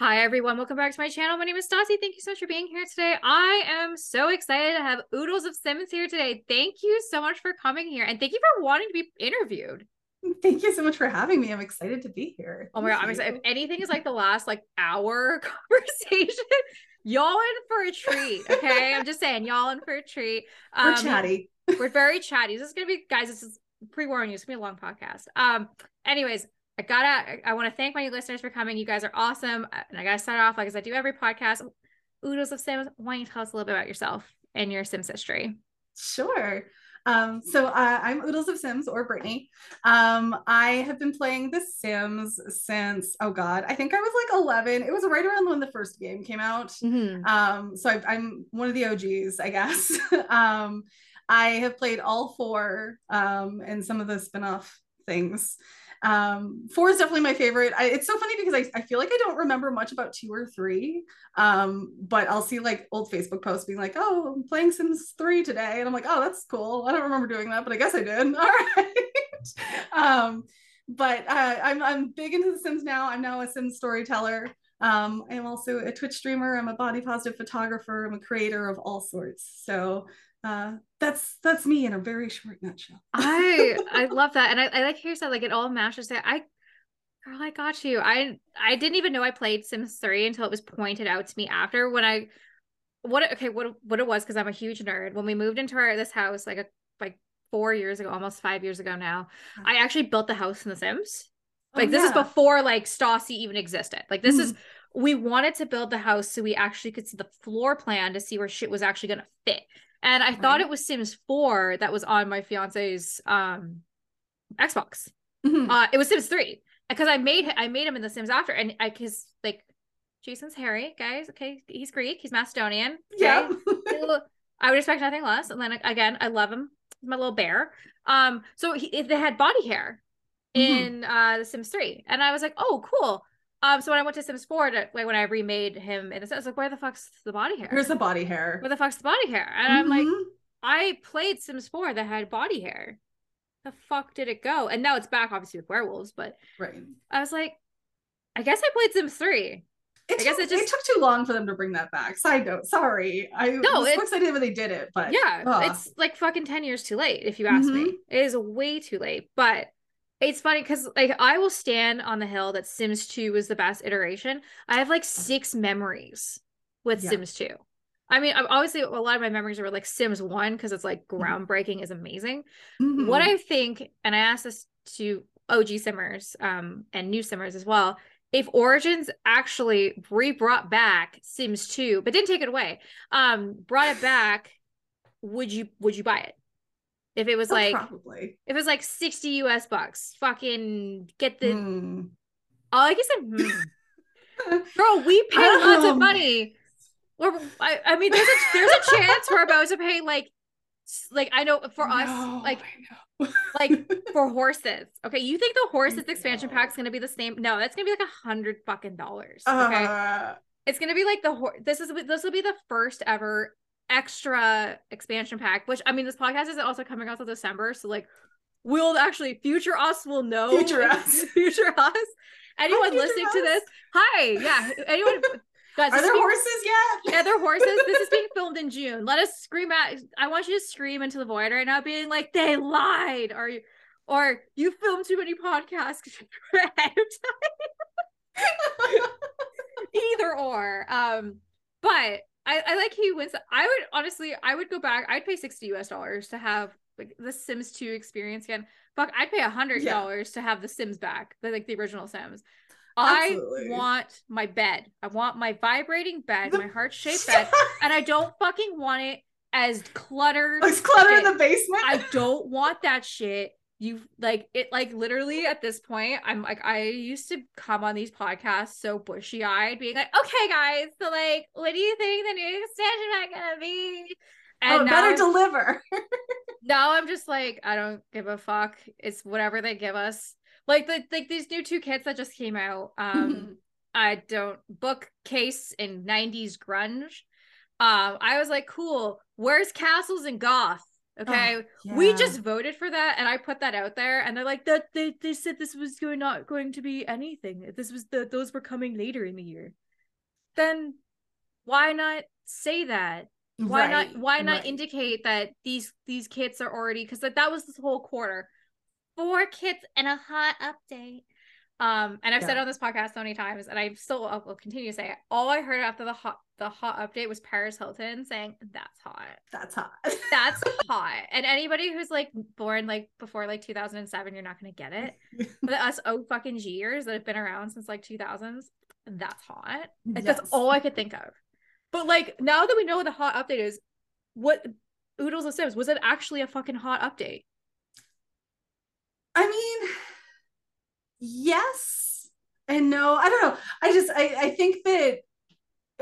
Hi everyone, welcome back to my channel. My name is Stassi. Thank you so much for being here today. I am so excited to have Oodles of Sims here today. Thank you so much for coming here and thank you for wanting to be interviewed. Thank you so much for having me. I'm excited to be here. Oh my god, I'm excited. If anything is like the last like hour conversation, y'all in for a treat. Okay. I'm just saying, y'all in for a treat. Um, we're chatty. we're very chatty. This is gonna be guys, this is pre-warning you, it's gonna be a long podcast. Um, anyways, I gotta, I want to thank my listeners for coming. You guys are awesome. And I gotta start off like as I do every podcast. Oodles of Sims, why don't you tell us a little bit about yourself and your Sims history? Sure. Um, so uh, I'm Oodles of Sims or Brittany. Um, I have been playing The Sims since oh god, I think I was like 11. It was right around when the first game came out. Mm-hmm. Um, so I, am one of the OGs, I guess. um, I have played all four um, and some of the spin-off things. Um, four is definitely my favorite. I, it's so funny because I, I feel like I don't remember much about two or three. Um, but I'll see like old Facebook posts being like, oh, I'm playing Sims 3 today. And I'm like, oh, that's cool. I don't remember doing that, but I guess I did. All right. um, but uh, I'm, I'm big into The Sims now. I'm now a Sims storyteller. Um, I'm also a Twitch streamer. I'm a body positive photographer. I'm a creator of all sorts. So uh, that's that's me in a very short nutshell. I I love that, and I, I like how you said like it all matches that. I girl, I got you. I I didn't even know I played Sims three until it was pointed out to me after when I what okay what what it was because I'm a huge nerd. When we moved into our this house like a like four years ago, almost five years ago now, I actually built the house in The Sims. Like oh, this yeah. is before like Stassi even existed. Like this mm. is we wanted to build the house so we actually could see the floor plan to see where shit was actually gonna fit. And I right. thought it was Sims 4 that was on my fiance's um Xbox. Mm-hmm. Uh it was Sims 3 because I made I made him in the Sims after and I cuz like Jason's hairy, guys. Okay, he's Greek, he's Macedonian. Okay? Yeah. I would expect nothing less. And then again, I love him. He's my little bear. Um so he, they had body hair mm-hmm. in mm-hmm. uh the Sims 3 and I was like, "Oh, cool." Um, so when I went to Sims 4, to, like when I remade him in a sense, like where the fuck's the body hair? Where's the body hair? Where the fuck's the body hair? And mm-hmm. I'm like, mm-hmm. I played Sims 4 that had body hair. The fuck did it go? And now it's back, obviously with werewolves, but right. I was like, I guess I played Sims 3. It I took, guess it just it took too long for them to bring that back. Side note, sorry. I no, was so excited when they did it, but yeah, ugh. it's like fucking ten years too late. If you ask mm-hmm. me, it is way too late. But it's funny because like I will stand on the hill that Sims 2 was the best iteration. I have like six memories with yeah. Sims 2. I mean, obviously, a lot of my memories are like Sims 1 because it's like groundbreaking, mm-hmm. is amazing. Mm-hmm. What I think, and I asked this to OG Simmers um, and new Simmers as well, if Origins actually re brought back Sims 2, but didn't take it away, um, brought it back, would you would you buy it? If it was oh, like probably if it was like 60 US bucks, fucking get the mm. oh I guess I mm. Girl, we pay um, lots of money. Or I, I mean there's a there's a chance we're about to pay like like I know for us no, like like for horses. Okay, you think the horses expansion pack is gonna be the same? No, that's gonna be like a hundred fucking dollars. Okay, uh, it's gonna be like the horse. This is this will be the first ever extra expansion pack, which I mean, this podcast is also coming out till December. So, like, we'll actually, future us will know. Future us. future us. Anyone listening us. to this, hi. Yeah. Anyone. Guys, Are there being, horses yet? Yeah, they're horses. this is being filmed in June. Let us scream at. I want you to scream into the void right now, being like, "They lied," or you, or you filmed too many podcasts ahead of time. Either or. Um, but I, I like he wins. I would honestly, I would go back. I'd pay sixty US dollars to have like the Sims Two experience again. Fuck, I'd pay a hundred dollars yeah. to have the Sims back, the, like the original Sims. Absolutely. I want my bed. I want my vibrating bed, my heart shaped bed, and I don't fucking want it as cluttered. It's cluttered in the basement. I don't want that shit you like it like literally at this point i'm like i used to come on these podcasts so bushy eyed being like okay guys so like what do you think the new extension pack gonna be? And oh, better I'm, deliver. Now i'm just like i don't give a fuck. It's whatever they give us. Like the like these new two kits that just came out um i don't bookcase in 90s grunge. Um i was like cool. Where's castles and goth Oh, okay. Oh, yeah. We just voted for that and I put that out there and they're like that they, they said this was going not going to be anything. This was the those were coming later in the year. then why not say that? Why Right, not why not right. indicate that these these kits are already because like that was this whole quarter. Four kits and a hot update. Um, and I've said Yeah. on this podcast so many times, and I still will continue to say it. All I heard after the hot the hot update was Paris Hilton saying, That's hot. That's hot. That's hot. And anybody who's like born like before like 2007, you're not gonna get it. But us oh fucking years that have been around since like 2000s, that's hot. Like, That's all I could think of. But like now that we know what the hot update is, what Oodles of Sims was it actually a fucking hot update? I mean, yes and no. I don't know. I just I, I think that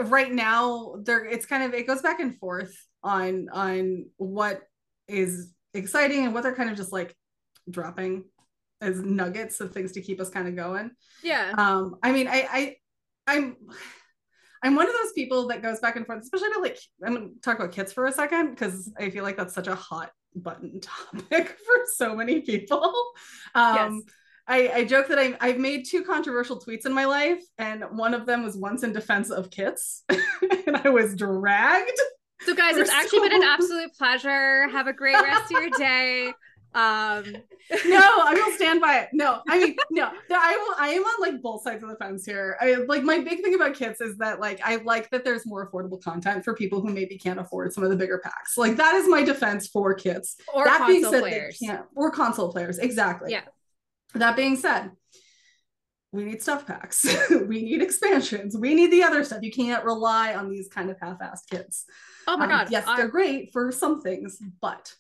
right now there it's kind of it goes back and forth on on what is exciting and what they're kind of just like dropping as nuggets of things to keep us kind of going. Yeah. Um, I mean, I, I, I'm, I'm one of those people that goes back and forth, especially about like, I'm gonna talk about kits for a second because I feel like that's such a hot button topic for so many people. Um, Yes. I, I joke that I, I've made two controversial tweets in my life, and one of them was once in defense of kits, and I was dragged. So guys, it's actually been an absolute pleasure. Have a great rest of your day. Um no, I will stand by it. No, I mean, no, I will. I am on like both sides of the fence here. I like my big thing about kits is that like I like that there's more affordable content for people who maybe can't afford some of the bigger packs. Like that is my defense for kits. or that being console said, players. they can't or console players exactly. Yeah. That being said, we need stuff packs. we need expansions. We need the other stuff. You can't rely on these kind of half-assed kits. Oh my Um, god. yes, I- they're great for some things, but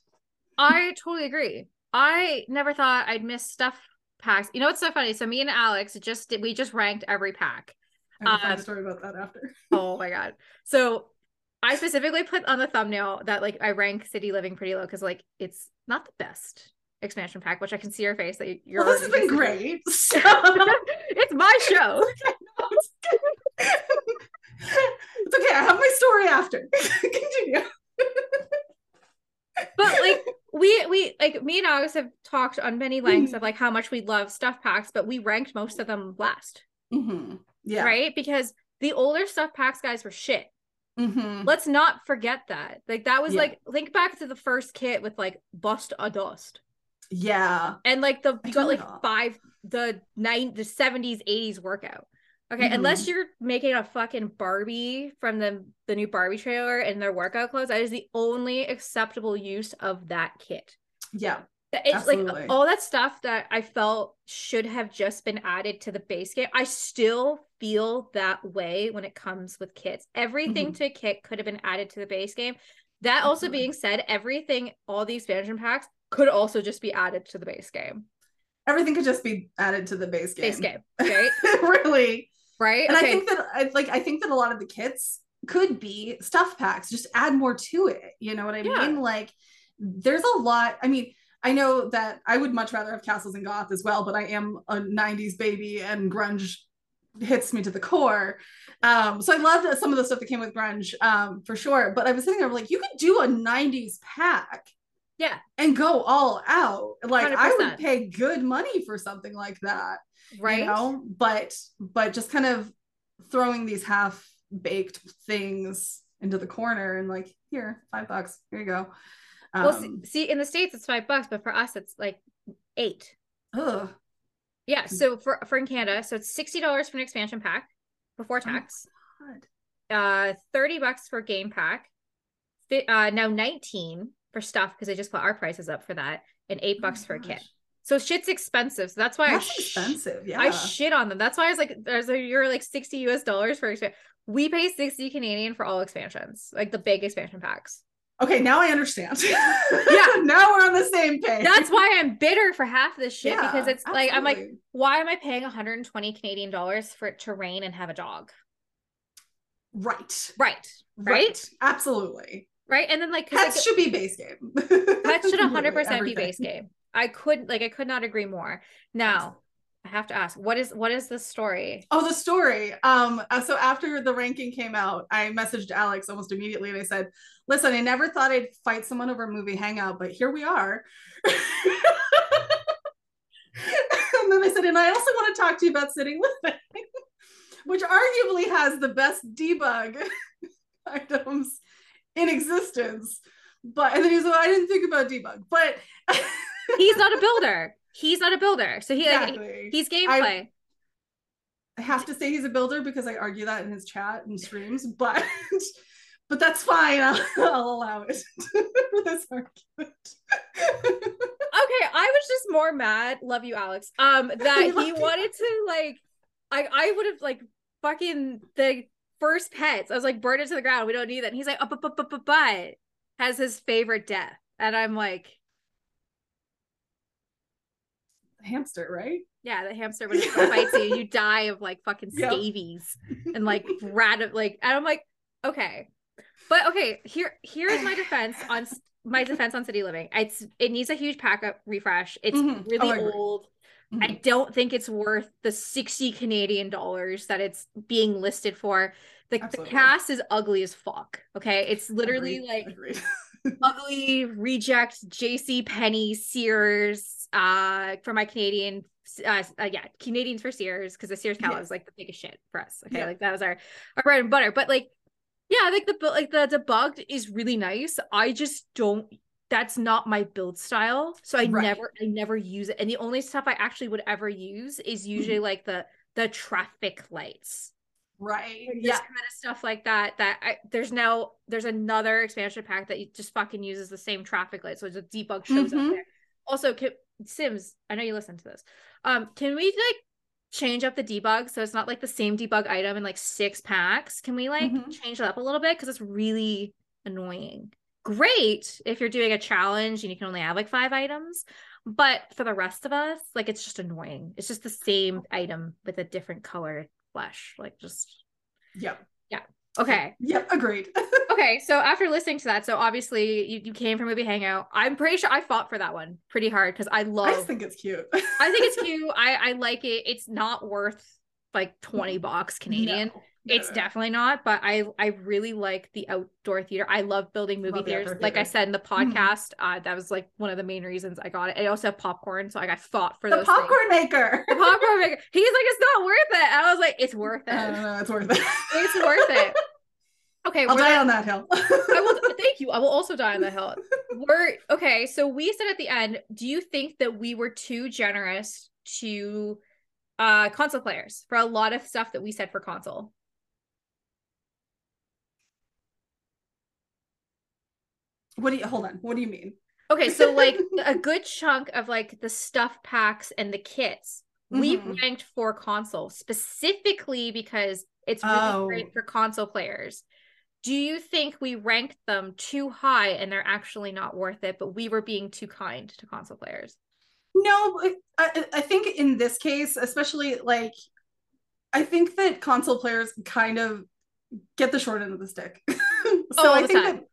I totally agree. I never thought I'd miss stuff packs. You know what's so funny? So me and Alex just did we just ranked every pack. I have a Um, story about that after. Oh my god. So I specifically put on the thumbnail that like I rank City Living pretty low because like it's not the best expansion pack, which I can see your face that you're well, this has been great. So- it's my show. it's okay. I have my story after. Continue. But like we we like me and August have talked on many lengths of like how much we love stuff packs, but we ranked most of them last. Mhm. Yeah. Right? Because the older stuff packs guys were shit. Mhm. Let's not forget that. Like that was Yeah. like think back to the first kit with like bust a dust. Yeah. And like the you got like recall. five the nine the 70s, 80s workout. Okay, Mhm. unless you're making a fucking Barbie from the the new Barbie trailer in their workout clothes, that is the only acceptable use of that kit. Yeah. It's Absolutely. like all that stuff that I felt should have just been added to the base game. I still feel that way when it comes with kits. Everything Mhm. to a kit could have been added to the base game. That also being said, everything, all the expansion packs could also just be added to the base game. Everything could just be added to the base game. Base game, right? really. right? And I think that I like I think that a lot of the kits could be stuff packs. Just add more to it. You know what I Yeah. mean? Like there's a lot. I mean, I know that I would much rather have Castles and Goth as well, but I am a 90s baby and grunge hits me to the core. Um, so I loved some of the stuff that came with grunge um, for sure. But I was sitting there like, you could do a 90s pack yeah, and go all out. Like I 100%. would pay good money for something like that right. you know but but just kind of throwing these half baked things into the corner and like here five bucks here you go um, well, see, in the states it's five bucks, but for us it's like eight. ugh. Yeah. So for for in Canada, so it's sixty dollars for an expansion pack before Oh, tax. God. uh 30 bucks for game pack uh now 19 for stuff because they just put our prices up for that and eight oh bucks my for a kit. so shit's expensive so that's why that's I, sh- expensive yeah. I shit on them. That's why i was like there's a you're like 60 us dollars for expansion we pay 60 canadian for all expansions like the big expansion packs. Okay now i understand. Yeah. now we're on the same page. That's why i'm bitter for half this shit Yeah, because it's like i'm like why am i paying 120 canadian dollars for it to rain and have a dog? Right right? Right. Absolutely right and then like, pets should be base game That should 100% be base game. I could like I could not agree more. Now, I have to ask, what is what is the story? Oh, the story. Um, uh, so after the ranking came out, I messaged Alex almost immediately and I said, listen, I never thought I'd fight someone over a movie hangout, but here we are. and then I said, and I also want to talk to you about City Living. which arguably has the best debug items in existence. But and then he's like, I didn't think about debug, but he's not a builder. He's not a builder. So he exactly. like, he's gameplay. I, I have to say he's a builder because I argue that in his chat and streams, but but that's fine. I'll, I'll allow it for this argument. okay, I was just more mad. Love you, Alex. Um, that he wanted to like, I I would have like fucking the first pets. I was like, burn it to the ground. We don't need that. And he's like, oh, but but but but but has his favorite death, and I'm like, hamster, right? Yeah, the hamster when it bites you, you die of like fucking scabies yep. and like random like. And I'm like, okay, but okay, here here is my defense on my defense on City Living. It's it needs a huge pack up refresh. It's mm-hmm. really oh, old. Mm-hmm. I don't think it's worth the 60 Canadian dollars that it's being listed for. The, the cast is ugly as fuck. Okay. It's literally Agreed. like Agreed. ugly reject JC Penney Sears uh for my Canadian uh, uh, yeah Canadians for Sears because the Sears catalog yeah. is like the biggest shit for us okay yeah. like that was our our bread and butter but like yeah, I think the like the debugged is really nice. I just don't that's not my build style. So I right. never I never use it. And the only stuff I actually would ever use is usually mm-hmm. like the the traffic lights. Right. yeah. kind of stuff like that. That I, there's now there's another expansion pack that just fucking uses the same traffic light. So the debug shows mm-hmm. up there. Also, can, Sims, I know you listen to this. Um, can we like change up the debug so it's not like the same debug item in like six packs can we like mm-hmm. change it up a little bit because it's really annoying great if you're doing a challenge and you can only have like five items but for the rest of us like it's just annoying it's just the same item with a different color flesh like just yep yeah okay yep agreed okay, so after listening to that, so obviously you, you came from movie hangout. I'm pretty sure I fought for that one pretty hard because I love. I just think it's cute. I think it's cute. I I like it. It's not worth like 20 bucks Canadian. No, it's definitely not, but I I really like the outdoor theater. I love building movie love theaters. Like I said in the mm-hmm. podcast, mm. uh, that was like one of the main reasons I got it. I also have popcorn, so I like I fought for the popcorn things. maker. The popcorn maker. He's like, it's not worth it. And I was like, it's worth it. Uh, it's worth it. it's worth it. Okay, I'll die on that hill. I will thank you. I will also die on that hill. We're okay. So we said at the end, do you think that we were too generous to uh console players for a lot of stuff that we said for console? What do you hold on? What do you mean? Okay, so like a good chunk of like the stuff packs and the kits mm-hmm. we ranked for console specifically because it's really oh. great for console players do you think we ranked them too high and they're actually not worth it but we were being too kind to console players no i, I think in this case especially like i think that console players kind of get the short end of the stick so oh, i think time. that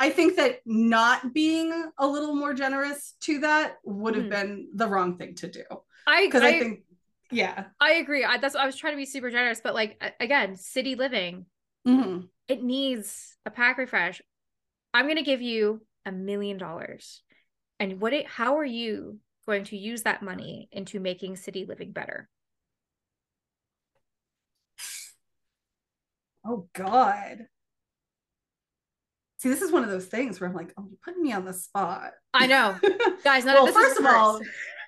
i think that not being a little more generous to that would have mm-hmm. been the wrong thing to do i because I, I think yeah i agree I, that's i was trying to be super generous but like again city living mm-hmm it needs a pack refresh. I'm going to give you a million dollars. And what it how are you going to use that money into making city living better? Oh god. See, this is one of those things where I'm like, oh, you're putting me on the spot. I know. Guys, none well, of this first of all,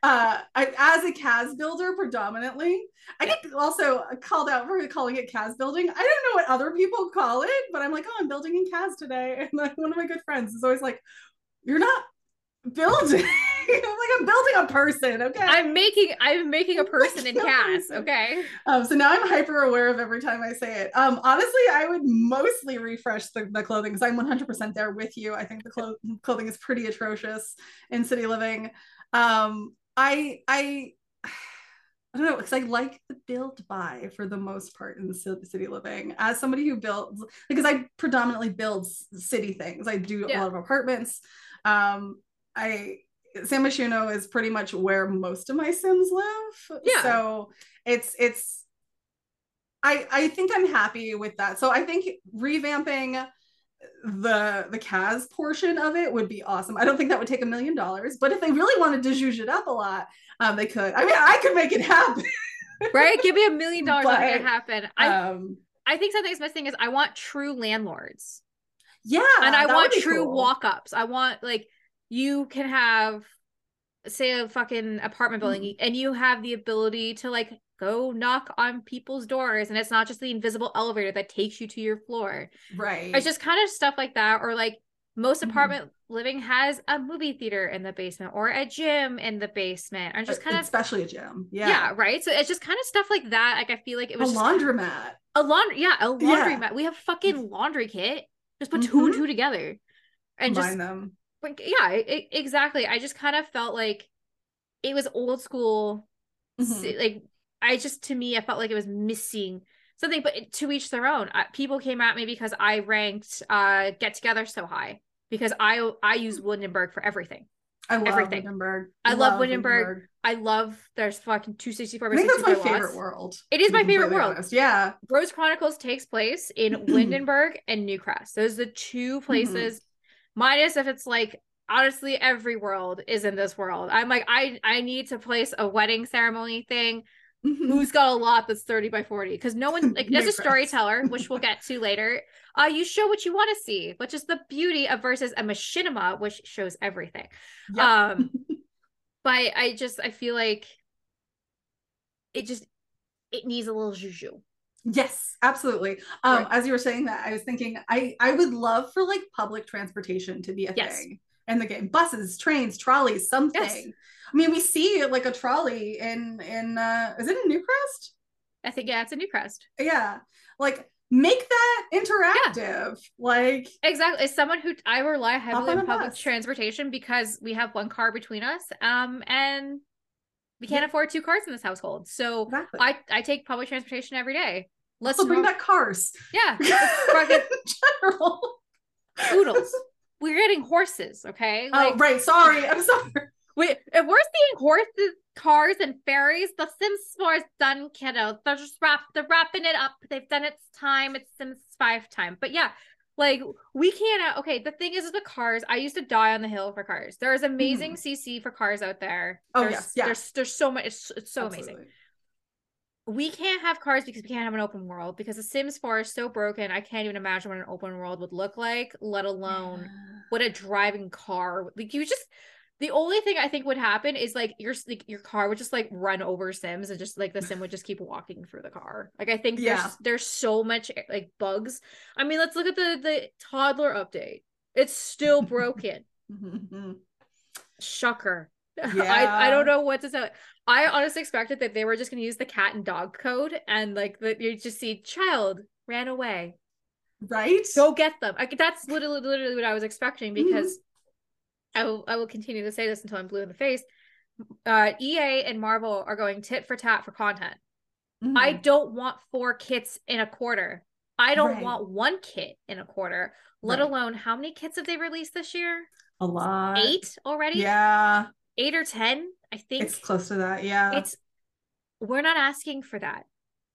uh, I, as a CAS builder predominantly, I get also called out for calling it CAS building. I don't know what other people call it, but I'm like, oh, I'm building in CAS today. And like one of my good friends is always like, you're not building. I'm like, I'm building a person. Okay. I'm making I'm making a person in CAS. Okay. Um, so now I'm hyper aware of every time I say it. Um, honestly, I would mostly refresh the, the clothing because I'm 100% there with you. I think the clo- clothing is pretty atrocious in city living. Um, I I I don't know because I like the build buy for the most part in city living. As somebody who builds, because I predominantly build city things, I do yeah. a lot of apartments. Um, I San Myshuno is pretty much where most of my Sims live. Yeah. So it's it's. I I think I'm happy with that. So I think revamping the the CAS portion of it would be awesome. I don't think that would take a million dollars, but if they really wanted to zhuzh it up a lot, um, they could. I mean, I could make it happen. right? Give me a million dollars to make it happen. I um, I think something's missing is I want true landlords. yeah, and I want true cool. walk-ups. I want like you can have say a fucking apartment building Mm-hmm. and you have the ability to like go knock on people's doors and it's not just the invisible elevator that takes you to your floor. Right. It's just kind of stuff like that or like most Mhm. apartment living has a movie theater in the basement or a gym in the basement or just kind of especially a gym. yeah. Yeah. right so it's just kind of stuff like that like i feel like it A was just laundromat. a laundry yeah a laundry Yeah. mat we have fucking laundry kit just put two and Mhm. two together and just them. Like yeah e- exactly i just kind of felt like it was old school Mhm. like i just to me i felt like it was missing something but to each their own uh, people came at me because i ranked uh get together so high because i i use Windenburg for everything I love everything. Windenburg. I love Windenburg. i love there's fucking 264 I think that's my 64 favorite world. it is my favorite world honest. Yeah. Rose Chronicles takes place in Windenburg and Newcrest. Those are the two places, minus if it's like honestly every world is in this world. I'm like, I I need to place a wedding ceremony thing. Who's got a lot that's 30 by 40? Because no one like as a storyteller, which we'll get to later, uh, you show what you want to see, which is the beauty of versus a machinima, which shows everything. Yep. Um but I just I feel like it just it needs a little juju. Yes, absolutely. Um, Right. as you were saying that, I was thinking I I would love for like public transportation to be a Yes. thing in the game. Buses, trains, trolleys, something. Yes. I mean, we see like a trolley in in uh is it in Newcrest? I think yeah, it's a Newcrest. Yeah. Like make that interactive. Yeah. Like Exactly. As someone who I rely heavily on on public bus. transportation because we have one car between us, um, and we can't Yeah. afford two cars in this household. So exactly. I I take public transportation every day. Let's also bring back cars. yeah, fucking general. oodles. We're getting horses, okay? oh, right. Sorry. I'm sorry. Wait, if we're seeing horses, cars, and ferries, the Sims 4 is done, kiddo. They're just wrap they're wrapping it up. They've done its time. It's Sims 5 time. But yeah, like we can't uh, okay, the thing is with the cars, I used to die on the hill for cars. There is amazing CC for cars out there. Oh, There's, yes, yeah. There's there's so much it's, it's so amazing. We can't have cars because we can't have an open world because the Sims 4 is so broken. I can't even imagine what an open world would look like, let alone what a driving car like you just the only thing I think would happen is like your like your car would just like run over Sims and just like the Sim would just keep walking through the car. Like I think Yeah. there's there's so much like bugs. I mean, let's look at the the toddler update. It's still broken. Mhm. I I don't know what to say. I honestly expected that they were just going to use the cat and dog code and like that you just see child ran away. Right? go get them. I, that's literally literally what I was expecting Mm-hmm. because I will I will continue to say this until I'm blue in the face. Uh, EA and Marvel are going tit for tat for content. I Mhm. don't want four kits in a quarter. I don't Right. want one kit in a quarter. Let Right. alone how many kits have they released this year? a lot. Eight already? Yeah. Eight or ten? I think It's close to that. Yeah. it's we're not asking for that.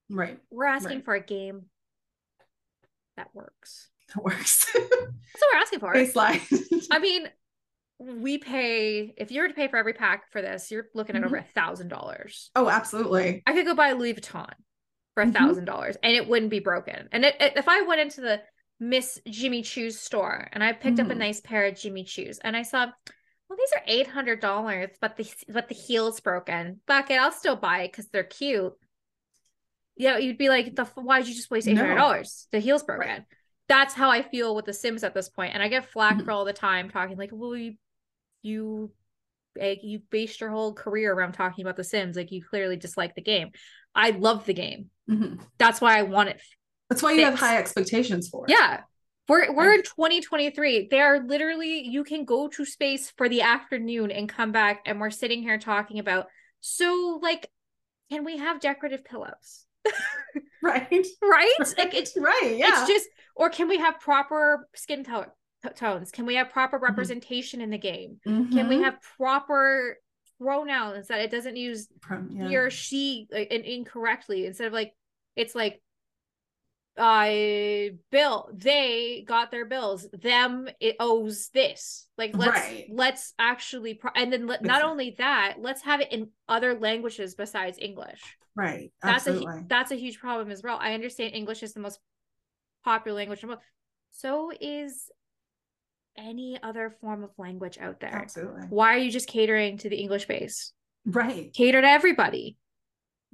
right. We're asking Right. for a game that works. That works. That's what we're asking for. Baseline. I mean, we pay if you were to pay for every pack for this, you're looking at over a thousand dollars. oh, absolutely. I could go buy Louis Vuitton for a Mhm. thousand dollars and it wouldn't be broken. And it, it- if I went into the Miss Jimmy Choo's store and I picked up a Mhm. nice pair of Jimmy Choo's and I saw, well, these are eight hundred dollars, but the but the heel's broken. Fuck it, I'll still buy it because they're cute. Yeah, you'd be like, the why'd you just waste eight hundred dollars? The heel's broken. Right. That's how I feel with The Sims at this point, and I get flack Mhm. for all the time talking like, well, you, you, like, you based your whole career around talking about The Sims. Like, you clearly dislike the game. I love the game. Mhm. That's why I want it. That's why you have high expectations for it. Yeah. We're we're in 2023. They are literally you can go to space for the afternoon and come back and we're sitting here talking about so like can we have decorative pillows? Right. Right? Like it's right. Yeah. it's just or can we have proper skin to- tones? Can we have proper Mm-hmm. representation in the game? Can we Mhm. have proper pronouns that it doesn't use Prom- yeah. he or she like, in- incorrectly instead of like it's like uh bill they got their bills them it owes this like let's Right. let's actually pro- and then let, not Exactly. only that let's have it in other languages besides english Right. That's Absolutely. a that's a huge problem as well. I understand English is the most popular language. So is any other form of language out there. Absolutely. Why are you just catering to the English base? Right. Cater to everybody.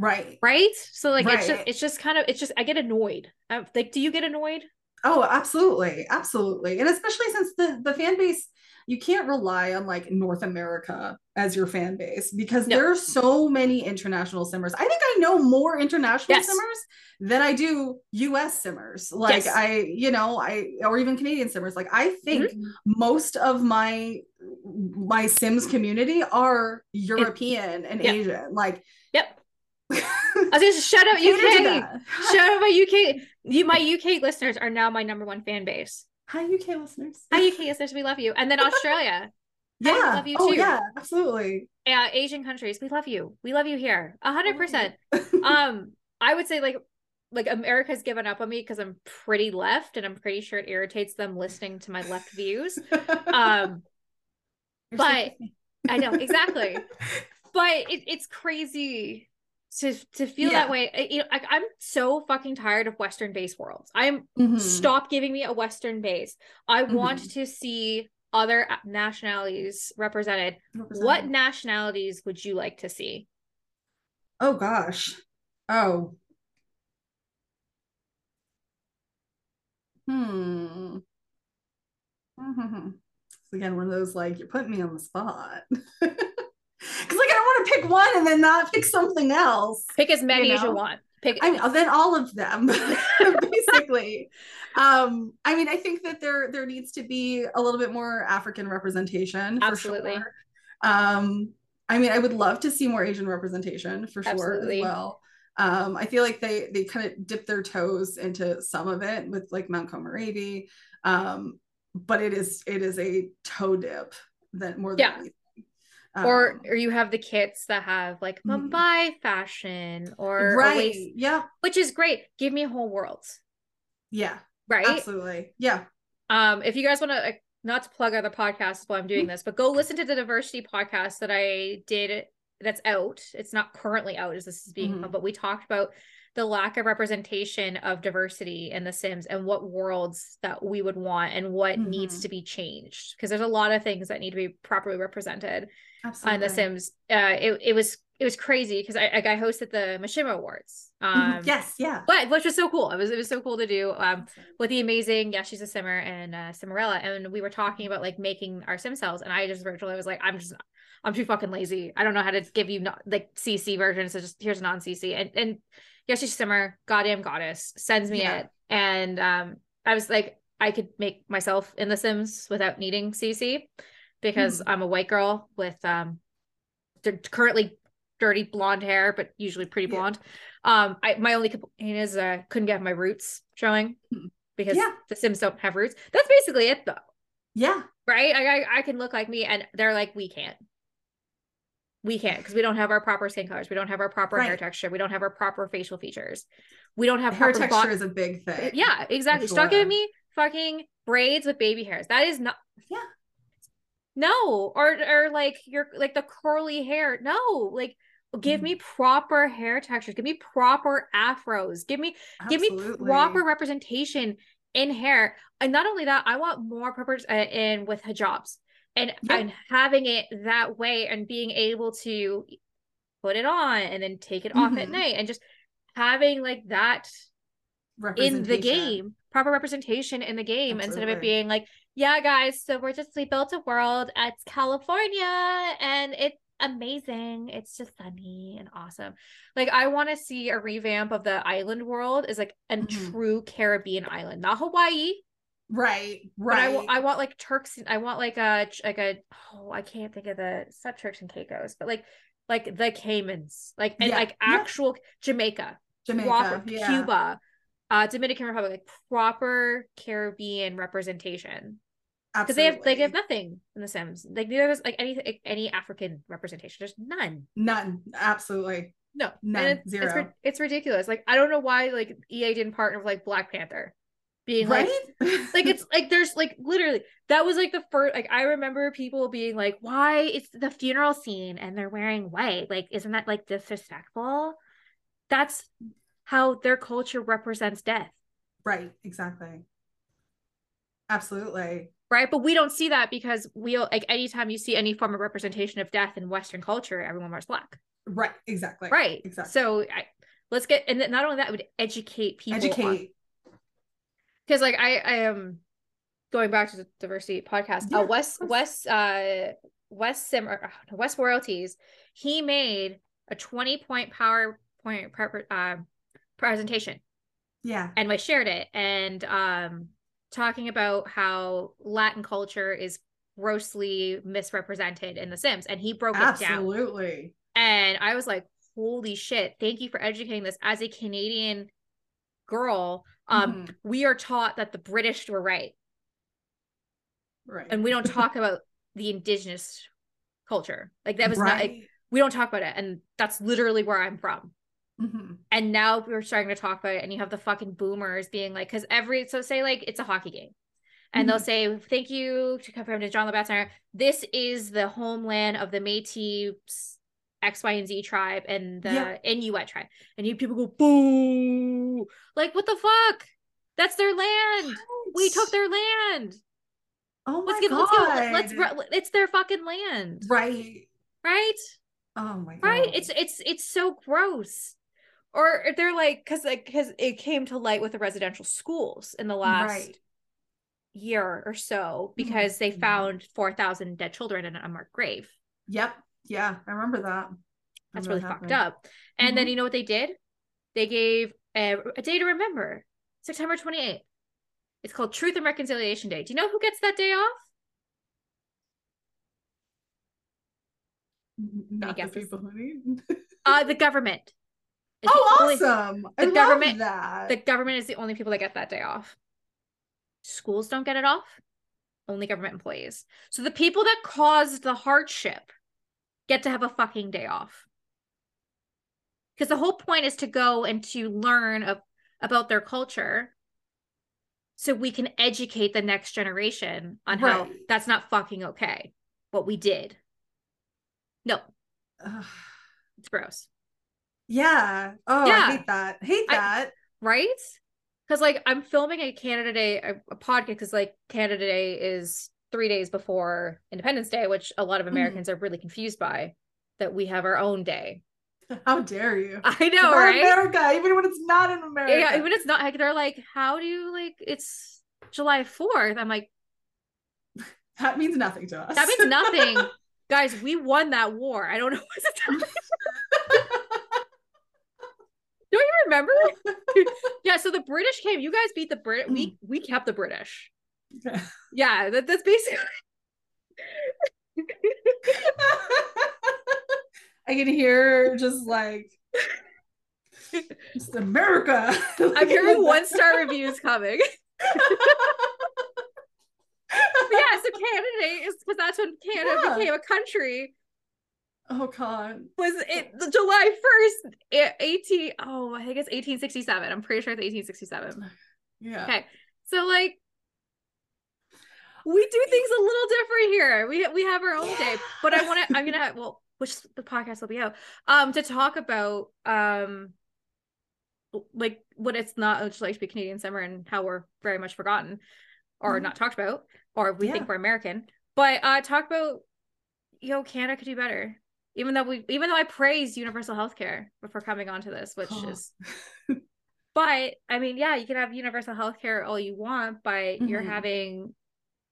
Right. Right. So like it's just it's just kind of it's just I get annoyed. i like, do you get annoyed? Oh, absolutely. Absolutely. And especially since the the fan base you can't rely on like North America as your fan base because No. there are so many international simmers. I think I know more international Yes. simmers than I do US simmers. Like Yes. I, you know, I or even Canadian simmers. Like I think Mm-hmm. most of my my Sims community are European and yeah. Asian. Like Yep. I was say, shout out UK. Shout out my UK. You my UK listeners are now my number one fan base. Hi UK listeners. Hi UK listeners, we love you. And then Australia. Yeah. love you Oh too. yeah, absolutely. uh, Asian countries, we love you. We love you here. A hundred percent. Um, I would say like like America's given up on me because I'm pretty left and I'm pretty sure it irritates them listening to my left views. Um, You're but- me. I know exactly. but it, it's crazy to to feel Yeah. that way. I- You know, I, I'm so fucking tired of Western based worlds. I'm Mhm. stop giving me a Western base. I want Mhm. to see other nationalities represented. What nationalities would you like to see? Oh gosh. Oh. Hmm. It's again one of those like you're putting me on the spot. Because like I don't want to pick one and then not pick something else. Pick as many You as you want. Pick. I mean, then all of them, basically. um, I mean, I think that there there needs to be a little bit more African representation. For Absolutely. Sure. Um, I mean, I would love to see more Asian representation for sure Absolutely. as well. Um, I feel like they they kind of dip their toes into some of it with like Mount Komorebi, um, but it is it is a toe dip that more than Yeah. anything. Or Um, or you have the kits that have like Mhm. Mumbai fashion or right, yeah, which is great. Give me a whole worlds, yeah, right? absolutely, yeah. Um, if you guys want to, not to plug other podcasts while I'm doing this, but go listen to the diversity podcast that I did. That's out. It's not currently out as this is being, Mhm. but we talked about the lack of representation of diversity in The Sims and what worlds that we would want and what needs Mhm. to be changed because there's a lot of things that need to be properly represented Absolutely. on The Sims. Uh, it it was it was crazy because I I hosted the Mishima Awards. Um, Mhm. yes, yeah. but which was so cool. It was it was so cool to do. Um, with the amazing yeah she's a simmer and uh and we were talking about like making our sim cells and i just virtually was like i'm just i'm too fucking lazy i don't know how to give you not like cc versions so just here's a non cc and and yeah she's simmer goddamn goddess sends me Yeah. it and um i was like i could make myself in the sims without needing cc because Hmm. i'm a white girl with um currently dirty blonde hair but usually pretty Yeah. blonde um i my only complaint is uh couldn't get my roots showing Hmm. because Yeah. the Sims don't have roots. That's basically it, though, Yeah. right? I, I I can look like me, and they're like, we can't, we can't because we don't have our proper skin colors, we don't have our proper hair texture, we don't have our proper facial features, we don't have Hair texture bo- is a big thing. Yeah, exactly. Stop giving me fucking braids with baby hairs. That is not. Yeah. No, or or like your like the curly hair. No, like give Mm. me proper hair textures. Give me proper afros. Give me give me proper representation in hair and not only that i want more proper uh, in with hijabs and Yeah. and having it that way and being able to put it on and then take it off at Mhm. night and just having like that in the game proper representation in the game instead of it being like yeah guys so we're just we built a world at california and it's amazing it's just sunny and awesome like i want to see a revamp of the island world is like a Mhm. true caribbean island not hawaii Right. but I, Right. wa- I want like turks and i want like a like a oh i can't think of the it's not turks and caicos but like like the caymans like and Yeah. like Yeah. actual jamaica Jamaica. proper yeah. Cuba, uh, Dominican Republic, like proper Caribbean representation because they have like they have nothing in the Sims. Like there's like any like, any African representation. There's none. none. Absolutely. No, None. It's, Zero. It's, it's ridiculous. Like I don't know why like EA didn't partner with like Black Panther, being Right. like like it's like there's like literally that was like the first like I remember people being like, why it's the funeral scene and they're wearing white? Like isn't that like disrespectful? that's how their culture represents death. Right, exactly. Absolutely. Right. But we don't see that because we like anytime you see any form of representation of death in Western culture, everyone wears black. Right, exactly. Right. Exactly. So I, let's get and not only that would educate people. Educate. Because like I I am going back to the diversity podcast. Yeah, uh of Wes course. Wes uh Wes Simmer uh, Wes Royalties, he made a 20 point PowerPoint pre- uh, presentation Yeah. and we shared it and um talking about how Latin culture is grossly misrepresented in The Sims and he broke it down Absolutely. and I was like holy shit thank you for educating this as a Canadian girl um Mhm. we are taught that the British were right. Right. and we don't talk about the indigenous culture. Like that was not like, we don't talk about it. And that's literally where I'm from. Mhm. and now we're starting to talk about it and you have the fucking boomers being like because every so say like it's a hockey game. And they'll say thank you to come from to john labatt center this is the homeland of the metis x y and z tribe and the Yep. inuit tribe and you people go boo like what the fuck that's their land we took their land Oh my let's give god. let's give let's re- it's their fucking land right. right Oh my god. right it's it's it's so gross or they're like because like because it came to light with the residential schools in the last right. year or so because they Mhm. found 4000 dead children in an unmarked grave Yep. Yeah, I remember that. that's When really that fucked happened. up and then Mhm. you know what they did they gave a, a day to remember september 28th it's called truth and reconciliation day do you know who gets that day off Not the people who need. uh the government It's oh, the only- awesome! I the love government- that. the government is the only people that get that day off. Schools don't get it off. Only government employees. So the people that caused the hardship get to have a fucking day off. Because the whole point is to go and to learn of, about their culture so we can educate the next generation on how that's not fucking okay. What we did. No, Ugh. it's gross. yeah. Oh, Yeah. I hate that. Hate I- that. right because like i'm filming a canada day a, a podcast because like canada day is three days before independence day which a lot of Mhm. americans are really confused by that we have our own day How dare you? i know We're right America, even when it's not in America. yeah even it's not like they're like how do you like it's july 4th i'm like that means nothing to us. that means nothing guys we won that war i don't know what to tell you don't you remember yeah so the british came you guys beat the brit we we kept the british. Yeah that, that's basically I can hear just like it's America. I'm hearing one star reviews coming. Yeah, so Canada is because that's when Canada Yeah. became a country. Oh god. Was it July first, eighteen? Oh, I think it's eighteen sixty seven. I'm pretty sure it's eighteen sixty seven. Yeah. Okay, so like we do things a little different here. We we have our own day, but I want to. I'm gonna well, which the podcast will be out um to talk about um like what it's not it's like to be Canadian simmer and how we're very much forgotten or Mhm. not talked about or we Yeah. think we're American. But uh talk about yo, know Canada could do better. Even though we even though I praise universal health care before coming onto this, which Oh. is but I mean, yeah, you can have universal health care all you want, but you're Mhm. having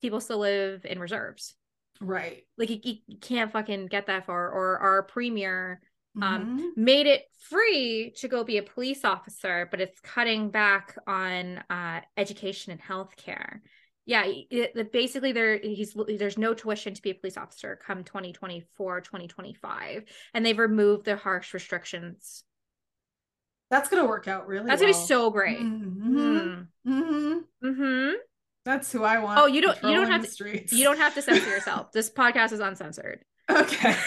people still live in reserves. Right. Like you, you can't fucking get that far. Or our premier Um, Mhm. made it free to go be a police officer, but it's cutting back on uh, education and healthcare. Yeah, it, it- basically there he's there's no tuition to be a police officer come 2024 2025 and they've removed the harsh restrictions. That's gonna work out really. That's going to be so great. Mhm. Mhm. That's who I want. Oh, you don't- you don't have to-. You don't have to censor yourself. This podcast is uncensored. Okay.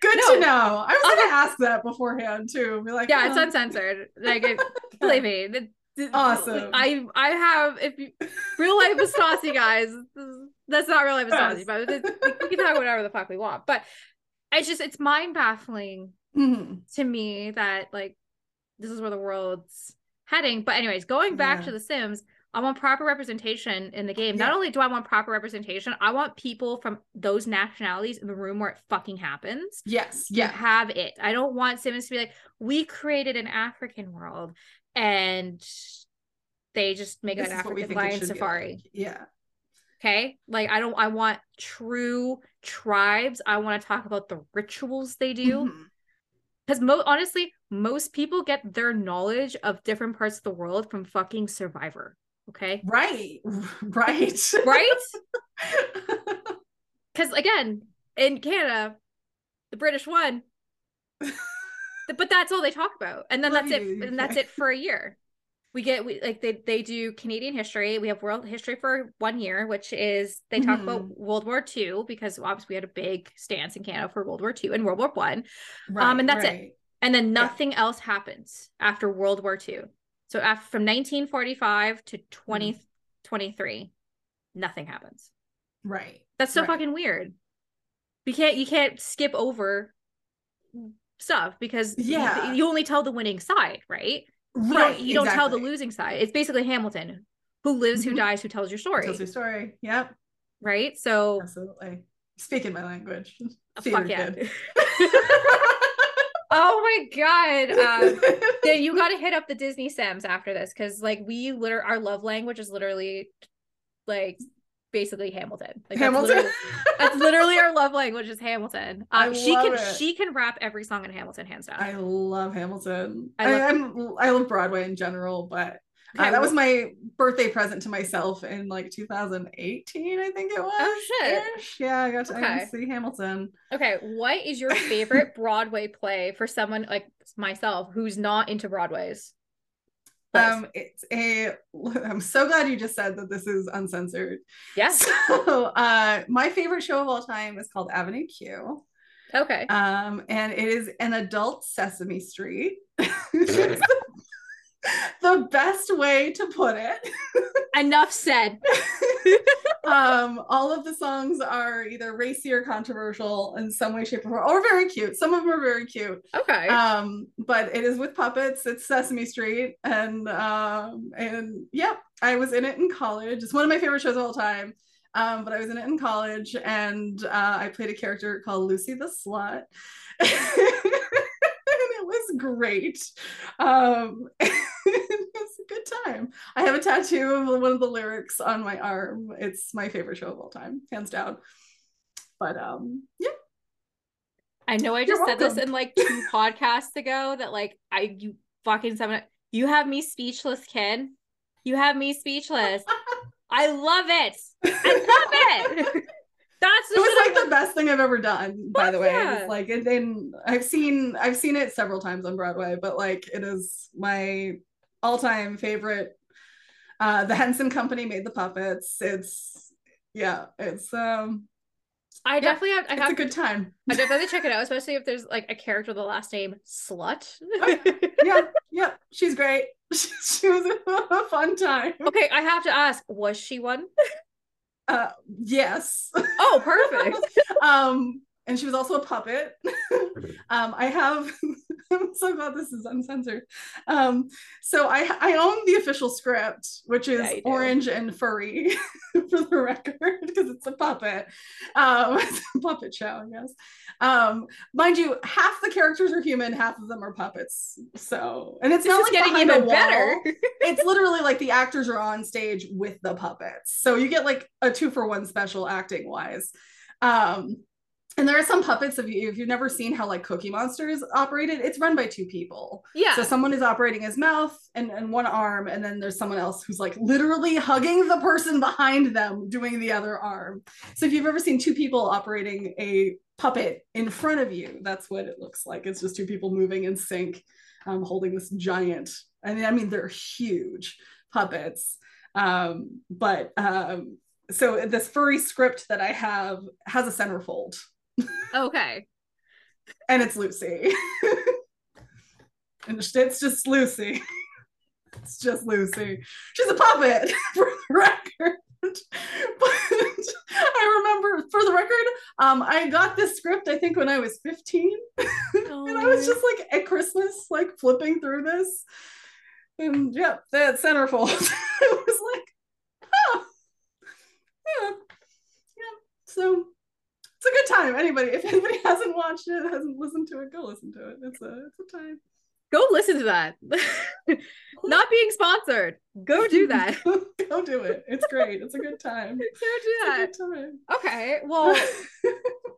Good No. to know. I was gonna ask that beforehand too. Be like, yeah, it's oh. uncensored. Like it, believe me. the- the- Awesome. I I have if you real life Vistasi guys, that's not real life Vistasi, Yes. but it- we can talk whatever the fuck we want. But it's just it's mind baffling Mhm. to me that like this is where the world's heading. But anyways, going back Yeah. to The Sims, I want proper representation in the game. Not only do I want proper representation, I want people from those nationalities in the room where it fucking happens. Yes. Yeah. have it. I don't want Sims to be like, we created an African world and they just make This an is what we African lion safari. like. Yeah. Okay. Like I don't I want true tribes. I want to talk about the rituals they do. Mhm. Because mo honestly, most people get their knowledge of different parts of the world from fucking Survivor. Okay. Right. Right. Right? Because again, in Canada, the British won. but that's all they talk about. And then Love that's it. And that's it for a year. We get we like they they do Canadian history. We have world history for one year, which is they talk about Mhm. World War II because obviously we had a big stance in Canada for World War II and World War One. right. Um, and that's it. And then Yeah. nothing else happens after World War II. So after from 1945 to 2023, nothing happens. Right. That's so Right. fucking weird. You can't you can't skip over stuff because Yeah. you, only tell the winning side, right? You Right. don't you don't tell the losing side. It's basically Hamilton. Who lives, who Mhm. dies, who tells your story. Tells your story. Yep. right? So Absolutely. Speaking my language. uh, fuck yeah. oh my god. Um then you gotta hit up the Disney Sims after this because like we literally our love language is literally like basically Hamilton. Like that's Hamilton. literally- That's literally our love language is Hamilton. I Uh, she can it. she can rap every song in Hamilton hands down. I love Hamilton. I I, love- am I love Broadway in general, but uh, Okay, that was my birthday present to myself in like 2018, I think it was. Oh, shit. ish. Yeah, I got to I got to Okay. see Hamilton. okay. What is your favorite Broadway play for someone like myself who's not into Broadways? plays? Um, it's a. I'm so glad you just said that this is uncensored. yes. So, uh, my favorite show of all time is called Avenue Q. Okay. Um, and it is an adult Sesame Street. The best way to put it. Enough said. um, all of the songs are either racy or controversial in some way, shape, or form, or very cute. Some of them are very cute. Okay. Um, but it is with puppets. It's Sesame Street, and um, and yep, I was in it in college. It's one of my favorite shows of all time. Um, but I was in it in college, and uh, I played a character called Lucy the Slut. and it was great. Um, it was a good time. I have a tattoo of one of the lyrics on my arm. It's my favorite show of all time, hands down. But um, yeah, I know I You're just said this in like two podcasts ago that like I you fucking seven you have me speechless, kid. You have me speechless. I love it. I love it. That's the it was like the best thing I've ever done, by the way. yeah. It's like it and I've seen I've seen it several times on Broadway, but like it is my all-time favorite. Uh the Henson Company made the puppets. It's yeah, it's um I definitely have I it's have a good time. I definitely check it out, especially if there's like a character with the last name Slut. yeah, yeah, she's great. she was a fun time. okay, I have to ask, was she one? Uh yes. Oh, perfect. um and she was also a puppet. Um i have i'm so glad this is uncensored. Um so i i own the official script which is Yeah, you do. orange and furry for the record because it's a puppet. Um it's a puppet show i guess. Um mind you half the characters are human half of them are puppets. So and it's This not like getting even better. it's literally like the actors are on stage with the puppets. So you get like a two for one special acting wise um and there are some puppets of you if you've never seen how like cookie monster is operated it's run by two people. Yeah. so someone is operating his mouth and, and one arm and then there's someone else who's like literally hugging the person behind them doing the other arm. So if you've ever seen two people operating a puppet in front of you that's what it looks like. It's just two people moving in sync um, holding this giant I mean, I mean they're huge puppets. Um, but um, so this furry script that I have has a centerfold okay. and it's Lucy. and it's just Lucy. It's just Lucy. She's a puppet for the record. but I remember, for the record, um, I got this script I think when I was 15, oh. and I was just like at Christmas, like flipping through this, and yep, that centerfold. it was like, oh, yeah, yeah. So it's a good time. Anybody, if anybody hasn't watched it, hasn't listened to it, go listen to it. It's a it's a time. Go listen to that. Not being sponsored. Go do that. go do it. It's great. It's a good time. Go do that. Okay. Well,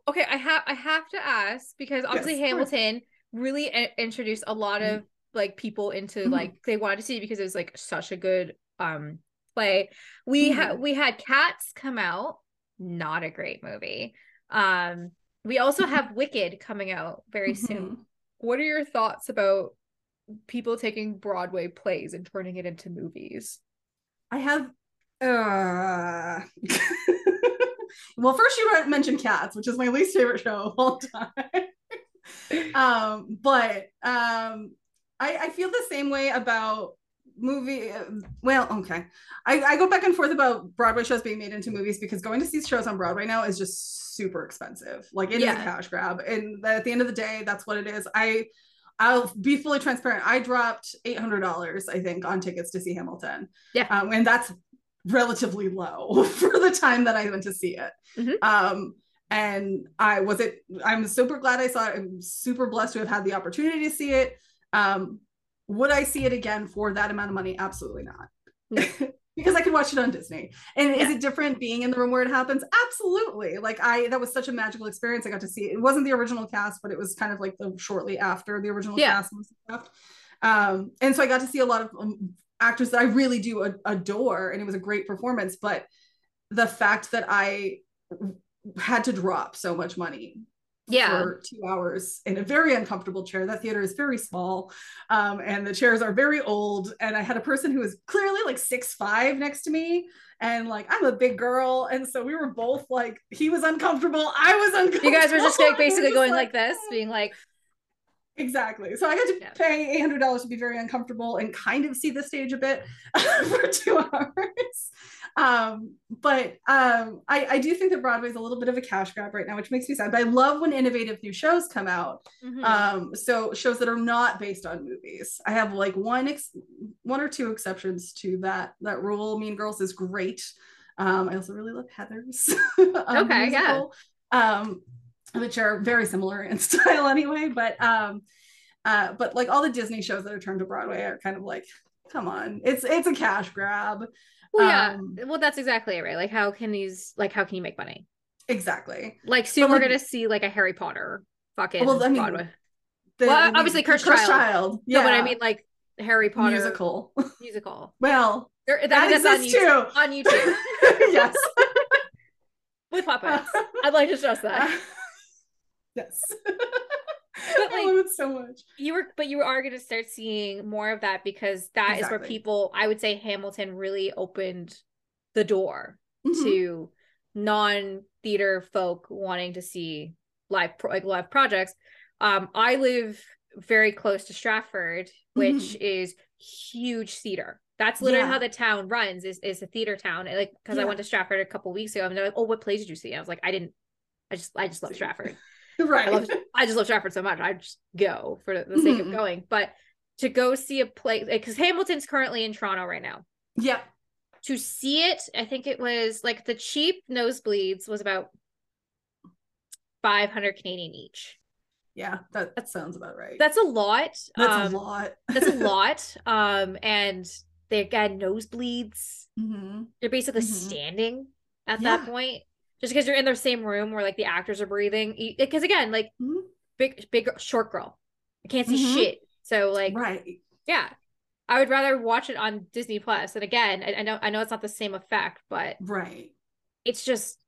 okay. I have I have to ask because obviously yes, Hamilton really a- introduced a lot of like people into mm-hmm. like they wanted to see it because it was like such a good um play. We mm-hmm. had we had Cats come out. Not a great movie. Um, we also have Wicked coming out very mm-hmm. soon. What are your thoughts about people taking Broadway plays and turning it into movies? I have uh well first you mentioned cats which is my least favorite show of all time um but um I, I feel the same way about movie well okay I, I go back and forth about broadway shows being made into movies because going to see shows on broadway now is just super expensive like it yeah. is a cash grab and at the end of the day that's what it is i I'll be fully transparent. I dropped eight hundred dollars, I think, on tickets to see Hamilton. Yeah, um, and that's relatively low for the time that I went to see it. Mm-hmm. Um, and I was it. I'm super glad I saw it. I'm super blessed to have had the opportunity to see it. Um, would I see it again for that amount of money? Absolutely not. because I could watch it on Disney. And yeah. is it different being in the room where it happens? Absolutely. Like I that was such a magical experience. I got to see it. It wasn't the original cast, but it was kind of like the shortly after the original yeah. cast was left. Um, and so I got to see a lot of um, actors that I really do adore, and it was a great performance. But the fact that I had to drop so much money yeah. for two hours in a very uncomfortable chair. That theater is very small, um, and the chairs are very old. And I had a person who was clearly like six five next to me, and like I'm a big girl, and so we were both like he was uncomfortable, I was uncomfortable. You guys were just like basically just going like, like this, being like. Exactly. So I had to yeah. pay $800 to be very uncomfortable and kind of see the stage a bit for two hours um, but um, I, I do think that Broadway is a little bit of a cash grab right now, which makes me sad. But I love when innovative new shows come out. Mm-hmm. Um, so shows that are not based on movies. I have like one ex- one or two exceptions to that that rule. Mean Girls is great. Um, I also really love Heathers. um, okay, musical, yeah. Um, which are very similar in style anyway. But um, uh, but like all the Disney shows that are turned to Broadway are kind of like, come on, it's it's a cash grab. Well, yeah. Um, well, that's exactly it, right? Like, how can these, like, how can you make money? Exactly. Like, soon but we're like, gonna see like a Harry Potter fucking well, I mean, Broadway. The, well, obviously, Cursed, Cursed Child. Child. Yeah, no, but I mean, like Harry Potter musical. Musical. well, there, that, that exists on YouTube, too. On YouTube. yes. With puppets. I'd like to stress that. Yes but like, I love it so much. You were, but you are going to start seeing more of that because that exactly. is where people, I would say, Hamilton really opened the door mm-hmm. to non-theater folk wanting to see live, pro- like live projects. Um, I live very close to Stratford, which mm-hmm. is huge theater. That's literally yeah. how the town runs. Is is a theater town. Like because yeah. I went to Stratford a couple weeks ago, and they're like, "Oh, what plays did you see?" I was like, "I didn't. I just I just love Stratford." right. I, love, I just love Stratford so much. I just go for the sake mm-hmm. of going. But to go see a play, because Hamilton's currently in Toronto right now. Yep. To see it, I think it was like the cheap nosebleeds was about 500 Canadian each. Yeah, that, that sounds about right. That's a lot. That's um, a lot. that's a lot. Um, and they got nosebleeds. Mm-hmm. You're basically mm-hmm. standing at yeah. that point just because you're in the same room where like the actors are breathing because again like mm-hmm. big big short girl i can't see mm-hmm. shit so like right yeah i would rather watch it on disney Plus. and again I, I, know i know it's not the same effect but right it's just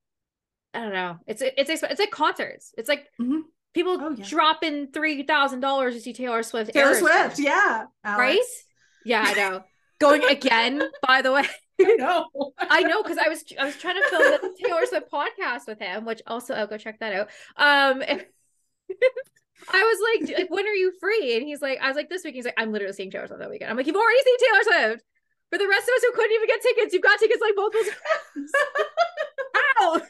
i don't know it's it's it's like concerts it's like mm-hmm. people oh, yeah. dropping three thousand dollars to see taylor swift taylor swift yeah Alex. right yeah i know going again by the way I know. I know because I was I was trying to film the Taylor Swift podcast with him, which also I'll go check that out. Um, I was like, like, when are you free? And he's like, I was like, this week. He's like, I'm literally seeing Taylor Swift that weekend. I'm like, you've already seen Taylor Swift. For the rest of us who couldn't even get tickets, you've got tickets like multiple times. Ow!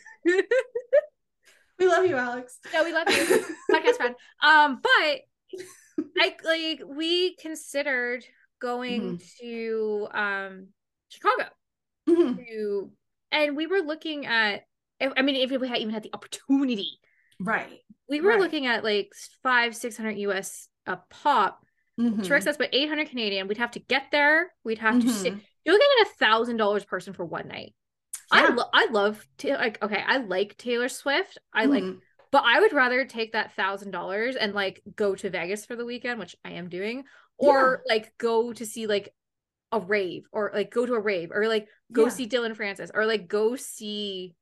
we love you, Alex. No, we love you, podcast friend. Um, but I like we considered going to um Chicago Mhm. to, and we were looking at. I mean, if we had even had the opportunity, Right. we were Right. looking at like five, six hundred US a pop. Mhm. Works out about eight hundred Canadian. We'd have to get there. We'd have to sit. Mhm. You're looking at a thousand dollars person for one night. I Yeah. lo- I love Ta- like okay, I like Taylor Swift. I like, Mhm. but I would rather take that thousand dollars and like go to Vegas for the weekend, which I am doing, or like go to see like a rave, or like go to a rave, or like go Yeah. see Dillon Francis, or like go see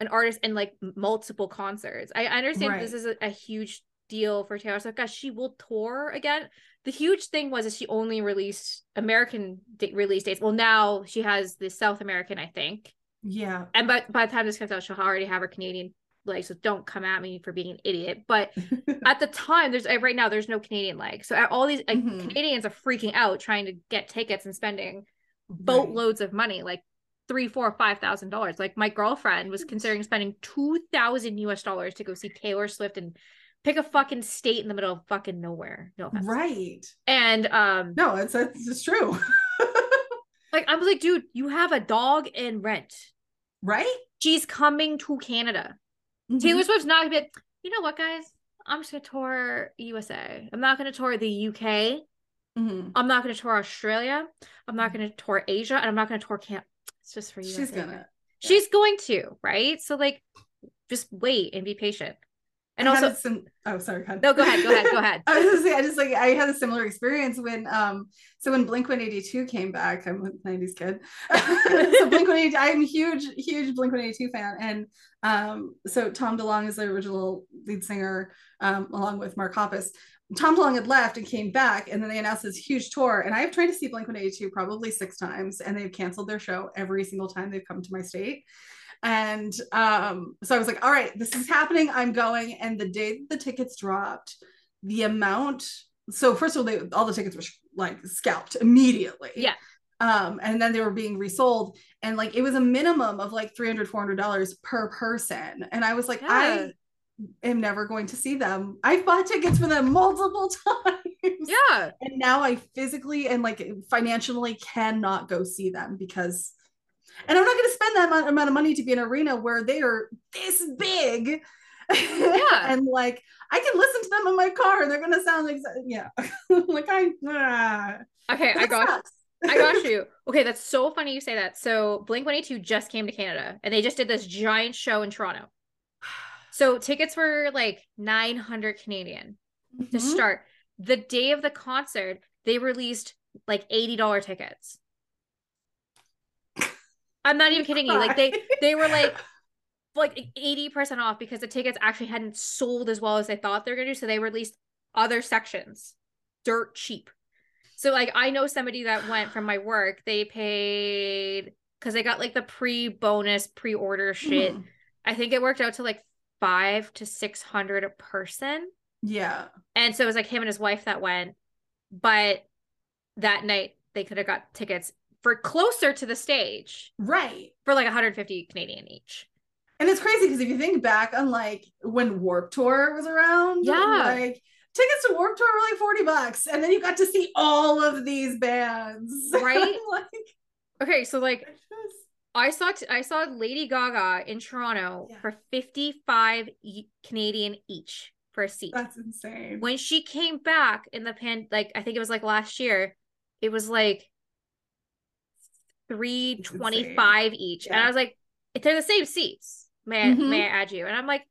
an artist in like multiple concerts. I, I understand this is a, a huge deal for Taylor Swift. Gosh, she will tour again. The huge thing was that she only released American da- release dates. Well, now she has the South American, I think. Yeah. And by by the time this comes out, she'll already have her Canadian leg. So don't come at me for being an idiot. But at the time, there's right now there's no Canadian leg. So all these like, Mhm. Canadians are freaking out trying to get tickets and spending Right. boatloads of money, like three, four, five thousand dollars. Like my girlfriend was considering spending two thousand US dollars to go see Taylor Swift and pick a fucking state in the middle of fucking nowhere. No offense. Right. And um No, it's it's, it's true. like I was like, dude, you have a dog in rent. right? She's coming to Canada. Mhm. Taylor Swift's not gonna be, you know what, guys? I'm just gonna tour USA. I'm not gonna tour the UK. Mhm. I'm not gonna tour Australia. I'm not gonna tour Asia, and I'm not gonna tour Camp. It's just for you. She's gonna. She's going to, right? So like, just wait and be patient. And I also, sim- oh, sorry. No, go ahead, go ahead, go ahead. I was gonna say, I just like I had a similar experience when um so when Blink 182 came back, I'm a 90s kid. so Blink 182, I'm a huge, huge Blink 182 fan. And um so Tom DeLonge is the original lead singer, um, along with Mark Hoppus. Tom DeLonge had left and came back, and then they announced this huge tour. And I've tried to see Blink 182 probably six times, and they've canceled their show every single time they've come to my state. And um, so I was like, all right, this is happening. I'm going. And the day the tickets dropped, the amount. So first of all, they, all the tickets were like scalped immediately. Yeah. Um, and then they were being resold, and like it was a minimum of like 300 400 dollars per person. And I was like, Yeah. I am never going to see them. I've bought tickets for them multiple times. Yeah, And now I physically and like financially cannot go see them because, and I'm not going to spend that amount, of money to be in an arena where they are this big. Yeah. and like I can listen to them in my car and they're going to sound like, yeah. like I, ah. okay, I got, sucks. I got you. Okay, that's so funny you say that. So Blink One Eight Two just came to Canada, and they just did this giant show in Toronto. So tickets were like nine hundred Canadian. to Mhm. start. The day of the concert, they released like $80 tickets. I'm not even kidding you. Like they they were like like 80% off because the tickets actually hadn't sold as well as they thought they were gonna do. So they released other sections dirt cheap. So like I know somebody that went from my work, they paid because they got like the pre-bonus pre-order shit. Mhm. I think it worked out to like five to six hundred a person. Yeah. And so it was like him and his wife that went. But that night they could have got tickets for closer to the stage Right. for like 150 Canadian each. And it's crazy because if you think back on like when Warp Tour was around, Yeah. like tickets to Warp Tour were like 40 bucks. And then you got to see all of these bands. Right? like Okay, so like just- I saw t- I saw Lady Gaga in Toronto Yeah. for 55 e- Canadian each for a seat. that's insane. when she came back in the pan like I think it was like last year, it was like 325 each. And I was like, they're the same seats, may I, Mhm. may I add you? And I'm like,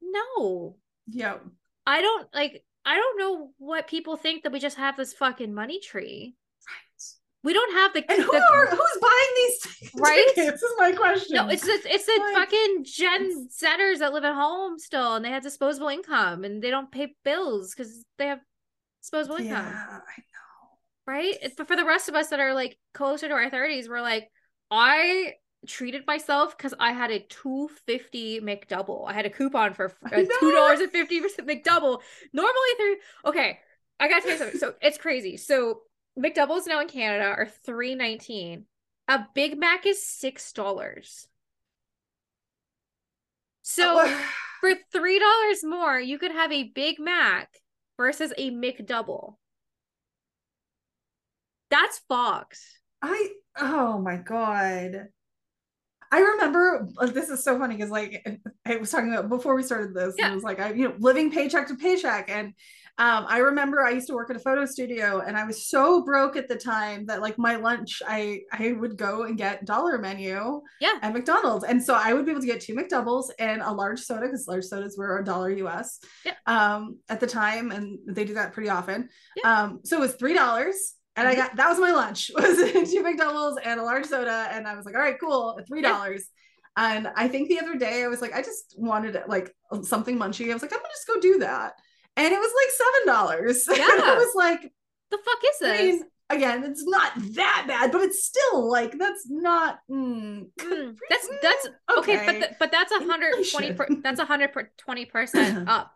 no. yeah. I don't like I don't know what people think that we just have this fucking money tree. Right. We don't have the, And who the- are who's buying these Right? tickets? Is my question. no, it's the it's the Like, fucking Gen Zers that live at home still, and they have disposable income, and they don't pay bills because they have disposable yeah, income. I right? It's, but for the rest of us that are like closer to our 30s, we're like, I treated myself because I had a 250 McDouble. I had a coupon for uh, a know. two dollars and fifty percent McDouble. Normally three. Okay, I gotta tell you something. So it's crazy. So McDoubles now in Canada are three nineteen. A Big Mac is six dollars. So for three dollars more, you could have a Big Mac versus a McDouble. That's Fox. I oh my god. I remember this is so funny because like I was talking about before we started this, and Yeah. it was like I you know living paycheck to paycheck, and um, I remember I used to work at a photo studio, and I was so broke at the time that like my lunch I I would go and get dollar menu Yeah. at McDonald's, and so I would be able to get two McDoubles and a large soda because large sodas were a dollar US Yeah. um, at the time, and they do that pretty often. Yeah. Um, so it was three dollars. And I got that was my lunch was two McDoubles and a large soda. And I was like, all right, cool, three dollars. And I think the other day I was like, I just wanted like something munchy. I was like, I'm gonna just go do that. And it was like seven dollars. and I was like, The fuck is I this? mean, again, it's not that bad, but it's still like that's not mm, Mm, that's that's okay, but th- but that's a hundred twenty. That's a hundred twenty percent up.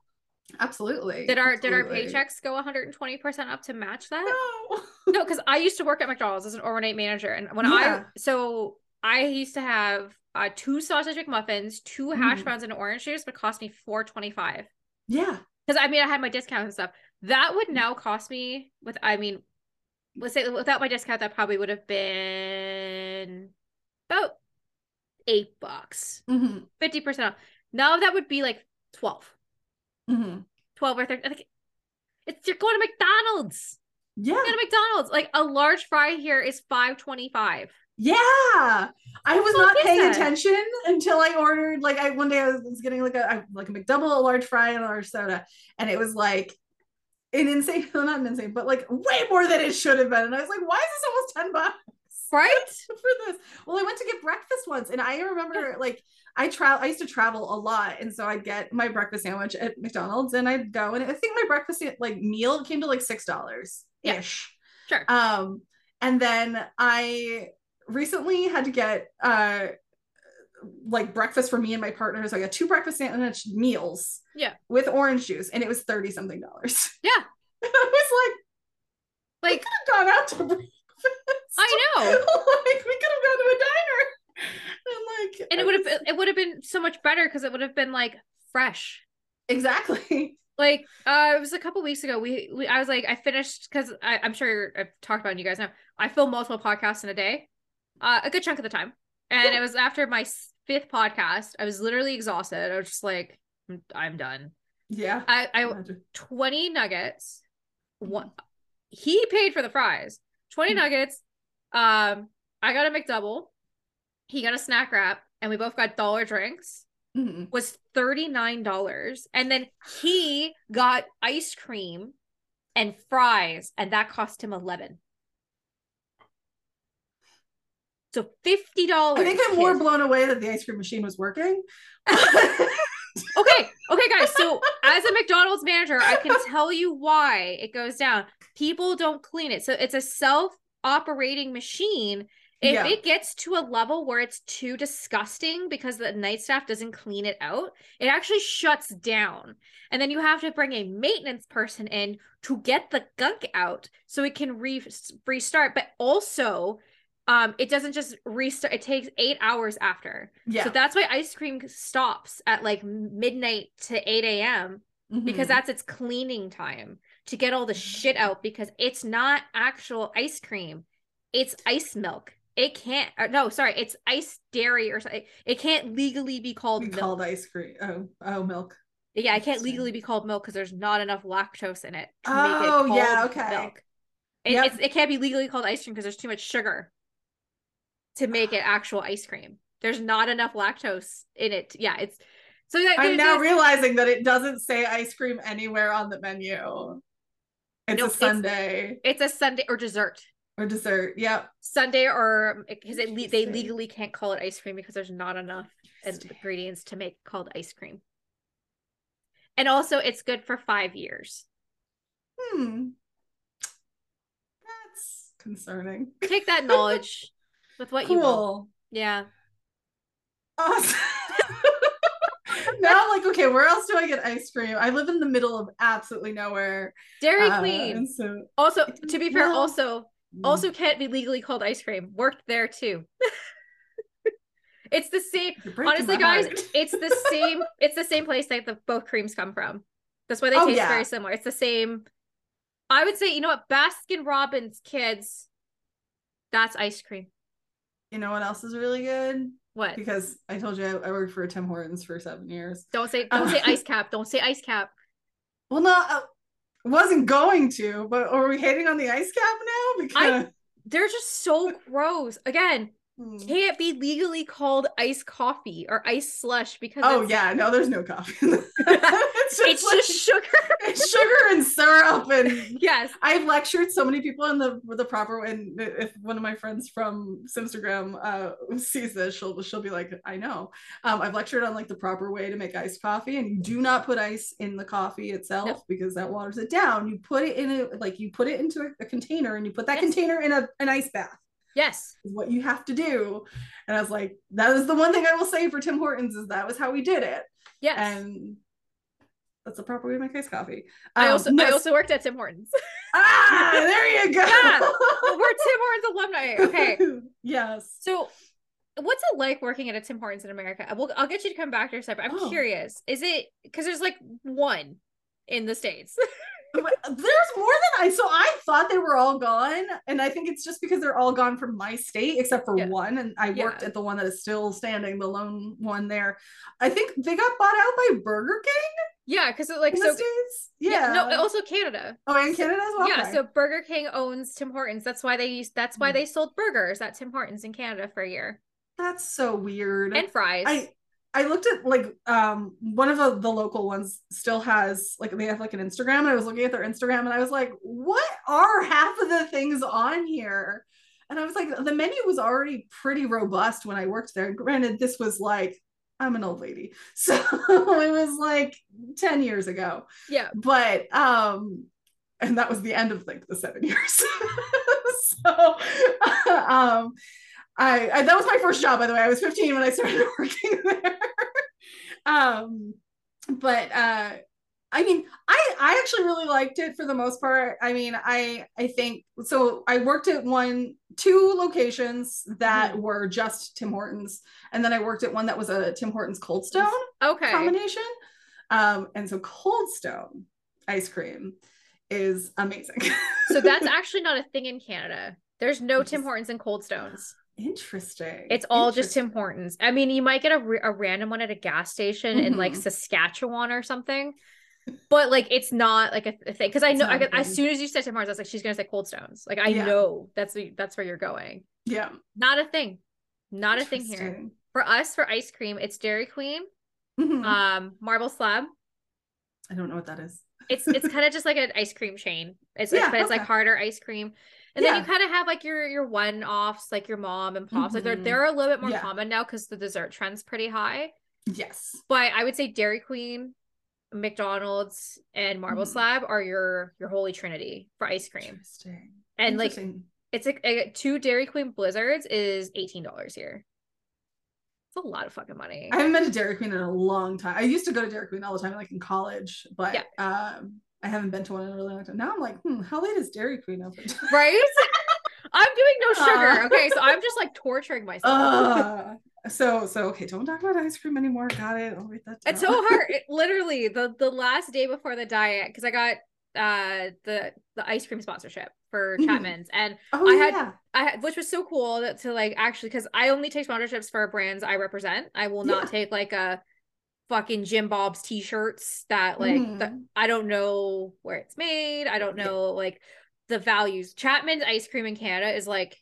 Absolutely. Did our did our paychecks go one hundred and twenty percent up to match that? No. No, because I used to work at McDonald's as an overnight manager, and when Yeah. I so I used to have uh, two sausage McMuffins, two hash Mhm. browns, and orange juice, but cost me four twenty five. Yeah. Because I mean, I had my discount and stuff. That would now cost me with I mean, let's say without my discount, that probably would have been about eight bucks, hmm fifty percent off. Now that would be like 12, hmm 12 or 13. I it's you're going to McDonald's. Yeah. You're going to McDonald's. Like a large fry here is five twenty five. Yeah. I was not paying that? attention until I ordered like I one day I was, getting like a like a McDouble, a large fry, and a large soda. And it was like an insane, well, not an insane, but like way more than it should have been. And I was like, why is this almost 10 bucks? Right? for this. Well, I went to get breakfast once, and I remember like I travel. I used to travel a lot, and so I'd get my breakfast sandwich at McDonald's, and I'd go, and I think my breakfast like meal came to like six dollars ish. Sure. Um, and then I recently had to get uh like breakfast for me and my partner. So I got two breakfast sandwich meals. Yeah. With orange juice, and it was 30 something dollars. Yeah. I was like, Like i've gone out to. I know. like we could have gone to a diner. And like and it would have it would have been so much better because it would have been like fresh. exactly. Like uh it was a couple weeks ago. We, we I was like I finished because I'm sure I've talked about it you guys know I film multiple podcasts in a day, uh, a good chunk of the time. And Yeah. it was after my fifth podcast. I was literally exhausted. I was just like I'm, I'm done. Yeah. I I Imagine. 20 nuggets. One he paid for the fries. 20 Mhm. nuggets. Um I got a McDouble. He got a snack wrap and we both got dollar drinks. Mhm. Was $39 and then he got ice cream and fries and that cost him 11. So $50. I think I'm more blown away that the ice cream machine was working. Okay, okay, guys. So, as a McDonald's manager, I can tell you why it goes down. People don't clean it. So, it's a self operating machine. If Yeah. it gets to a level where it's too disgusting because the night staff doesn't clean it out, it actually shuts down. And then you have to bring a maintenance person in to get the gunk out so it can re- restart. But also, um, it doesn't just restart, it takes eight hours after. yeah. So that's why ice cream stops at like midnight to 8 a.m. because Mhm. that's its cleaning time to get all the shit out because it's not actual ice cream. It's ice milk. It can't, no, sorry, it's ice dairy or something. It can't legally be called we milk. called ice cream. Oh, oh, milk. yeah, it can't legally be called milk because there's not enough lactose in it to make it Oh, yeah, okay. milk. It, Yep. it's, it can't be legally called ice cream because there's too much sugar to make it actual ice cream. There's not enough lactose in it. Yeah, it's so that, I'm now realizing that it doesn't say ice cream anywhere on the menu. It's No, a sundae it's a sundae or dessert. or dessert. Yep. sundae or because it le- they legally can't call it ice cream because there's not enough ingredients to make called ice cream. And also, it's good for five years. Hmm. That's concerning. Take that knowledge with what you will. Yeah. Awesome. now I'm like, okay, where else do I get ice cream? I live in the middle of absolutely nowhere. Dairy Uh, Queen. so Also, to be fair, also also can't be legally called ice cream. Worked there too. it's the same. Honestly, guys, it's the same. It's the same place that the both creams come from. That's why they Oh, taste yeah. very similar. It's the same. I would say, you know what, Baskin Robbins kids. That's ice cream. you know what else is really good? What? Because I told you I, I worked for Tim Hortons for seven years. Don't say don't um, say ice cap. Don't say ice cap. Well, no, I wasn't going to, but are we hating on the ice cap now? Because They're just so gross. Again. Can't be legally called iced coffee or ice slush because oh yeah, no, there's no coffee. it's just, it's like- just sugar. it's sugar and syrup and yes. I've lectured so many people in the the proper way. And if one of my friends from Simstagram uh, sees this, she'll she'll be like, "I know." Um, I've lectured on like the proper way to make iced coffee, and you do not put ice in the coffee itself No. because that waters it down. You put it in a like you put it into a, a container, and you put that Yes. container in a an ice bath. Yes. Is what you have to do. And I was like, that is the one thing I will say for Tim Hortons is that was how we did it, Yes. and that's the proper way to make iced coffee. I Um, also I also worked at Tim Hortons. ah, there you go. Yeah. We're Tim Hortons alumni. Okay. yes. So what's it like working at a Tim Hortons in America? Well, I'll get you to come back to your side, but I'm Oh. curious. Is it because there's like one in the States? There's more than I so I thought they were all gone. And I think it's just because they're all gone from my state, except for Yeah. one. And I worked Yeah. at the one that is still standing, the lone one there. I think they got bought out by Burger King yeah, because like so States. Yeah. no, also Canada. oh, and Canada as well. Yeah, Okay. so Burger King owns Tim Hortons. That's why they used that's why Hmm. they sold burgers at Tim Hortons in Canada for a year. that's so weird. And fries. I I looked at like um one of the, the local ones still has like they have like an Instagram and I was looking at their Instagram and I was like, what are half of the things on here? And I was like, the menu was already pretty robust when I worked there. Granted, this was like I'm an old lady. So it was like 10 years ago. yeah. But um and that was the end of like the seven years. so um I, I that was my first job by the way. I was 15 when I started working there. um but uh I mean, I I actually really liked it for the most part. I mean, I I think so. I worked at one, two locations that Mhm. were just Tim Hortons, and then I worked at one that was a Tim Hortons Cold Stone Okay. combination. Um, and so Cold Stone ice cream is amazing. So that's actually not a thing in Canada. There's no Tim Hortons and Cold Stones. Interesting. It's all just Tim Interesting. Hortons. I mean, you might get a, a random one at a gas station in like Mhm. Saskatchewan or something, but like it's not like a, a thing. Because I know I, as soon as you said Tim Hortons, I was like, she's gonna say Cold Stones. Like I Yeah. know that's the, that's where you're going. Yeah. Not a thing. Not a thing here. For us, for ice cream, it's Dairy Queen, Mhm. um, Marble Slab. I don't know what that is. It's it's kind of just like an ice cream chain. It's Yeah, like, but it's like harder ice cream. And then you kind of have like your your one offs, like your mom and pops. Like they're Mhm. they're a little bit more Yeah. common now because the dessert trend's pretty high. Yes. But I would say Dairy Queen, McDonald's, and Marble Mhm. Slab are your your holy trinity for ice cream. Interesting. And like it's like a, two Dairy Queen Blizzards is eighteen dollars here. It's a lot of fucking money. I haven't been to Dairy Queen in a long time. I used to go to Dairy Queen all the time, like in college, but Yeah. um, I haven't been to one in a really long time. Now I'm like, hmm, how late is Dairy Queen open? right? I'm doing no sugar. Uh. Okay, so I'm just like torturing myself. uh, so so okay, don't talk about ice cream anymore. Got it. I'll write that down. It's so hard. It- literally, the the last day before the diet, because I got uh the the ice cream sponsorship for Mhm. Chapman's, and oh I had- yeah. I had, which was so cool that, to like actually because I only take sponsorships for brands I represent. I will not Yeah. take like a fucking Jim Bob's t-shirts that like the, Mhm. I don't know where it's made. I don't know like the values. Chapman's ice cream in Canada is like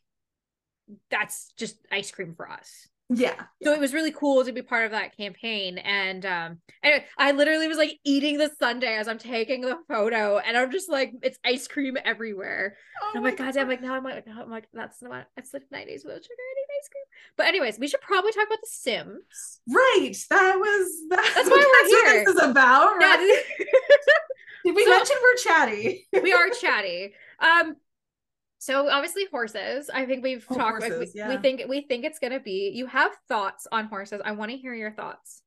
that's just ice cream for us. yeah. So it was really cool to be part of that campaign. And um anyway, I literally was like eating the sundae as I'm taking the photo and I'm just like it's ice cream everywhere. Oh And I'm my like, God damn, like now I'm like, now I'm like, that's not it's like 90s without sugar I need ice cream. But anyways, we should probably talk about the Sims. Right. That was that, That's why we're what here. this is about, Yeah, right? Did we So- mention we're chatty? we are chatty. Um so obviously horses. I think we've Oh, talked like, we, yeah. we think we think it's gonna be. You have thoughts on horses. I want to hear your thoughts.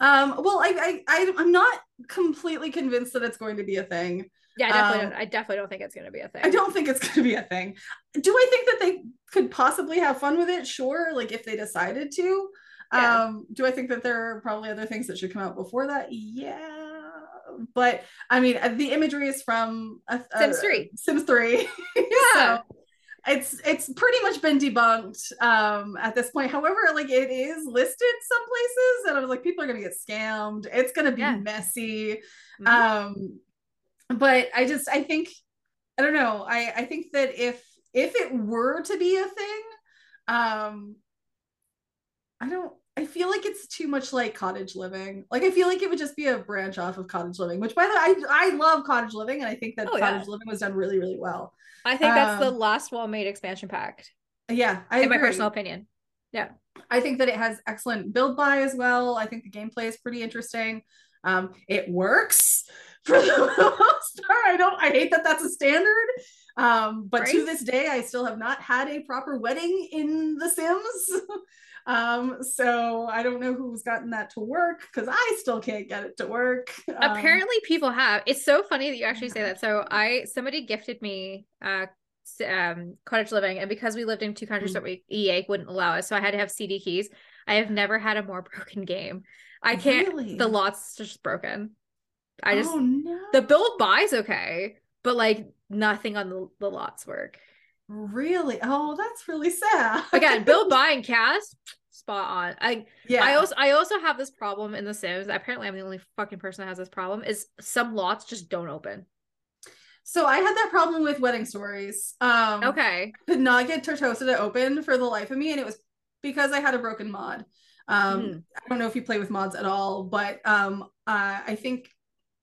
Um, well, I, I, I, I'm not completely convinced that it's going to be a thing. Yeah, I definitely, Um, don't, I definitely don't think it's going to be a thing. I don't think it's going to be a thing. Do I think that they could possibly have fun with it? Sure, like if they decided to. Yeah. Um, do I think that there are probably other things that should come out before that? Yeah. But I mean, uh, the imagery is from uh, uh, Sims 3. Sims 3. Yeah. so it's it's pretty much been debunked um at this point. However, like it is listed some places, and I was like, people are gonna get scammed. It's gonna be Yeah. messy. Mhm. Um, but I just I think I don't know. I I think that if if it were to be a thing, um, I don't. I feel like it's too much like cottage living. Like I feel like it would just be a branch off of cottage living. Which, by the way, I I love cottage living, and I think that Oh, yeah. cottage living was done really really well. I think that's the um, last well-made expansion pack, Yeah, I in my personal opinion. Yeah. I think that it has excellent build buy as well. I think the gameplay is pretty interesting. Um, it works for the most part. I don't. I hate that that's a standard. Um, but to this day, I still have not had a proper wedding in The Sims. um, so I don't know who's gotten that to work because I still can't get it to work. Um, Apparently, people have. It's so funny that you actually say that. So I somebody gifted me uh um cottage living, and because we lived in two countries Mm. that we EA wouldn't allow us, so I had to have CD keys. I have never had a more broken game. I can't. Really? The lot's just broken. I just oh no. the build buys okay, but like nothing on the, the lots work. really. Oh, that's really sad. Again, build buy and cast spot on. I yeah. I also I also have this problem in The Sims. Apparently, I'm the only fucking person that has this problem. Is some lots just don't open. so I had that problem with wedding stories. Um, Okay. could not get Tartosa to open for the life of me, and it was because I had a broken mod. Um, Mhm. I don't know if you play with mods at all, but um, uh, I think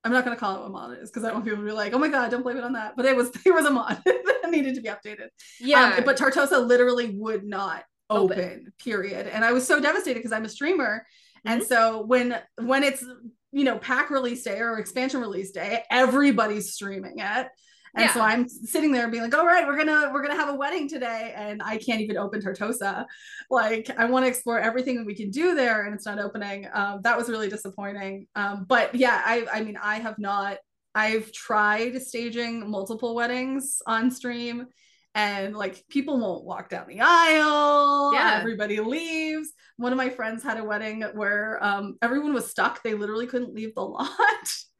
I'm not going to call it what mod it is because I don't want people to be like, "Oh my god, don't blame it on that." But it was there was a mod that needed to be updated. Yeah. Um, but Tartosa literally would not Open. open, period. And I was so devastated because I'm a streamer. And Mhm. so when when it's you know pack release day or expansion release day, everybody's streaming it. And so I'm sitting there being like, all right, we're gonna we're gonna have a wedding today, and I can't even open Tartosa. Like I want to explore everything that we can do there, and it's not opening. Um, that was really disappointing. Um, but yeah, I I mean I have not. I've tried staging multiple weddings on stream, and like people won't walk down the aisle. Yeah. everybody leaves. One of my friends had a wedding where um, everyone was stuck. They literally couldn't leave the lot,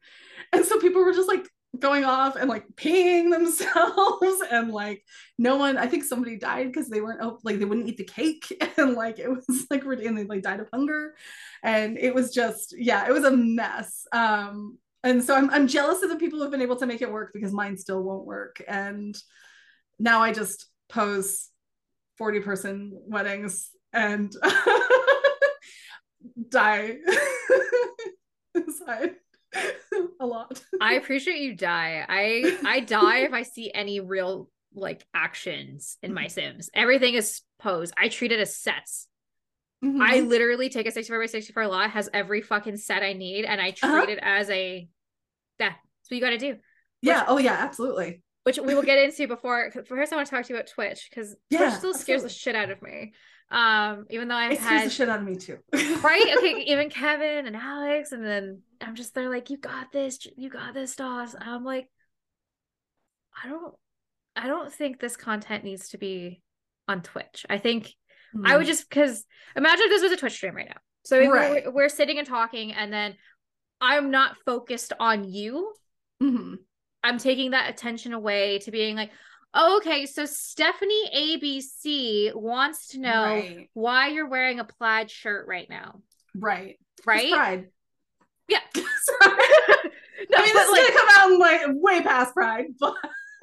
and so people were just like going off and like peeing themselves and like no one i think somebody died because they weren't op- like they wouldn't eat the cake and like it was like and they like died of hunger. And it was just yeah it was a mess. Um and so I'm, I'm jealous of the people who've been able to make it work because mine still won't work. And now i just pose 40 person weddings and die. Inside a lot I appreciate you die. I I die if I see any real like actions in my Sims. Everything is posed. I treat it as sets. Mhm. I literally take a 64 by 64 lot, has every fucking set I need, and I treat Uh-huh. it as a yeah, that's what you gotta do. yeah oh yeah absolutely Which we will get into before First, I want to talk to you about Twitch because Yeah, Twitch still scares the shit out of me. Um, even though I've it had the shit out of me too right okay even kevin and alex and then i'm just they're like you got this you got this Doss. i'm like i don't i don't think this content needs to be on twitch i think i Hmm. would just because imagine if this was a twitch stream right now so Right. we're, we're sitting and talking and then i'm not focused on you Mhm. i'm taking that attention away to being like oh, okay so stephanie abc wants to know right why you're wearing a plaid shirt right now right It's right pride Yeah. No, I mean, this is gonna come out in, like way past Pride, but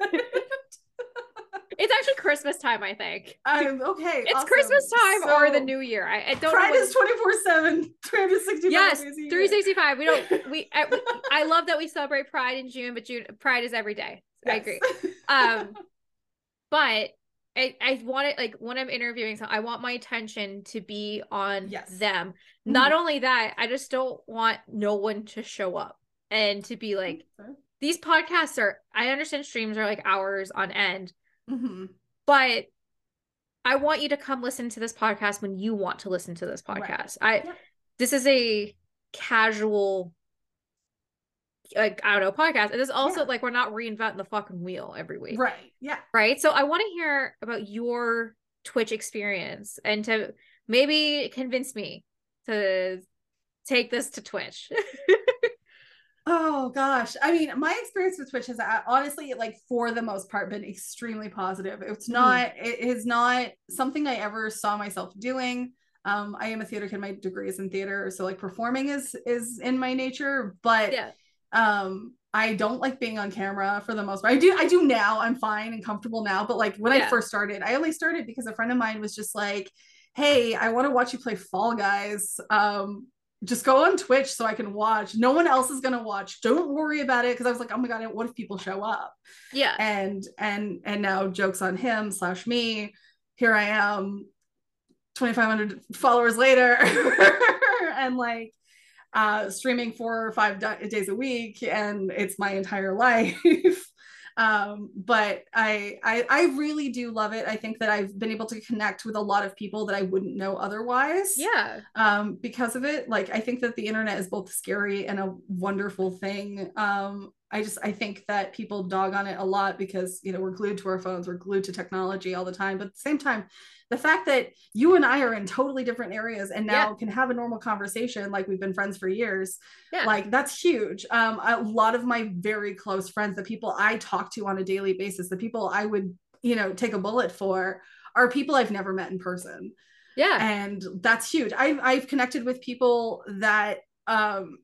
it's actually Christmas time, I think. I'm okay. It's awesome. Christmas time or the new year. I, I don't Pride know. is 24 7, 365 yes, days a year. 365. We don't we I, we- I love that we celebrate Pride in June, but June Pride is every day. I agree. Um but I, I want it like when I'm interviewing so I want my attention to be on Yes. them. Not only that, I just don't want no one to show up and to be like these podcasts are I understand streams are like hours on end, Mhm. but I want you to come listen to this podcast when you want to listen to this Right. podcast. I Yep. this is a casual like I don't know podcast. And it's also Yeah. like we're not reinventing the fucking wheel every week. Right. Yeah. Right. So I want to hear about your Twitch experience and to maybe convince me to take this to Twitch. Oh gosh. I mean, my experience with Twitch has uh, honestly, like for the most part, been extremely positive. It's Mhm. not, it is not something I ever saw myself doing. Um, I am a theater kid, my degree is in theater, so like performing is is in my nature, but yeah. Um I don't like being on camera for the most part. I do I do now. I'm fine and comfortable now, but like when I first started, I only started because a friend of mine was just like, "Hey, I want to watch you play Fall Guys. Um just go on Twitch so I can watch. No one else is going to watch. Don't worry about it." Cuz I was like, "Oh my god, what if people show up?" Yeah. And and and now jokes on him slash me. Here I am 2500 followers later and like uh streaming four or five di- days a week and it's my entire life. Um but I, I i really do love it. I think that i've been able to connect with a lot of people that i wouldn't know otherwise Yeah. um because of it. Like i think that the internet is both scary and a wonderful thing. Um i just i think that people dog on it a lot because you know we're glued to our phones we're glued to technology all the time but at the same time the fact that you and i are in totally different areas and now Yeah. can have a normal conversation like we've been friends for years Yeah. like that's huge um a lot of my very close friends the people i talk to on a daily basis the people i would you know take a bullet for are people i've never met in person yeah. and that's huge i've i've connected with people that um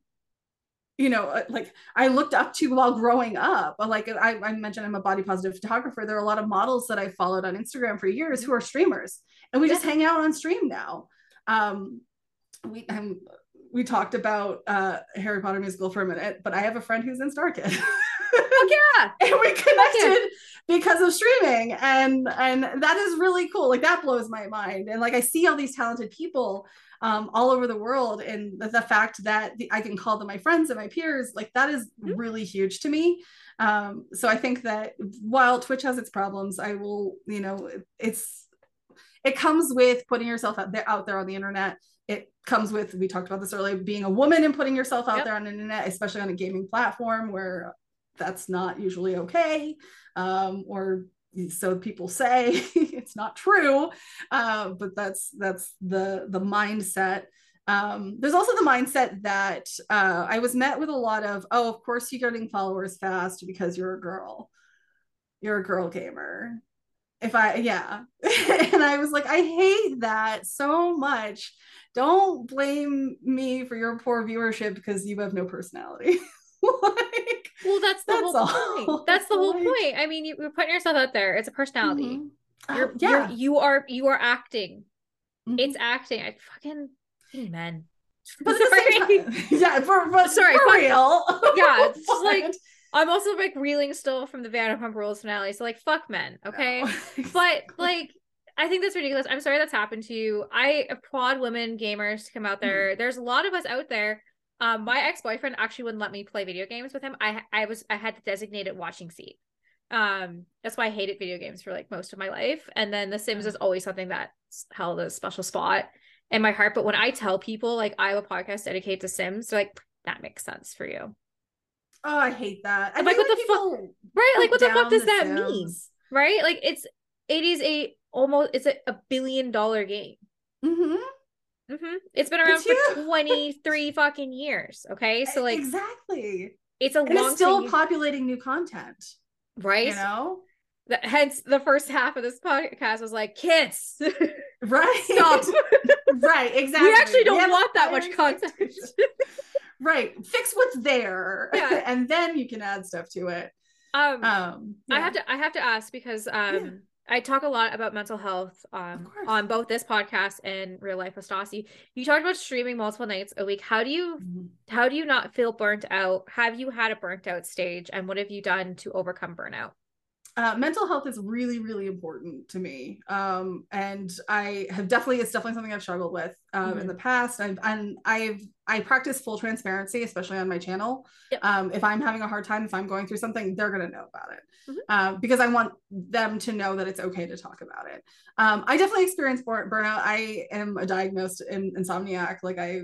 you know uh, like i looked up to while growing up like I, I mentioned i'm a body positive photographer. There are a lot of models that i followed on instagram for years who are streamers and we just hang out on stream now. Um we um, we talked about uh harry potter musical for a minute but i have a friend who's in StarKid yeah. and we connected because of streaming and and that is really cool like that blows my mind and like i see all these talented people um, all over the world and the, the fact that the, i can call them my friends and my peers like that is Mhm. really huge to me um, so i think that while twitch has its problems i will you know it's it comes with putting yourself out there out there on the internet it comes with we talked about this earlier being a woman and putting yourself out Yep. there on the internet especially on a gaming platform where that's not usually okay um, or so people say it's not true uh, but that's that's the the mindset. Um, there's also the mindset that uh, i was met with a lot of oh of course you're getting followers fast because you're a girl. You're a girl gamer. If i yeah. And i was like i hate that so much. Don't blame me for your poor viewership because you have no personality. Like Well, that's the That's whole all. point. That's the whole point. I mean, you, you're putting yourself out there. It's a personality. Mhm. You're, Oh, yeah you're you are you are acting. Mhm. It's acting. I fucking fucking men. but at the same Sorry. time, yeah, for, but Sorry, for real. Yeah, it's just like- I'm also like reeling still from the Vanderpump Rules finale. So like, fuck men, okay? No. But like, I think that's ridiculous. I'm sorry that's happened to you. I applaud women gamers to come out there. There's a lot of us out there. Um, my ex boyfriend actually wouldn't let me play video games with him. I I was I had the designated watching seat. Um, that's why I hated video games for like most of my life. And then The Sims Yeah. is always something that held a special spot in my heart. But when I tell people like I have a podcast dedicated to Sims, they're like, that makes sense for you. oh, I hate that. I I'm like, what the fuck? Right? Like what the fuck does The that mean? Right? Like it's it is a almost it's a, a billion dollar game. Mhm. Hmm It's been around It's for huge. 23 fucking years. Okay. So like exactly. it's a And long it's still populating new content. right? You know? That- hence the first half of this podcast was like kids. Right. Stop. right, exactly. we actually don't want that much content. right. Fix what's there. Yeah. and then you can add stuff to it. um Um I have to I have to ask because um I talk a lot about mental health um on both this podcast and real life with Stassi. You talked about streaming multiple nights a week. How do you Mhm. how do you not feel burnt out? Have you had a burnt out stage and what have you done to overcome burnout? Uh, mental health is really really important to me. Um, and i have definitely it's definitely something i've struggled with um, mm-hmm. in the past. I've, and i've i practice full transparency especially on my channel. Yep. um, if i'm having a hard time if i'm going through something they're going to know about it mm-hmm. uh, because i want them to know that it's okay to talk about it. Um, i definitely experience burnout. I am a diagnosed in, insomniac. Like I,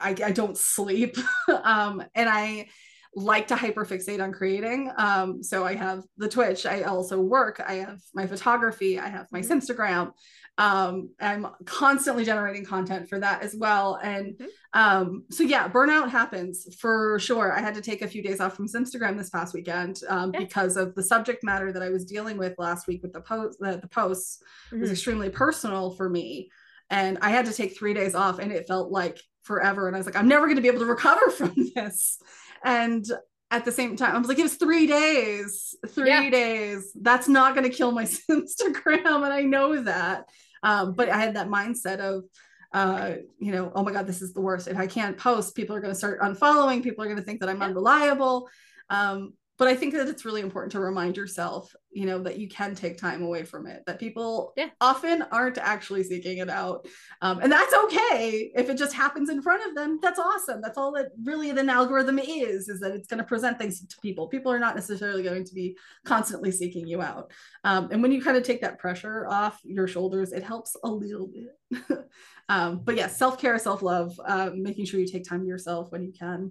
I i don't sleep. Um, and i like to hyperfixate on creating. Um, so I have the Twitch, I also work, I have my photography, I have my mm-hmm. Instagram. Um, I'm constantly generating content for that as well. And mm-hmm. um, so yeah, burnout happens for sure. I had to take a few days off from Instagram this past weekend um, yeah. because of the subject matter that I was dealing with last week with the post. The, the posts mm-hmm. was extremely personal for me, and I had to take three days off, and it felt like forever. And I was like, I'm never going to be able to recover from this and at the same time, I was like, it was three days, three yeah. days. That's not going to kill my Instagram. And I know that. Um, but I had that mindset of, uh, you know, oh my God, this is the worst. If I can't post, people are going to start unfollowing. People are going to think that I'm yeah. unreliable. Um, but I think that it's really important to remind yourself, you know, that you can take time away from it, that people yeah. often aren't actually seeking it out. Um, and that's okay. If it just happens in front of them, that's awesome. That's all that really an algorithm is, is that it's going to present things to people. People are not necessarily going to be constantly seeking you out. Um, and when you kind of take that pressure off your shoulders, it helps a little bit. um, but yeah, self-care, self-love, uh, making sure you take time to yourself when you can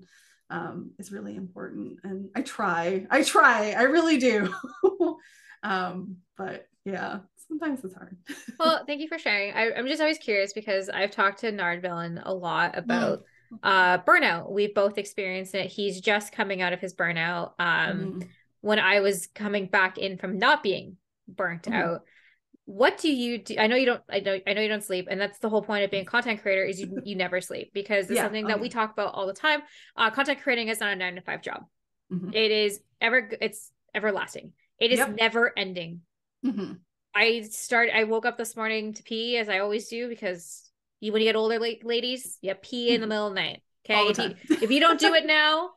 um, is really important. And I try, I try, I really do. um, but yeah, sometimes it's hard. well, thank you for sharing. I, am just always curious because I've talked to Nard Villain a lot about mm. uh, burnout. We've both experienced it. He's just coming out of his burnout. Um, mm. When I was coming back in from not being burnt mm. out, what do you do? I know you don't i know i know you don't sleep and that's the whole point of being a content creator is you, you never sleep because it's yeah, something that we talk about all the time. Uh, content creating is not a nine to five job. Mm-hmm. it is ever it's everlasting. It is yep. never ending. Mm-hmm. i start i woke up this morning to pee as i always do because you when you get older ladies you pee in the mm-hmm. middle of the night okay? If you, if you don't do it now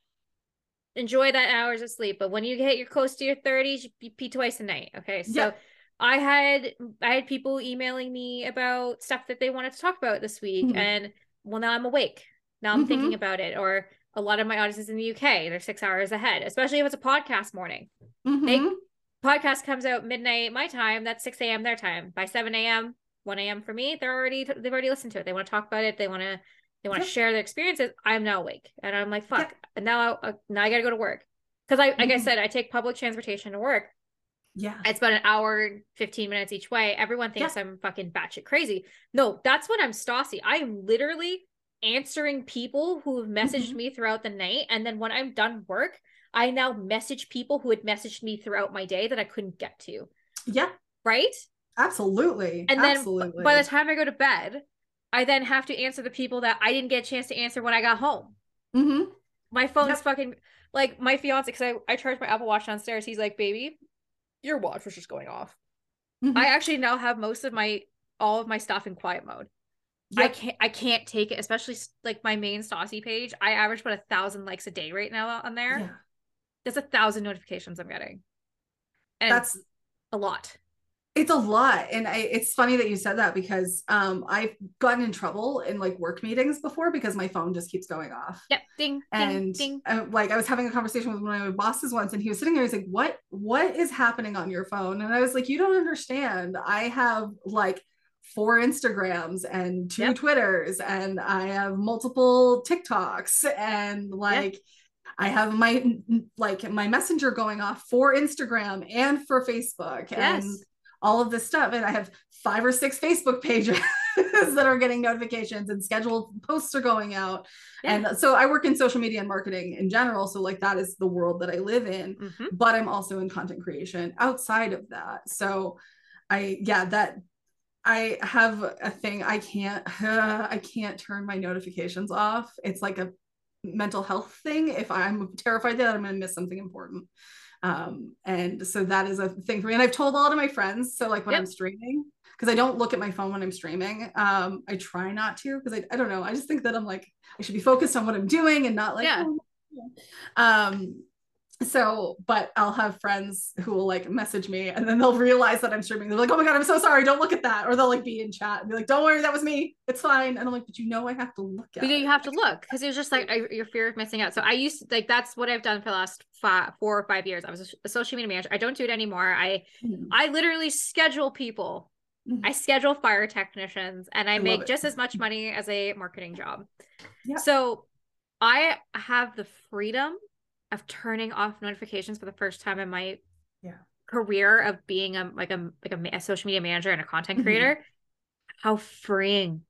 enjoy that hours of sleep but when you get you're close to your 30s you pee twice a night okay? So yep I had I had people emailing me about stuff that they wanted to talk about this week, mm-hmm. and well, now I'm awake. Now I'm mm-hmm. thinking about it. Or a lot of my audiences in the UK, they're six hours ahead, especially if it's a podcast morning. Mm-hmm. They, podcast comes out midnight my time. That's six a.m. their time. By seven a.m., one a.m. for me, they're already they've already listened to it. They want to talk about it. They want to they want to share their experiences. I'm now awake, and I'm like, fuck. And now I, uh, now I got to go to work because I like I mm-hmm. said, I take public transportation to work. Yeah. It's about an hour, 15 minutes each way. Everyone thinks yeah. I'm fucking batshit crazy. No, that's when I'm Stassi. I am literally answering people who have messaged mm-hmm. me throughout the night. And then when I'm done work, I now message people who had messaged me throughout my day that I couldn't get to. Yeah. Right? Absolutely. And then Absolutely. by the time I go to bed, I then have to answer the people that I didn't get a chance to answer when I got home. Mm-hmm. My phone's yep. fucking like my fiance because I, I charge my Apple Watch downstairs. He's like, baby, your watch was just going off. Mm-hmm. I actually now have most of my all of my stuff in quiet mode. Yep. I can't I can't take it, especially like my main Stassi page. I average about a thousand likes a day right now on there. Yeah. There's a thousand notifications I'm getting. And that's a lot it's a lot and I, it's funny that you said that because um, i've gotten in trouble in like work meetings before because my phone just keeps going off yep ding and ding, ding. Uh, like i was having a conversation with one of my bosses once and he was sitting there he's like what what is happening on your phone and i was like you don't understand i have like four instagrams and two yep. twitters and i have multiple tiktoks and like yep. I have my like my messenger going off for Instagram and for Facebook. Yes. And all of this stuff. And I have five or six Facebook pages that are getting notifications and scheduled posts are going out. Yeah. And so I work in social media and marketing in general. So, like, that is the world that I live in. Mm-hmm. But I'm also in content creation outside of that. So, I, yeah, that I have a thing I can't uh, I can't turn my notifications off. It's like a mental health thing if I'm terrified that I'm going to miss something important. Um, and so that is a thing for me. And I've told a lot of my friends. So like when yep. I'm streaming, because I don't look at my phone when I'm streaming. Um, I try not to because I, I don't know. I just think that I'm like I should be focused on what I'm doing and not like yeah. Oh, um so but i'll have friends who will like message me and then they'll realize that i'm streaming they're like oh my god i'm so sorry don't look at that or they'll like be in chat and be like don't worry that was me it's fine and i'm like but you know i have to look at But it you have to look because it was just like I, your fear of missing out. So I used to, like that's what I've done for the last five, four or five years. I was a, social media manager. I don't do it anymore. I Mhm. I literally schedule people. Mhm. I schedule fire technicians, and I, I make just as much money as a marketing job. Yeah. So I have the freedom of turning off notifications for the first time in my Yeah. career of being a like a like a, a social media manager and a content Mhm. creator. How freeing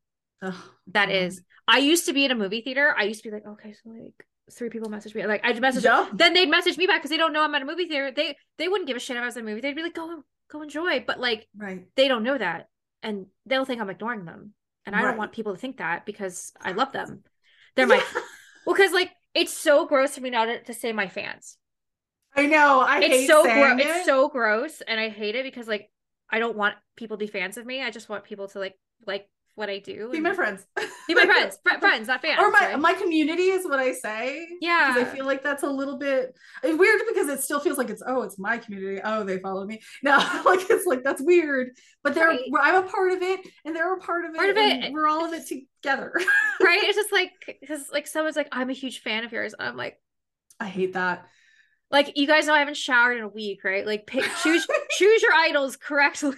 Ugh, that is. I used to be in a movie theater. I used to be like, okay, so like three people message me. Like I message Yeah. then they'd message me back because they don't know I'm at a movie theater. They they wouldn't give a shit if I was in a movie. They'd be like, go go enjoy. But like right they don't know that. And they'll think I'm ignoring them. And I Right. don't want people to think that because I love them. They're my well, because like it's so gross for me not to, to say my fans. i know i It's hate so gross. it. It's so gross, and I hate it because like I don't want people to be fans of me. I just want people to like like what I do. be my friends Be my friends. Fr- friends, not fans. or my right? my community is what I say. Yeah. I feel like that's a little bit it's weird because it still feels like it's oh it's my community oh they follow me no like it's like that's weird but they're Right. I'm a part of it and they're a part of it Part of it. we're all of it together. right? It's just like because like someone's like, I'm a huge fan of yours. I'm like, I hate that. like you guys know I haven't showered in a week, right? Like pick, choose choose your idols correctly.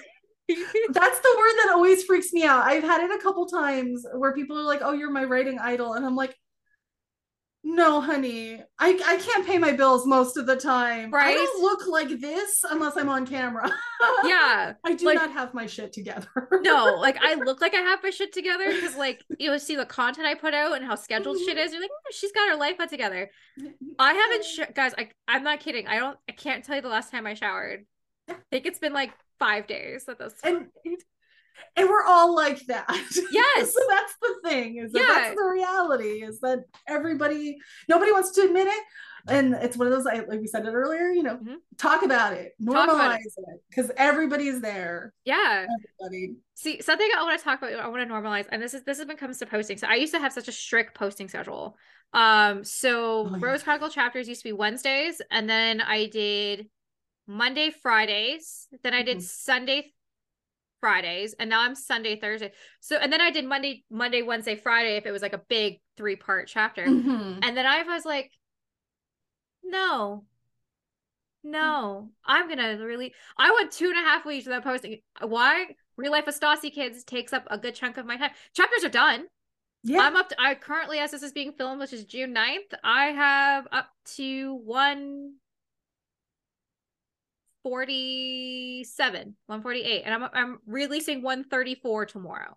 That's the word that always freaks me out. I've had it a couple times where people are like, "Oh, you're my writing idol," and I'm like, "No, honey, I I can't pay my bills most of the time. I don't look like this unless I'm on camera. yeah. I do Like- not have my shit together. No, like I look like I have my shit together because like you see the content I put out and how scheduled shit is. You're like, "Hmm, she's got her life put together. I haven't, sh- guys. I I'm not kidding. I don't. I can't tell you the last time I showered. I think it's been like five days at this and and we're all like that. Yes. so that's the thing is that Yeah. that's the reality is that everybody nobody wants to admit it. And it's one of those I like we said it earlier, you know, Mhm. talk about it, Talk about normalize it because everybody's there. yeah. Everybody. See, something I want to talk about, I want to normalize, and this is this is when it comes to posting. So I used to have such a strict posting schedule. Um, so Oh. Rose Chronicle chapters used to be Wednesdays, and then I did Monday, Fridays, then I did Mhm. Sunday, Fridays, and now I'm Sunday, Thursday. So and then I did Monday, Monday, Wednesday, Friday if it was like a big three part chapter. Mhm. And then I was like, no, no, I'm gonna really. I went two and a half weeks without posting. Why? Real life of Stassi kids takes up a good chunk of my time. Chapters are done. Yeah. I'm up to. I currently, as this is being filmed, which is June 9th, I have up to one. 47 148 and i'm i'm releasing 134 tomorrow.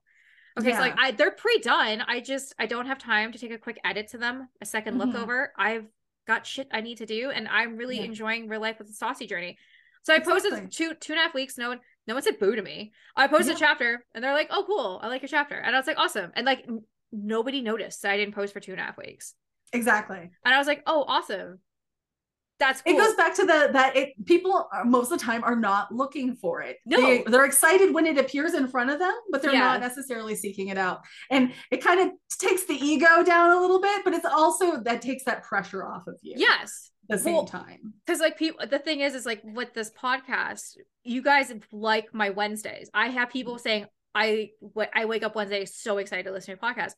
Okay so like i they're pre-done. I just i don't have time to take a quick edit to them a 2nd look Mhm. over. I've got shit i need to do and i'm really Yeah. enjoying real life with the saucy journey. So i posted Exactly. two two and a half weeks no one no one said boo to me. I posted a chapter and they're like oh cool i like your chapter and i was like awesome and like n- nobody noticed that i didn't post for two and a half weeks. Exactly. and i was like oh awesome that's cool It goes back to the that it people are, most of the time are not looking for it. No. They, they're excited when it appears in front of them, but they're Yeah. not necessarily seeking it out. And it kind of takes the ego down a little bit, but it's also that takes that pressure off of you. yes the same Well, time. because like people the thing is is like with this podcast you guys like my wednesdays i have people saying i i wake up wednesday so excited to listen to your podcast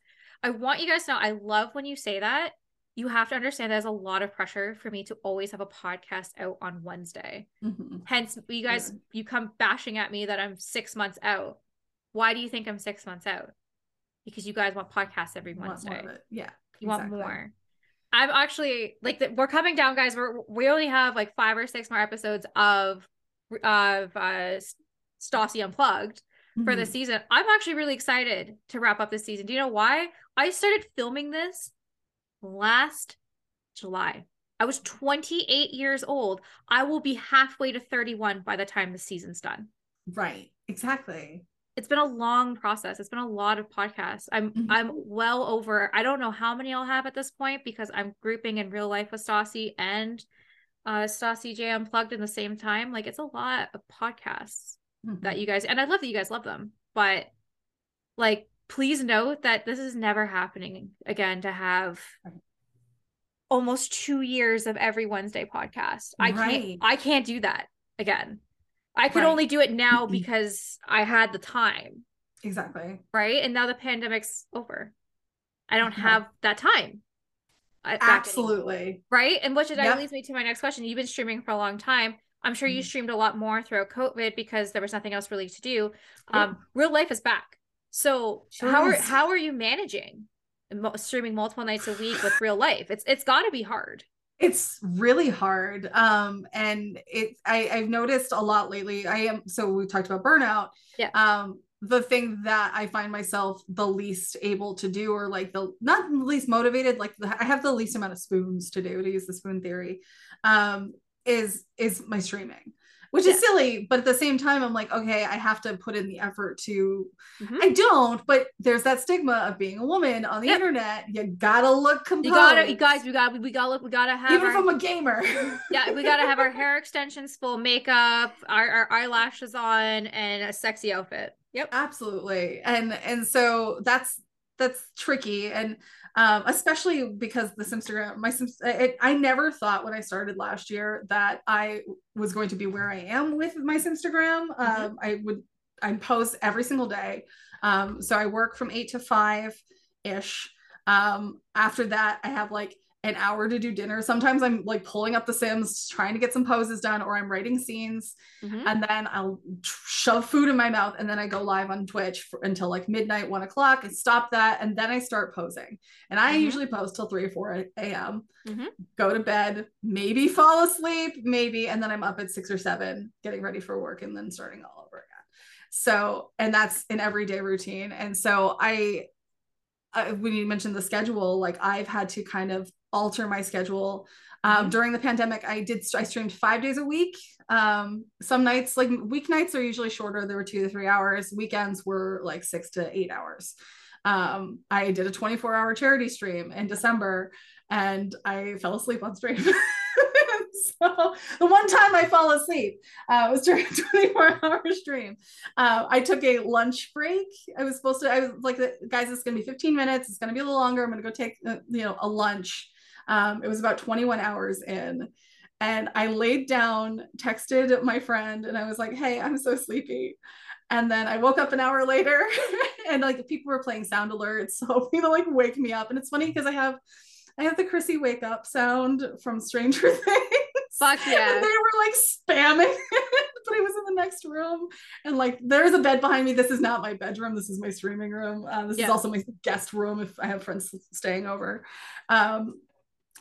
i want you guys to know i love when you say that you have to understand there's a lot of pressure for me to always have a podcast out on wednesday Mhm. hence you guys you come bashing at me that i'm six months out why do you think i'm six months out because you guys want podcasts every Want wednesday. Yeah. you want more. I'm actually like the, we're coming down, guys. We're we only have like five or six more episodes of of uh Stassi Unplugged for this Mhm. season. I'm actually really excited to wrap up this season. Do you know why? I started filming this last July. I was 28 years old. I will be halfway to 31 by the time the season's done. Right. Exactly. It's been a long process. It's been a lot of podcasts. I'm Mhm. I'm well over. I don't know how many I'll have at this point because I'm grouping in real life with Stassi and uh Stassi J Unplugged in the same time. Like it's a lot of podcasts that Mhm. you guys and I love that you guys love them. But like please note that this is never happening again to have almost two years of every Wednesday podcast. I Right. can't I can't do that again. I could Right. only do it now because I had the time, Exactly. right? And now the pandemic's over. I don't Yeah. have that time. Absolutely. right? And which Yep. leads me to my next question. You've been streaming for a long time. I'm sure you Mhm. streamed a lot more throughout COVID because there was nothing else really to do. Yeah. Um, real life is back. So Sure how are how are you managing streaming multiple nights a week with real life? It's it's got to be hard. It's really hard. Um, and it I, I've noticed a lot lately. I am so we talked about burnout. Yeah. Um, the thing that I find myself the least able to do, or like the not least motivated, like the, I have the least amount of spoons to do to use the spoon theory, um, is is my streaming, which Yeah. is silly, but at the same time, I'm like, okay, I have to put in the effort to Mhm. I don't, but there's that stigma of being a woman on the Yep. internet. You gotta look composed. You gotta, you guys, we gotta, we gotta look, we gotta have, even our, if I'm a gamer. yeah, we gotta have our hair extensions, full makeup, our, our eyelashes on, and a sexy outfit. Yep. absolutely and and so that's that's tricky and um especially because this instagram my Sims, it, i never thought when i started last year that i was going to be where i am with my instagram um i would i post every single day. Um so i work from eight to five ish um after that i have like an hour to do dinner sometimes i'm like pulling up the sims trying to get some poses done or i'm writing scenes Mhm. and then I'll shove food in my mouth and then I go live on Twitch for, until like midnight, one o'clock, and stop that, and then I start posing. And I Mhm. usually post till three or four a.m. Mhm. Go to bed, maybe fall asleep, maybe, and then I'm up at six or seven, getting ready for work, and then starting all over again. So, and that's an everyday routine. And so I, I when you mentioned the schedule, like I've had to kind of alter my schedule. Um, Mhm. during the pandemic i did i streamed five days a week. Um, some nights like weeknights are usually shorter. There were two to three hours. Weekends were like six to eight hours. Um, i did a 24 hour charity stream in december and i fell asleep on stream. So the one time i fall asleep uh, was during a 24 hour stream. Uh, i took a lunch break. I was supposed to i was like guys it's gonna be 15 minutes. It's gonna be a little longer. I'm gonna go take uh, you know a lunch um, it was about 21 hours in. And I laid down, texted my friend, and I was like, hey, I'm so sleepy. And then I woke up an hour later and like people were playing sound alerts, hoping to like wake me up. And it's funny because I have I have the Chrissy wake up sound from Stranger Things. Fuck yeah. And they were like spamming it, but I was in the next room. And like there's a bed behind me. This is not my bedroom. This is my streaming room. Uh, this is also my guest room if I have friends staying over. Um,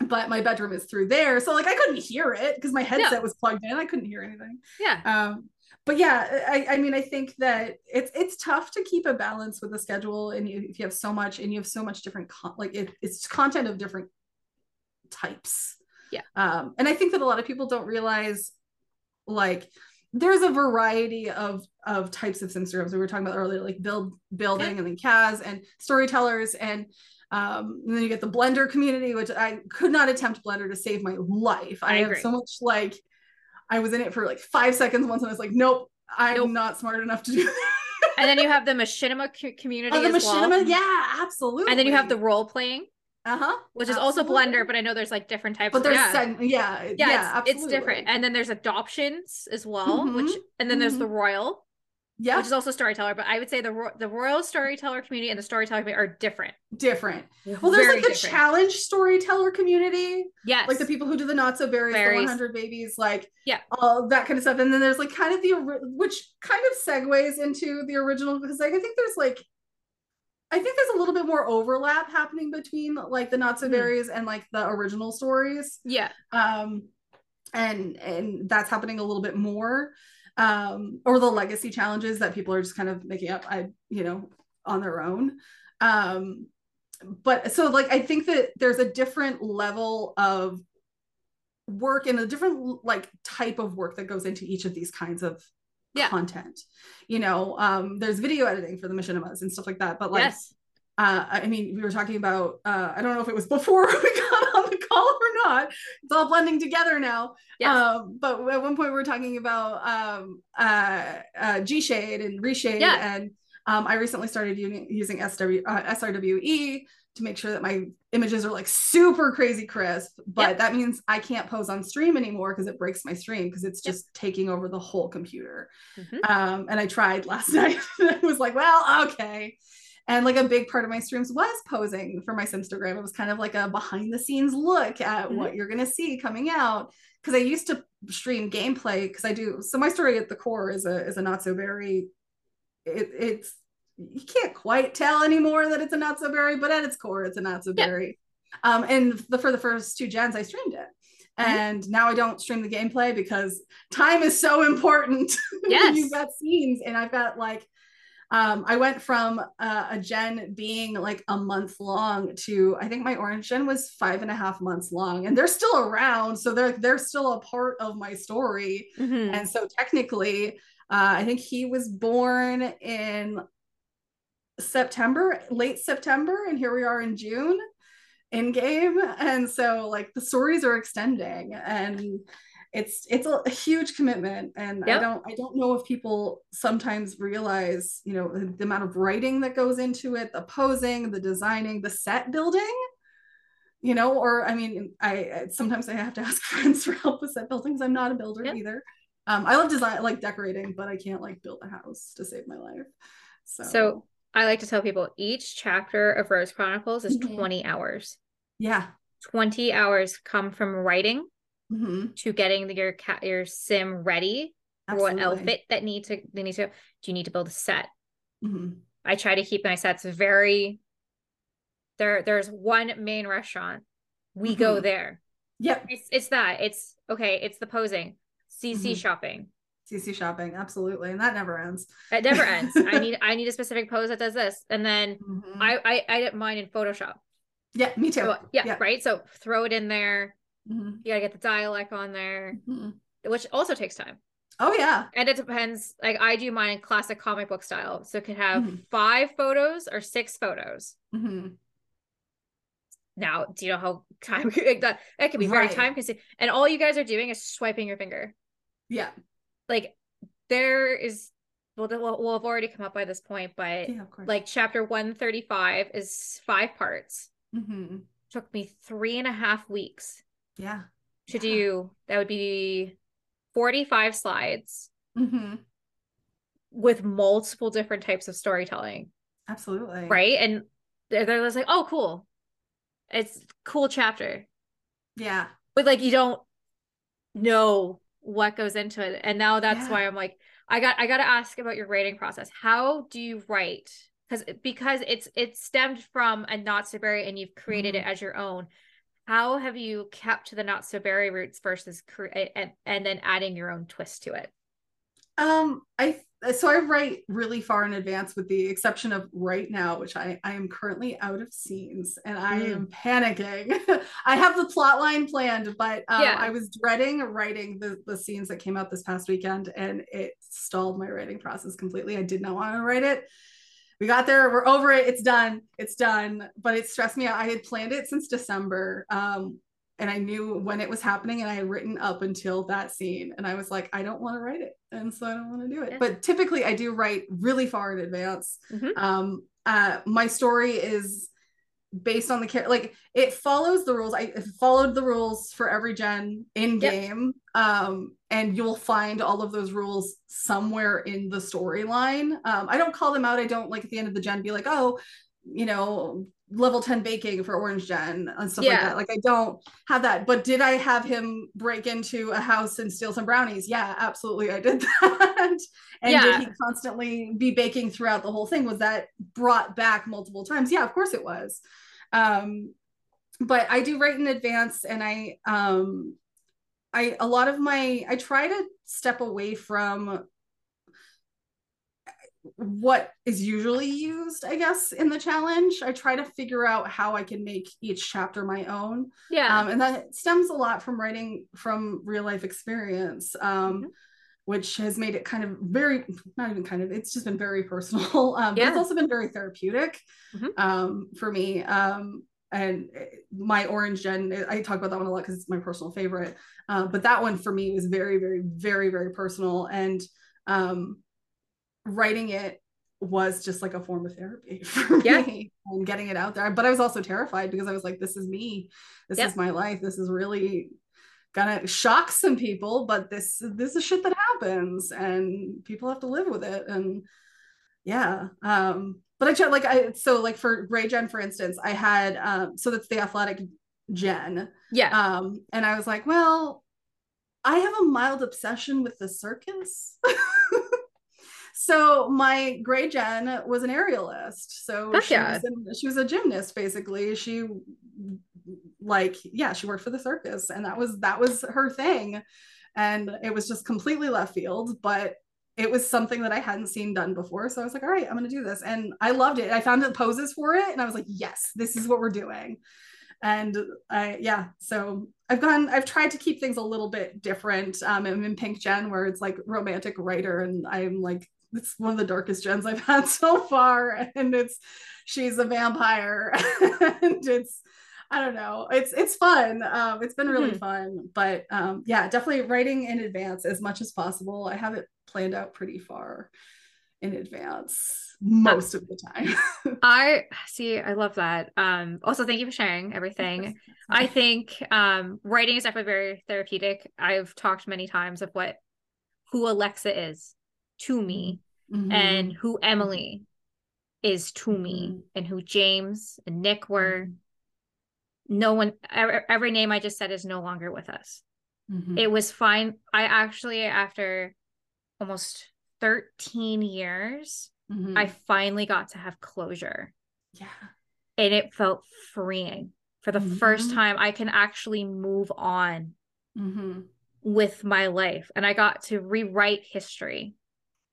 but my bedroom is through there. So like I couldn't hear it because my headset was plugged in. I couldn't hear anything. Yeah. Um, but yeah, I, I mean, I think that it's it's tough to keep a balance with the schedule, and you, if you have so much, and you have so much different, con- like it, it's content of different types. Yeah. Um, and I think that a lot of people don't realize, like, there's a variety of of types of Instagrams we were talking about earlier, like build building, Yeah. and then CAS and storytellers, and um, and then you get the Blender community, which I could not attempt Blender to save my life. I, I have so much like I was in it for like five seconds once, and I was like, nope, I'm Nope. not smart enough to do that. And then you have the machinima co- community oh, the as well. machinima, yeah, absolutely. And then you have the role playing, uh huh, which is also Blender, but I know there's like different types. but there's yeah. yeah, yeah, yeah, yeah, it's, it's different. And then there's adoptions as well, Mhm, which and then there's the royal, yeah, which is also storyteller. But I would say the ro- the royal storyteller community and the storyteller community are different. different. Well, there's Very like the different. challenge storyteller community, Yes, like the people who do the not so berries, the Berries. 100 babies, like Yeah. all that kind of stuff. And then there's like kind of the which kind of segues into the original because like I think there's like I think there's a little bit more overlap happening between like the not so berries and like the original stories. Yeah, um and and that's happening a little bit more um or the legacy challenges that people are just kind of making up i you know on their own. Um but so like i think that there's a different level of work and a different like type of work that goes into each of these kinds of Yeah. content you know? Um there's video editing for the machinimas and stuff like that but like yes, uh, I mean, we were talking about, uh, I don't know if it was before we got call or not. It's all blending together now. yes, Um, but at one point we were talking about um, uh, uh, GShade and Reshade Yeah. and Um, I recently started using, using SW, uh, SRWE to make sure that my images are like super crazy crisp. But yep. that means I can't pose on stream anymore because it breaks my stream because it's just yep. taking over the whole computer. Mm-hmm. Um, and I tried last night. I was like, well, okay. And like a big part of my streams was posing for my Simstagram. It was kind of like a behind the scenes look at mm-hmm. what you're going to see coming out. Because I used to stream gameplay because I do. So my story at the core is a is a not so very. It, it's you can't quite tell anymore that it's a not so berry, but at its core, it's a not so berry. Yeah. Um, and the, for the first two gens, I streamed it. Mm-hmm. And now I don't stream the gameplay because time is so important. Yes. You've got scenes, and I've got like, um, I went from uh, a gen being like a month long to I think my orange gen was five and a half months long, and they're still around, so they're they're still a part of my story. Mm-hmm. And so technically, uh, I think he was born in September, late September, and here we are in June in game. And so like the stories are extending and it's it's a, huge commitment and yep. i don't i don't know if people sometimes realize you know the, the, amount of writing that goes into it the posing the designing the set building you know or i mean i sometimes i have to ask friends for help with set buildings i'm not a builder yep. either um i love design like decorating but i can't like build a house to save my life so so I like to tell people each chapter of Rose Chronicles is mm-hmm. 20 hours. Yeah. 20 hours come from writing mm-hmm. to getting the, your cat your sim ready Absolutely. for what outfit that need to they need to do you need to build a set. Mm-hmm. I try to keep my sets very there there's one main restaurant. We go mm-hmm. there. Yep. It's it's that. It's okay, it's the posing. CC mm-hmm. shopping. CC shopping, absolutely, and that never ends. It never ends. I need I need a specific pose that does this, and then mm-hmm. I, I I did mine in Photoshop. Yeah, me too. So, yeah, yeah, right. So throw it in there. Mm-hmm. You gotta get the dialect on there, mm-hmm. which also takes time. Oh yeah, and it depends. Like I do mine in classic comic book style, so it could have mm-hmm. five photos or six photos. Mm-hmm. Now, do you know how time like that? That can be very right. time consuming, and all you guys are doing is swiping your finger. Yeah, like there is well we'll have already come up by this point but yeah, like chapter 135 is five parts mm-hmm. took me three and a half weeks yeah. To yeah. do that would be 45 slides mm-hmm. with multiple different types of storytelling. Absolutely. Right? And they're, they're just like oh cool. It's cool chapter. Yeah. But like you don't know what goes into it. And now that's yeah. why i'm like i got i got to ask about your writing process. How do you write? Because because it's it stemmed from a not so berry and you've created mm-hmm. it as your own how have you kept the not so berry roots versus cre- and, and then adding your own twist to it um i so I write really far in advance, with the exception of right now, which I, I am currently out of scenes and I mm. am panicking. I have the plot line planned, but um, yeah. I was dreading writing the, the scenes that came out this past weekend and it stalled my writing process completely. I did not want to write it. We got there, we're over it, it's done, it's done. But it stressed me out. I had planned it since December. Um, and I knew when it was happening and I had written up until that scene and I was like I don't want to write it and so I don't want to do it. Yeah. But typically I do write really far in advance. Mm-hmm. Um uh my story is based on the character like it follows the rules i followed the rules for every gen in game yep. um and you'll find all of those rules somewhere in the storyline um i don't call them out i don't like at the end of the gen be like oh you know level 10 baking for orange gen and stuff yeah. like that. Like i don't have that. But did i have him break into a house and steal some brownies? Yeah absolutely i did that. And yeah. did he constantly be baking throughout the whole thing? Was that brought back multiple times? Yeah of course it was. Um but i do write in advance and i um i a lot of my i try to step away from what is usually used, I guess, in the challenge. I try to figure out how I can make each chapter my own. Yeah. Um, and that stems a lot from writing from real life experience, um, mm-hmm. which has made it kind of very, not even kind of, it's just been very personal. Um, yeah. But it's also been very therapeutic mm-hmm. um, for me. Um, and my orange gen, I talk about that one a lot because it's my personal favorite. Uh, but that one for me was very, very, very, very personal. And um, writing it was just like a form of therapy for Yeah. me and getting it out there. But I was also terrified because I was like, this is me. This Yep. is my life. This is really gonna shock some people, but this this is shit that happens and people have to live with it. And yeah. Um, but I tried like I so like for Ray gen, for instance, I had um so that's the athletic gen. Yeah. Um, and I was like, well, I have a mild obsession with the circus. so my gray gen was an aerialist. So she, yeah. was she was a gymnast basically. She like yeah, she worked for the circus and that was that was her thing. And it was just completely left field, but it was something that I hadn't seen done before. So I was like, all right, I'm gonna do this. And I loved it. I found the poses for it and I was like, yes, this is what we're doing and I yeah, so I've gone I've tried to keep things a little bit different. Um I'm in Pink Gen where it's like romantic writer and I'm like it's one of the darkest gens I've had so far and it's she's a vampire and it's I don't know. It's it's fun. Um it's been really Mhm. fun, but um yeah, definitely writing in advance as much as possible. I have it planned out pretty far in advance most of the time. I see. I love that. Um, also, thank you for sharing everything. I think um, writing is definitely very therapeutic. I've talked many times of what who Alexa is to me Mhm. and who Emily is to me Mhm. and who James and Nick were. No one, every, name I just said is no longer with us. Mhm. It was fine. I actually, after almost 13 years, Mhm. I finally got to have closure yeah. and it felt freeing. For the first Mhm. time, I can actually move on Mm-hmm. with my life and I got to rewrite history.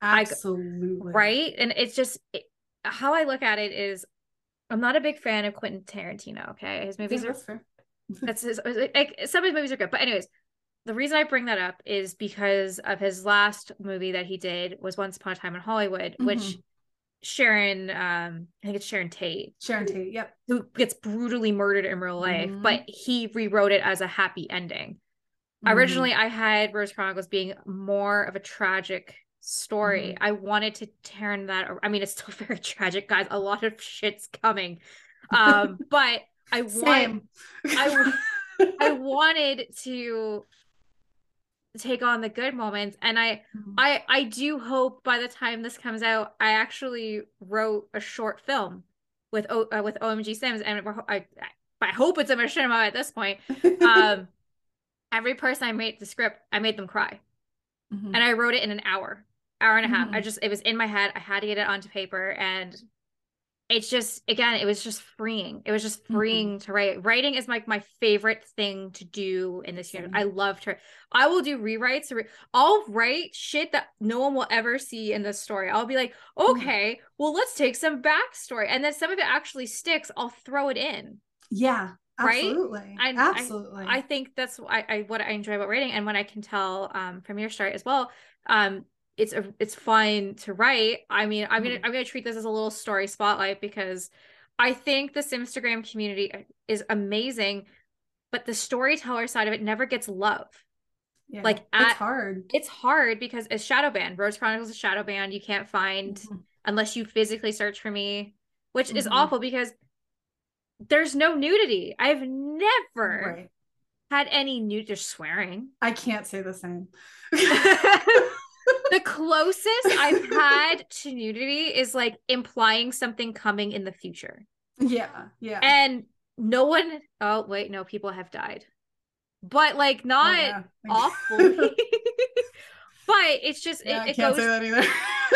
I- Absolutely. right and it's just it, how i look at it is i'm not a big fan of quentin tarantino okay his Yeah, movies are that's that's his like some of his movies are good but anyways the reason i bring that up is because of his last movie that he did was once upon a time in hollywood which Mhm. sharon um i think it's sharon tate Sharon Tate. Yep. who gets brutally murdered in real life Mhm. but he rewrote it as a happy ending originally i had rose chronicles being more of a tragic story. Mhm. i wanted to turn that i mean it's still very tragic guys. A lot of shit's coming. Um but i want I i wanted to take on the good moments. And i Mhm. i i do hope by the time this comes out i actually wrote a short film with o uh, with omg sims. And I, I hope it's a machinima at this point. Um every person i made the script i made them cry Mhm. and I wrote it in an hour, hour and a half. I Mhm. just it was in my head. I had to get it onto paper, and it's just again, it was just freeing. It was just Mhm. freeing to write. Writing is like my favorite thing to do in this. Same. I loved her. I will do rewrites. re- I'll write shit that no one will ever see in this story. I'll be like, Mm. okay, well, let's take some backstory, and then some of it actually sticks. I'll throw it in. yeah. Right? Absolutely. I- I- absolutely. I think that's I, I what I enjoy about writing, and when I can tell um, from your story as well, um, it's a, it's fun to write. I mean, I'm gonna Mhm. I'm gonna treat this as a little story spotlight because I think this Instagram community uh, is amazing, but the storyteller side of it never gets love. yeah. like, it's hard. It's hard because it's shadow banned. Rose Chronicles is shadow banned. You can't find Mhm. unless you physically search for me, which is Mhm. awful because there's no nudity. I've never Right. had any nude swearing. I can't say the same. the closest I've had to nudity is like implying something coming in the future. yeah. Yeah. And no one oh wait, no, people have died. But like Oh, not yeah. awfully. but it's just yeah, I it, it can't goes say that either.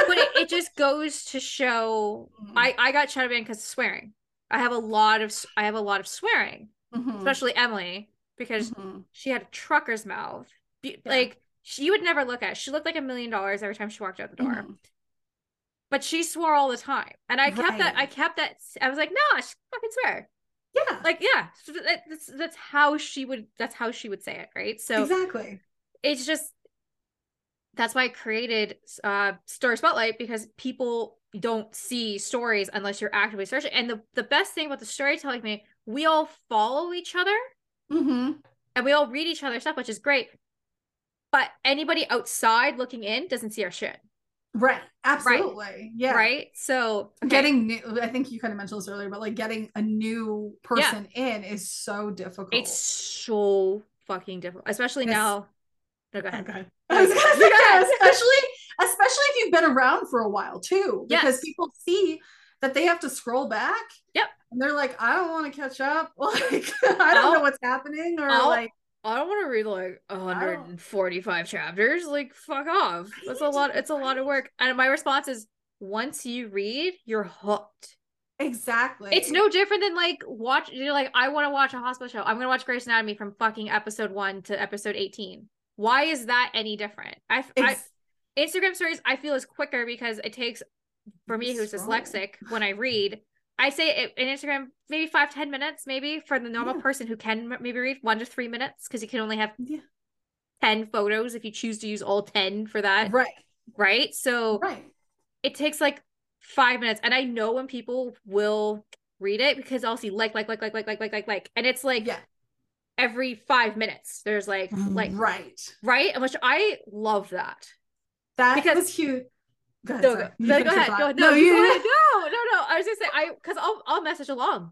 but it, it just goes to show Mhm. I I got shadow banned because of swearing. I have a lot of I have a lot of swearing, Mhm. especially Emily because Mhm. she had a trucker's mouth. Be- Yeah. Like she would never look at. She looked like a million dollars every time she walked out the door. Mhm. But she swore all the time, and I kept that. I kept that. I was like, no, she fucking swear. Yeah. Like, yeah, that's that's how she would. That's how she would say it, right? So exactly. it's just that's why I created uh story spotlight because people don't see stories unless you're actively searching. And the the best thing about the storytelling me, we all follow each other hmm and we all read each other's stuff, which is great. But anybody outside looking in doesn't see our shit. Right. Absolutely. Yeah. right so okay. Getting new, I think you kind of mentioned this earlier, but like getting a new person in is so difficult. it's so fucking difficult especially Yes. now no go ahead Okay. I was gonna say, Go ahead. especially, especially if you've been around for a while too, because Yes. people see that they have to scroll back. Yep. And they're like, I don't want to catch up. Like, I don't I'll- know what's happening, or I'll- like, I don't want to read like 145 chapters. Like, fuck off. That's a lot. It's a lot of work. And my response is once you read, you're hooked. exactly. It's no different than like watch. You're like, I want to watch a hospital show. I'm gonna watch Grey's Anatomy from fucking episode one to episode 18. Why is that any different? I, I Instagram stories I feel is quicker because it takes for me who's dyslexic when I read. I say it in Instagram maybe five ten minutes maybe for the normal Yeah. person who can maybe read one to three minutes because you can only have Yeah. 10 photos if you choose to use all 10 for that right. right so Right. it takes like five minutes and I know when people will read it because I'll see like like like like like like like like like and it's like Yeah. Every five minutes there's like like right. right and which I love that That Because- was huge. Go ahead. No, go, You no, go ahead. Go ahead. No, No, you ahead. No, no, no. I was just saying, I because I'll I'll message along.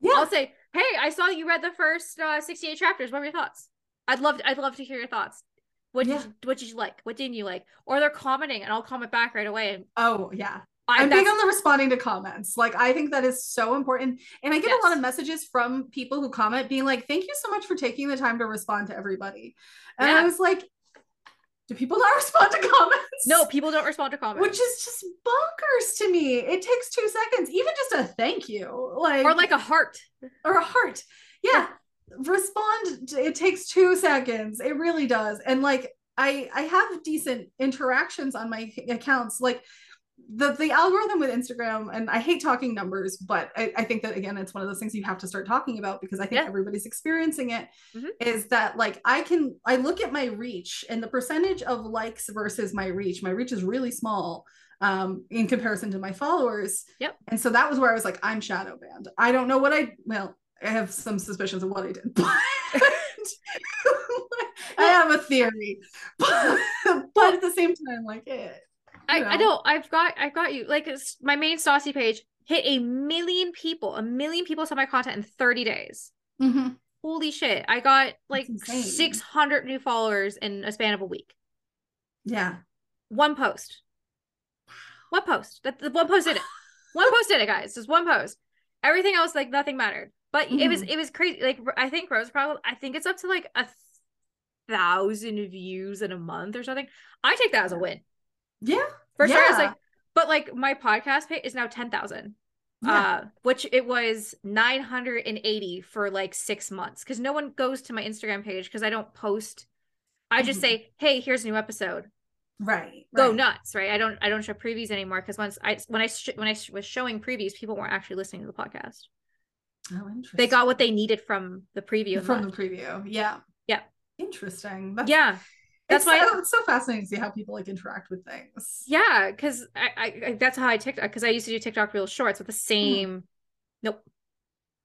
Yeah. I'll say, hey, I saw you read the first uh, sixty eight chapters. What were your thoughts? I'd love I'd love to hear your thoughts. What did Yeah. you, what did you like? What didn't you like? Or they're commenting, and I'll comment back right away. And Oh yeah. I, I'm big on the responding to comments. Like I think that is so important. And I get a lot of messages from people who comment being like, thank you so much for taking the time to respond to everybody. And I was like, do people not respond to comments? no people don't respond to comments. Which is just bonkers to me. It takes two seconds, even just a thank you. Like or like a heart. or a heart. Yeah. Respond. It takes two seconds. It really does. And like I I have decent interactions on my accounts. Like the the algorithm with Instagram, and I hate talking numbers, but I, I think that again, it's one of those things you have to start talking about because I think Yeah. everybody's experiencing it. Is Mhm. that like I can I look at my reach and the percentage of likes versus my reach. My reach is really small um in comparison to my followers. Yep. And so that was where I was like, I'm shadow banned. I don't know what I well, I have some suspicions of what I did, but I have a theory. But, but at the same time, like it. I, you I know. know I've got I've got you. Like it's, my main Saucy page hit a million people. A million people saw my content in 30 days. Mhm. Holy shit. I got like 600 new followers in a span of a week. Yeah. One post. One post. That the one post did it. One post did it, guys. Just one post. Everything else, like nothing mattered. But it was Mhm. it was crazy. Like I think Rose probably I think it's up to like a thousand views in a month or something. I take that as a win. Yeah. For sure. It's Yeah. like but like my podcast page is now ten thousand. Yeah. Uh which it was 980 for like six months because no one goes to my Instagram page because I don't post. I just Mhm. say, hey, here's a new episode right. go right. nuts, right? I don't I don't show previews anymore because once I when I sh- when I sh- was showing previews, people weren't actually listening to the podcast. Oh, interesting. They got what they needed from the preview. from the preview. Yeah. Yeah. Interesting. That's, yeah, that's it's why- so, it's so fascinating to see how people like interact with things. yeah, because I, I that's how I TikTok because I used to do TikTok real shorts with the same. Nope,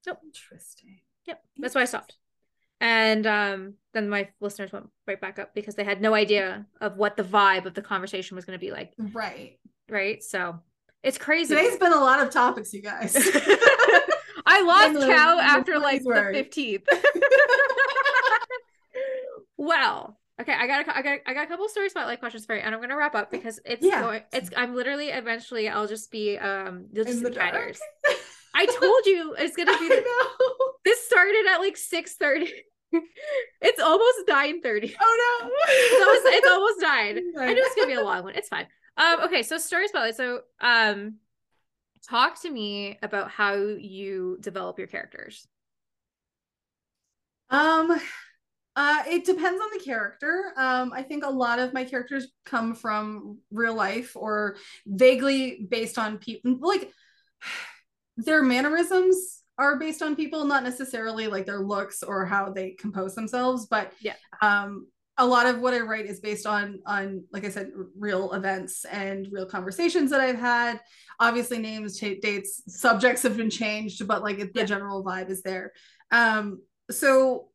Nope. Interesting. yep. That's why I stopped. And um, then my listeners went right back up because they had no idea of what the vibe of the conversation was going to be like, Right. right? So it's crazy. Today's been a lot of topics, you guys. I lost count after like phrase the word. fifteenth. okay, I got a, I got I got a couple story spotlight questions for you, and I'm gonna wrap up because it's Yeah. going. It's I'm literally eventually I'll just be um you'll just In the the dark. tires. I told you it's gonna be. I The, know. this started at like six thirty. it's almost nine thirty. Oh no. It's almost, it's almost nine. I know it's gonna be a long one. It's fine. Um, okay, so story spotlight. So, um, talk to me about how you develop your characters. Um, uh, it depends on the character. Um, I think a lot of my characters come from real life or vaguely based on people. Like their mannerisms are based on people, not necessarily like their looks or how they compose themselves. But Yeah. um, a lot of what I write is based on on like I said, real events and real conversations that I've had. Obviously, names, ta- dates, subjects have been changed, but like it, the general vibe is there. Um, so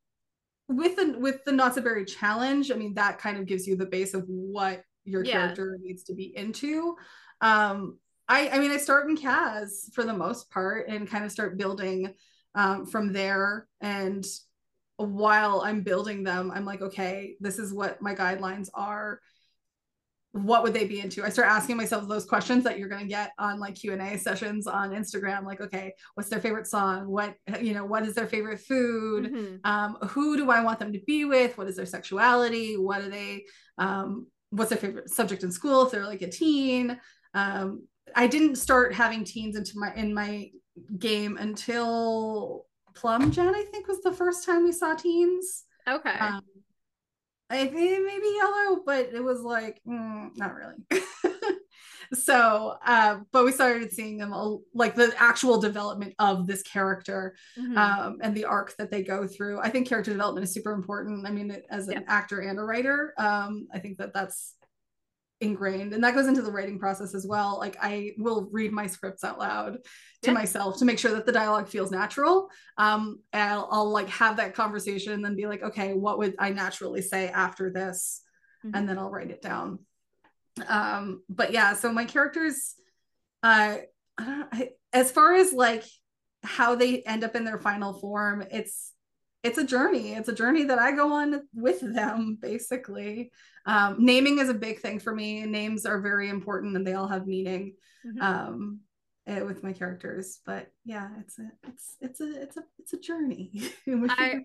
with the with the Not So Berry challenge, I mean that kind of gives you the base of what your Yeah. character needs to be into. Um, I I mean, I start in CAS for the most part and kind of start building um, from there. And while I'm building them, I'm like, okay, this is what my guidelines are. What would they be into? I start asking myself those questions that you're going to get on like Q and A sessions on Instagram. Like, okay, what's their favorite song? What you know? What is their favorite food? Mhm. um, who do I want them to be with? What is their sexuality? What are they? Um, what's their favorite subject in school if they're like a teen? Um, I didn't start having teens into my in my game until Plum Gen. I think was the first time we saw teens. Okay. I think maybe yellow, but it was like mm, not really. so, uh, but we started seeing them all, like the actual development of this character Mhm. um, and the arc that they go through. I think character development is super important. I mean, as an Yeah. actor and a writer, um, I think that that's ingrained and that goes into the writing process as well. Like I will read my scripts out loud to Yeah. myself to make sure that the dialogue feels natural. Um, and I'll, I'll like have that conversation and then be like, okay, what would I naturally say after this? Mhm. And then I'll write it down. Um, but yeah, so my characters, uh, I don't I, as far as like how they end up in their final form, it's it's a journey. It's a journey that I go on with them, basically. Um, naming is a big thing for me. Names are very important and they all have meaning Mhm. um, eh, with my characters. But yeah, it's a it's it's a it's a it's a journey. I-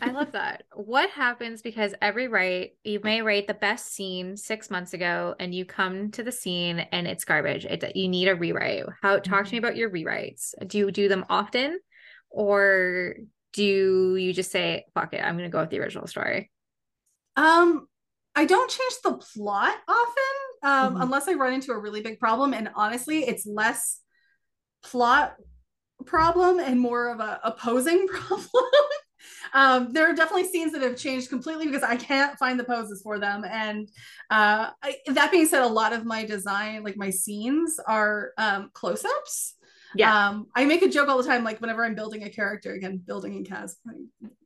I love that. What happens because every write you may write the best scene six months ago, and you come to the scene and it's garbage. It you need a rewrite. How talk to me about your rewrites? Do you do them often, or do you just say fuck it? I'm gonna go with the original story. Um, I don't change the plot often, um, Mhm. unless I run into a really big problem. And honestly, it's less plot problem and more of a opposing problem. um, there are definitely scenes that have changed completely because I can't find the poses for them. And uh, I, that being said, a lot of my design, like my scenes, are um, close-ups. Yeah. Um, I make a joke all the time, like whenever I'm building a character, again, building in CAS, I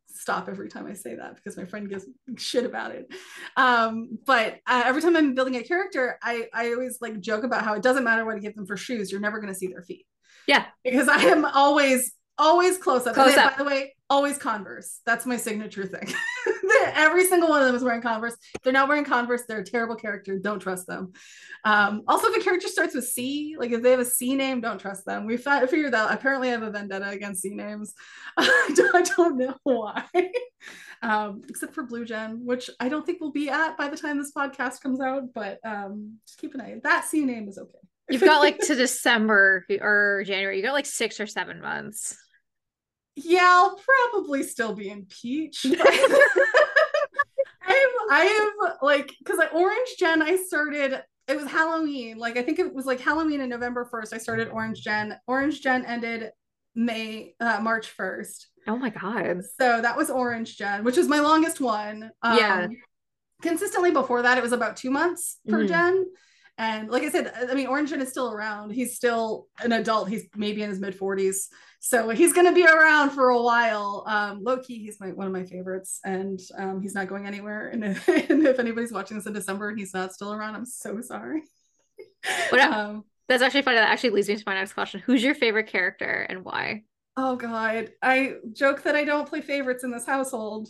stop every time I say that because my friend gives shit about it. Um, but uh, every time I'm building a character, I, I always like joke about how it doesn't matter what I give them for shoes, you're never going to see their feet. Yeah. Because I am always, always close up. Close and then, up. By the way, always Converse. That's my signature thing. every single one of them is wearing Converse. If they're not wearing Converse, they're a terrible character. Don't trust them. Um, also, if a character starts with C, like if they have a C name, don't trust them. We fi- figured out. Apparently, I have a vendetta against C names. I don't, I don't know why. Um, except for Blue Gen, which I don't think we'll be at by the time this podcast comes out. But um, just keep an eye. That C name is okay. You've got like to December or January. You got like six or seven months. yeah, I'll probably still be in Peach. I have, like because I Orange Gen I started. It was Halloween. Like I think it was like Halloween and November first. I started Orange Gen. Orange Gen ended May uh, March first. Oh my god. So that was Orange Gen, which was my longest one. Um, Yeah. Consistently before that, it was about two months per Mhm. gen. And like I said, I mean, Orange Gen is still around. He's still an adult. He's maybe in his mid 40s. So he's going to be around for a while. Um, low key, he's my, one of my favorites. And um, he's not going anywhere. And if, and if anybody's watching this in December and he's not still around, I'm so sorry. What- um, That's actually funny. That actually leads me to my next question. Who's your favorite character and why? Oh God, I joke that I don't play favorites in this household.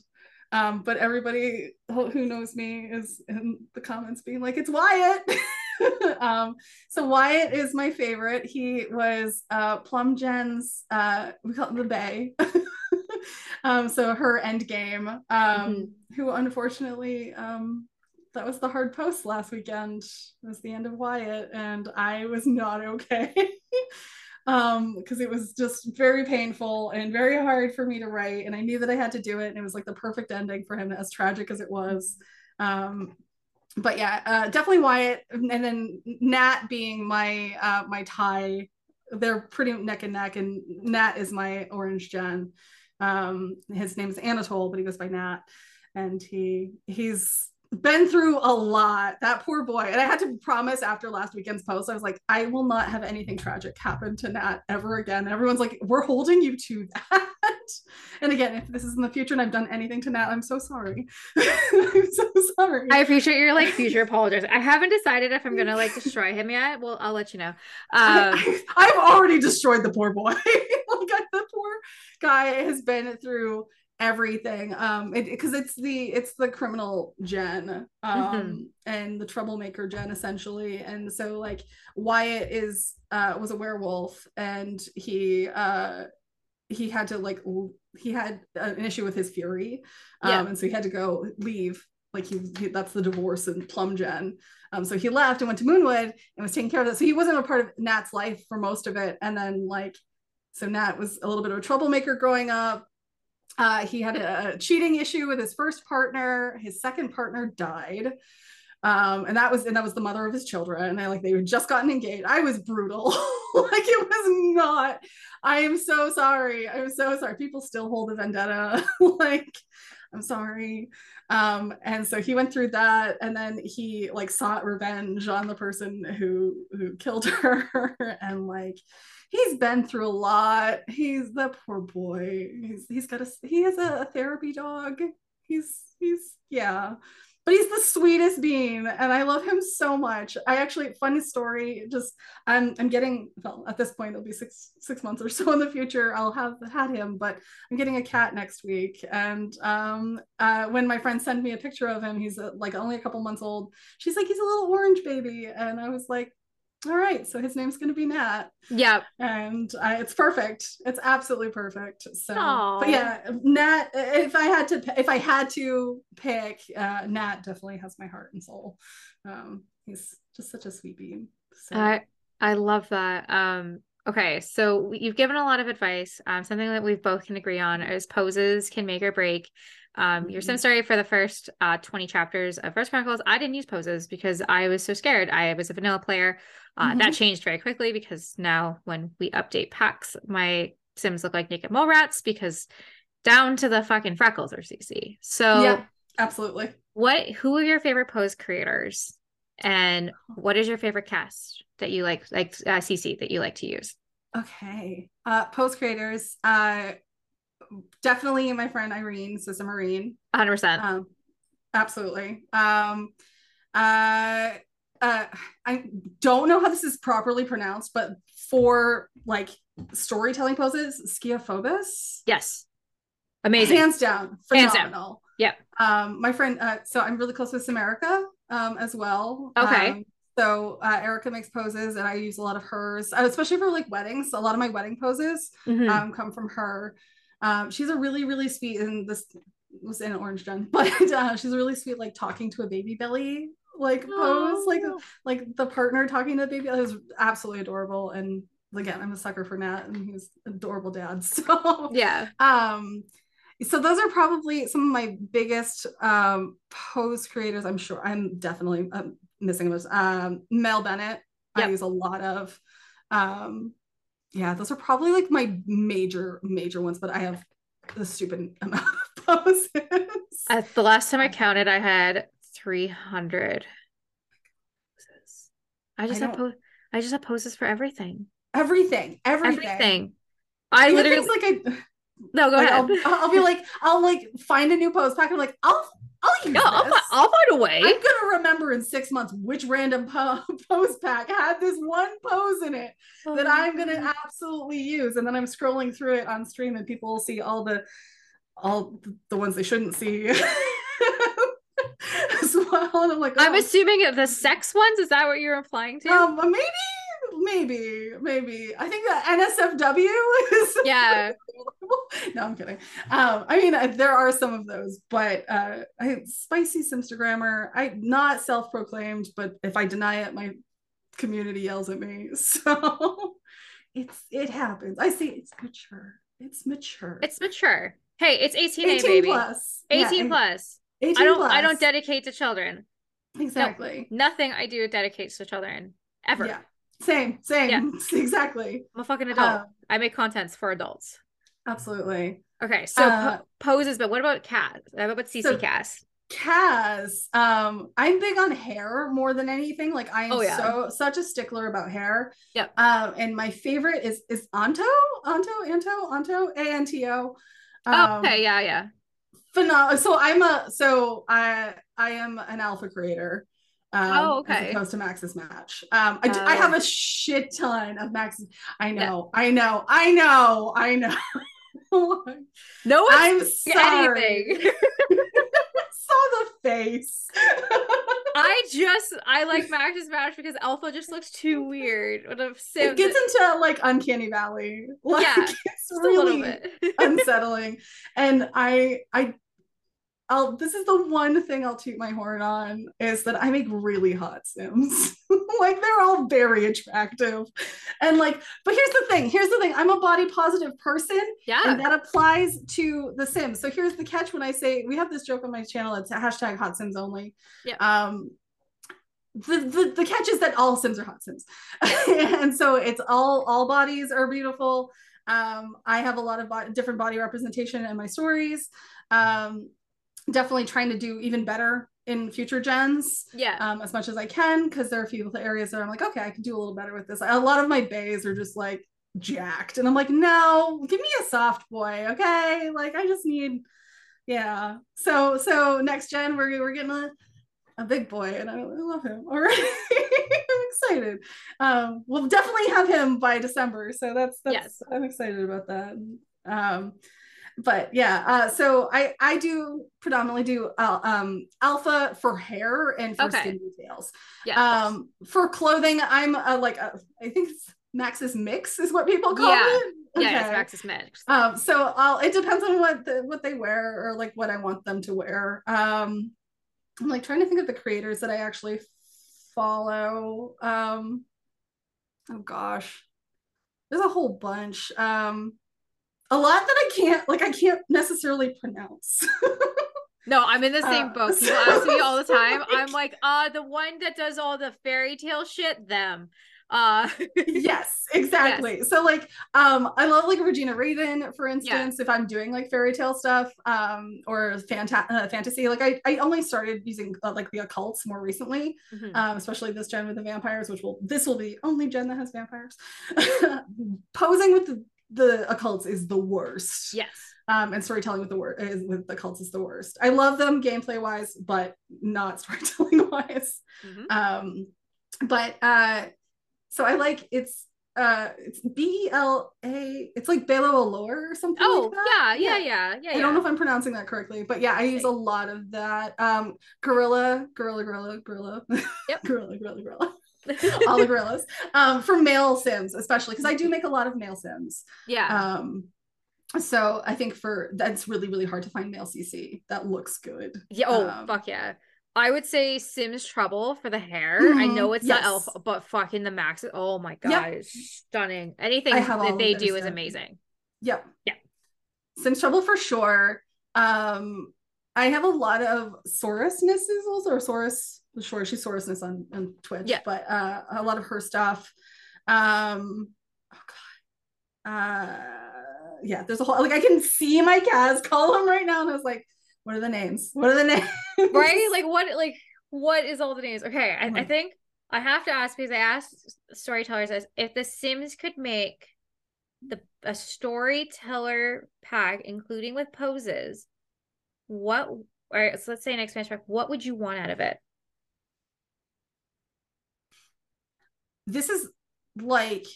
Um, but everybody who who knows me is in the comments being like, it's Wyatt. um, so Wyatt is my favorite. He was uh Plum Gen's uh we call him the Bay. um, so her end game. Um, Mhm. who unfortunately um that was the hard post last weekend. It was the end of Wyatt, and I was not okay. um because it was just very painful and very hard for me to write and i knew that i had to do it and it was like the perfect ending for him as tragic as it was um but yeah uh definitely wyatt and then nat being my uh my tie they're pretty neck and neck and nat is my orange gen. Um his name is anatole but he goes by nat and he he's been through a lot that poor boy and i had to promise after last weekend's post i was like i will not have anything tragic happen to nat ever again and everyone's like we're holding you to that And again, if this is in the future and I've done anything to Nat, I'm so sorry. I'm so sorry. I appreciate your like future apologies. I haven't decided if I'm gonna like destroy him yet. Well, I'll let you know. Um, I, have already destroyed the poor boy. like the poor guy has been through everything. Um because it, it's the it's the criminal gen um mm-hmm. and the troublemaker gen essentially. And so like wyatt is uh was a werewolf and he uh he had to like he had an issue with his fury um yeah. and so he had to go leave like he, he, that's the divorce and plum gen. Um so he left and went to moonwood and was taking care of that so he wasn't a part of nat's life for most of it. And then like so nat was a little bit of a troublemaker growing up uh, he had a, cheating issue with his first partner. His second partner died. Um, and that was and that was the mother of his children. And I like they had just gotten engaged. I was brutal. like it was not. I am so sorry. I'm so sorry. People still hold a vendetta. like I'm sorry. Um, and so he went through that, and then he like sought revenge on the person who who killed her, and like he's been through a lot. He's the poor boy. He's he's got a he has a, therapy dog. He's he's yeah but he's the sweetest being and i love him so much i actually funny story just i'm i'm getting well at this point it'll be six six months or so in the future i'll have had him but i'm getting a cat next week and um uh, when my friend sent me a picture of him he's uh, like only a couple months old she's like he's a little orange baby and i was like all right, so his name's going to be Nat. Yeah. And uh, it's perfect. It's absolutely perfect. So, Aww. but yeah, Nat, if I had to, if I had to pick, uh, Nat definitely has my heart and soul. Um, he's just such a sweet being. So. I, I love that. Um, okay. So you've given a lot of advice. Um, something that we both can agree on is poses can make or break um, your sim story for the first uh, 20 chapters of First Chronicles, I didn't use poses because I was so scared. I was a vanilla player. Uh, mm-hmm. That changed very quickly because now when we update packs, my sims look like naked mole rats because down to the fucking freckles are CC. So yeah, absolutely. What? Who are your favorite pose creators, and what is your favorite cast that you like, like uh, CC that you like to use? Okay, uh, pose creators. Uh, definitely my friend Irene, Sister Marine. 100%. Um, absolutely. Um, uh, uh, I don't know how this is properly pronounced, but for like storytelling poses, Skiaphobos. Yes. Amazing. Hands down. Phenomenal. Hands down. Yeah. Um, my friend, uh, so I'm really close with America um, as well. Okay. Um, so uh, Erica makes poses, and I use a lot of hers, uh, especially for like weddings. A lot of my wedding poses mm-hmm. um, come from her. Um, she's a really, really sweet, and this was in an orange gen, but uh, she's a really sweet, like talking to a baby belly like pose, like like the partner talking to the baby. It was absolutely adorable. And again, I'm a sucker for Nat, and he's adorable dad. So yeah. Um, so those are probably some of my biggest um pose creators. I'm sure I'm definitely um, missing those. Um, Mel Bennett, yep. I use a lot of. Um, yeah, those are probably like my major major ones, but I have a stupid amount of poses. Uh, the last time I counted, I had 300 poses. I just I have po- I just have poses for everything. Everything. Everything. Everything. I Even literally like I no, go like, ahead. I'll, I'll, be like, I'll like find a new pose pack. I'm like, I'll I'll no, I'll, I'll, find a way. I'm gonna remember in six months which random po- pose pack had this one pose in it oh, that I'm gonna absolutely use. And then I'm scrolling through it on stream, and people will see all the all the ones they shouldn't see. as well, and I'm like, oh. I'm assuming the sex ones. Is that what you're implying to? Um, maybe maybe, maybe. I think that NSFW is yeah. no, I'm kidding. Um, I mean, uh, there are some of those, but uh, I spicy Simstagrammer. I not self-proclaimed, but if I deny it, my community yells at me. So it's it happens. I see it's mature. It's mature. It's mature. Hey, it's 18, 18 baby. plus. 18 yeah, plus. 18 I don't plus. I don't dedicate to children. Exactly. No, nothing I do dedicates to children ever. Yeah. Same, same. Yeah. exactly. I'm a fucking adult. Uh, I make contents for adults. Absolutely. Okay, so uh, po- poses, but what about cat? What about CC so, cast? CAS, um, I'm big on hair more than anything. Like I am Oh, yeah. so such a stickler about hair. Yep. Um, and my favorite is is Anto, Anto, Anto, Anto, A N T O. oh, Um, okay, yeah, yeah. phenomenal. So I'm a so I I am an alpha creator. Um, Oh, okay. As opposed to Maxis Match. Um, I, d- I Oh. have a shit ton of Maxis. I know, I know, I know, I know. No one's I'm sorry. anything. Saw the face. I just I like Maxis Match because Alpha just looks too weird. What a it gets into like uncanny valley. Like Yeah, it's just a little really bit. unsettling. And I I I'll this is the one thing I'll toot my horn on is that I make really hot sims. like they're all very attractive. And like, but here's the thing, here's the thing. I'm a body positive person yeah. and that applies to the sims. So here's the catch when I say we have this joke on my channel, it's hashtag hot sims only. Yeah. Um the, the the catch is that all sims are hot sims. and so it's all all bodies are beautiful. Um, I have a lot of bo- different body representation in my stories. Um, definitely trying to do even better in future gens yeah. um, as much as I can because there are a few areas that I'm like, okay, I can do a little better with this. A lot of my bays are just like jacked, and I'm like, no, give me a soft boy, okay? Like I just need, yeah. So so next gen, we're we're getting a, a big boy, and I, I love him. All right, I'm excited. Um, we'll definitely have him by December, so that's that's Yes. I'm excited about that. Um, but yeah uh so i i do predominantly do uh, um alpha for hair and for Okay. skin details yeah. um for clothing i'm uh, like uh, i think it's Maxis mix is what people call Yeah. it yeah, it's Maxis Mix. um so i'll it depends on what the, what they wear or like what i want them to wear um i'm like trying to think of the creators that i actually follow um oh gosh there's a whole bunch um a lot that i can't like i can't necessarily pronounce No, I'm in the same Uh, boat. People ask me all the time. I'm like, uh, the one that does all the fairy tale shit, them. Uh yes exactly so like um i love like regina raven for instance if i'm doing like fairy tale stuff um or fanta- uh, fantasy like i i only started using uh, like the occults more recently mhm. um, especially this gen with the vampires, which will this will be the only gen that has vampires. Posing with the, the occults is the worst. yes. Um, and storytelling with the word is with the cults is the worst. I love them gameplay wise, but not storytelling wise. Mhm. Um, but uh, so I like it's uh it's B L A. It's like Belo Allure or something. Oh, like that. yeah, yeah, yeah, yeah, yeah. I don't know if I'm pronouncing that correctly, but yeah, I use a lot of that. Um, gorilla, gorilla, gorilla, gorilla, Yep. gorilla, gorilla, gorilla, all the gorillas. Um, for male sims, especially because I do make a lot of male sims. yeah. Um, so I think for that's really really hard to find male CC that looks good. Yeah. Oh, Um, fuck yeah. I would say Sims Trouble for the hair. I Mhm, know it's yes. not elf, but fucking the max. Oh my god, stunning. Anything I that they do is amazing. Yep. Yeah. Sims Trouble for sure. Um, I have a lot of Saurusnesses also, or Saurus, sure, she's Saurusness on, on Twitch, Yeah. but uh, a lot of her stuff. Um, oh God. Uh, yeah, there's a whole, like, I can see my CAS column right now, and I was like, what are the names? What are the names? Right? Like what? Like what is all the names? Okay, I, I Mhm. think I have to ask because I asked storytellers this: if the Sims could make the a storyteller pack, including with poses, what? All right, so let's say an expansion pack. What would you want out of it? This is like,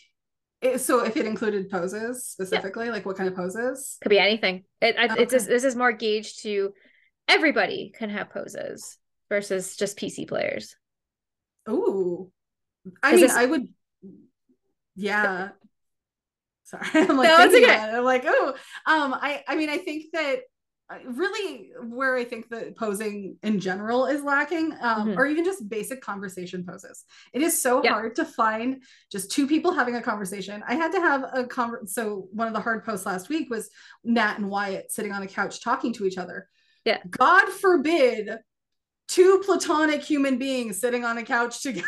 it- so if it included poses specifically, like what kind of poses? Could be anything. It, I, it's just, this is more gauged to everybody can have poses versus just PC players. Ooh. i mean, I would yeah. Sorry. I'm like No, it's okay. I'm like, oh, um, I I mean, I think that really where I think that posing in general is lacking, um, Mhm. or even just basic conversation poses. It is so Yeah. hard to find just two people having a conversation. I had to have a conver so one of the hard posts last week was Nat and Wyatt sitting on a couch talking to each other. Yeah. God forbid two platonic human beings sitting on a couch together.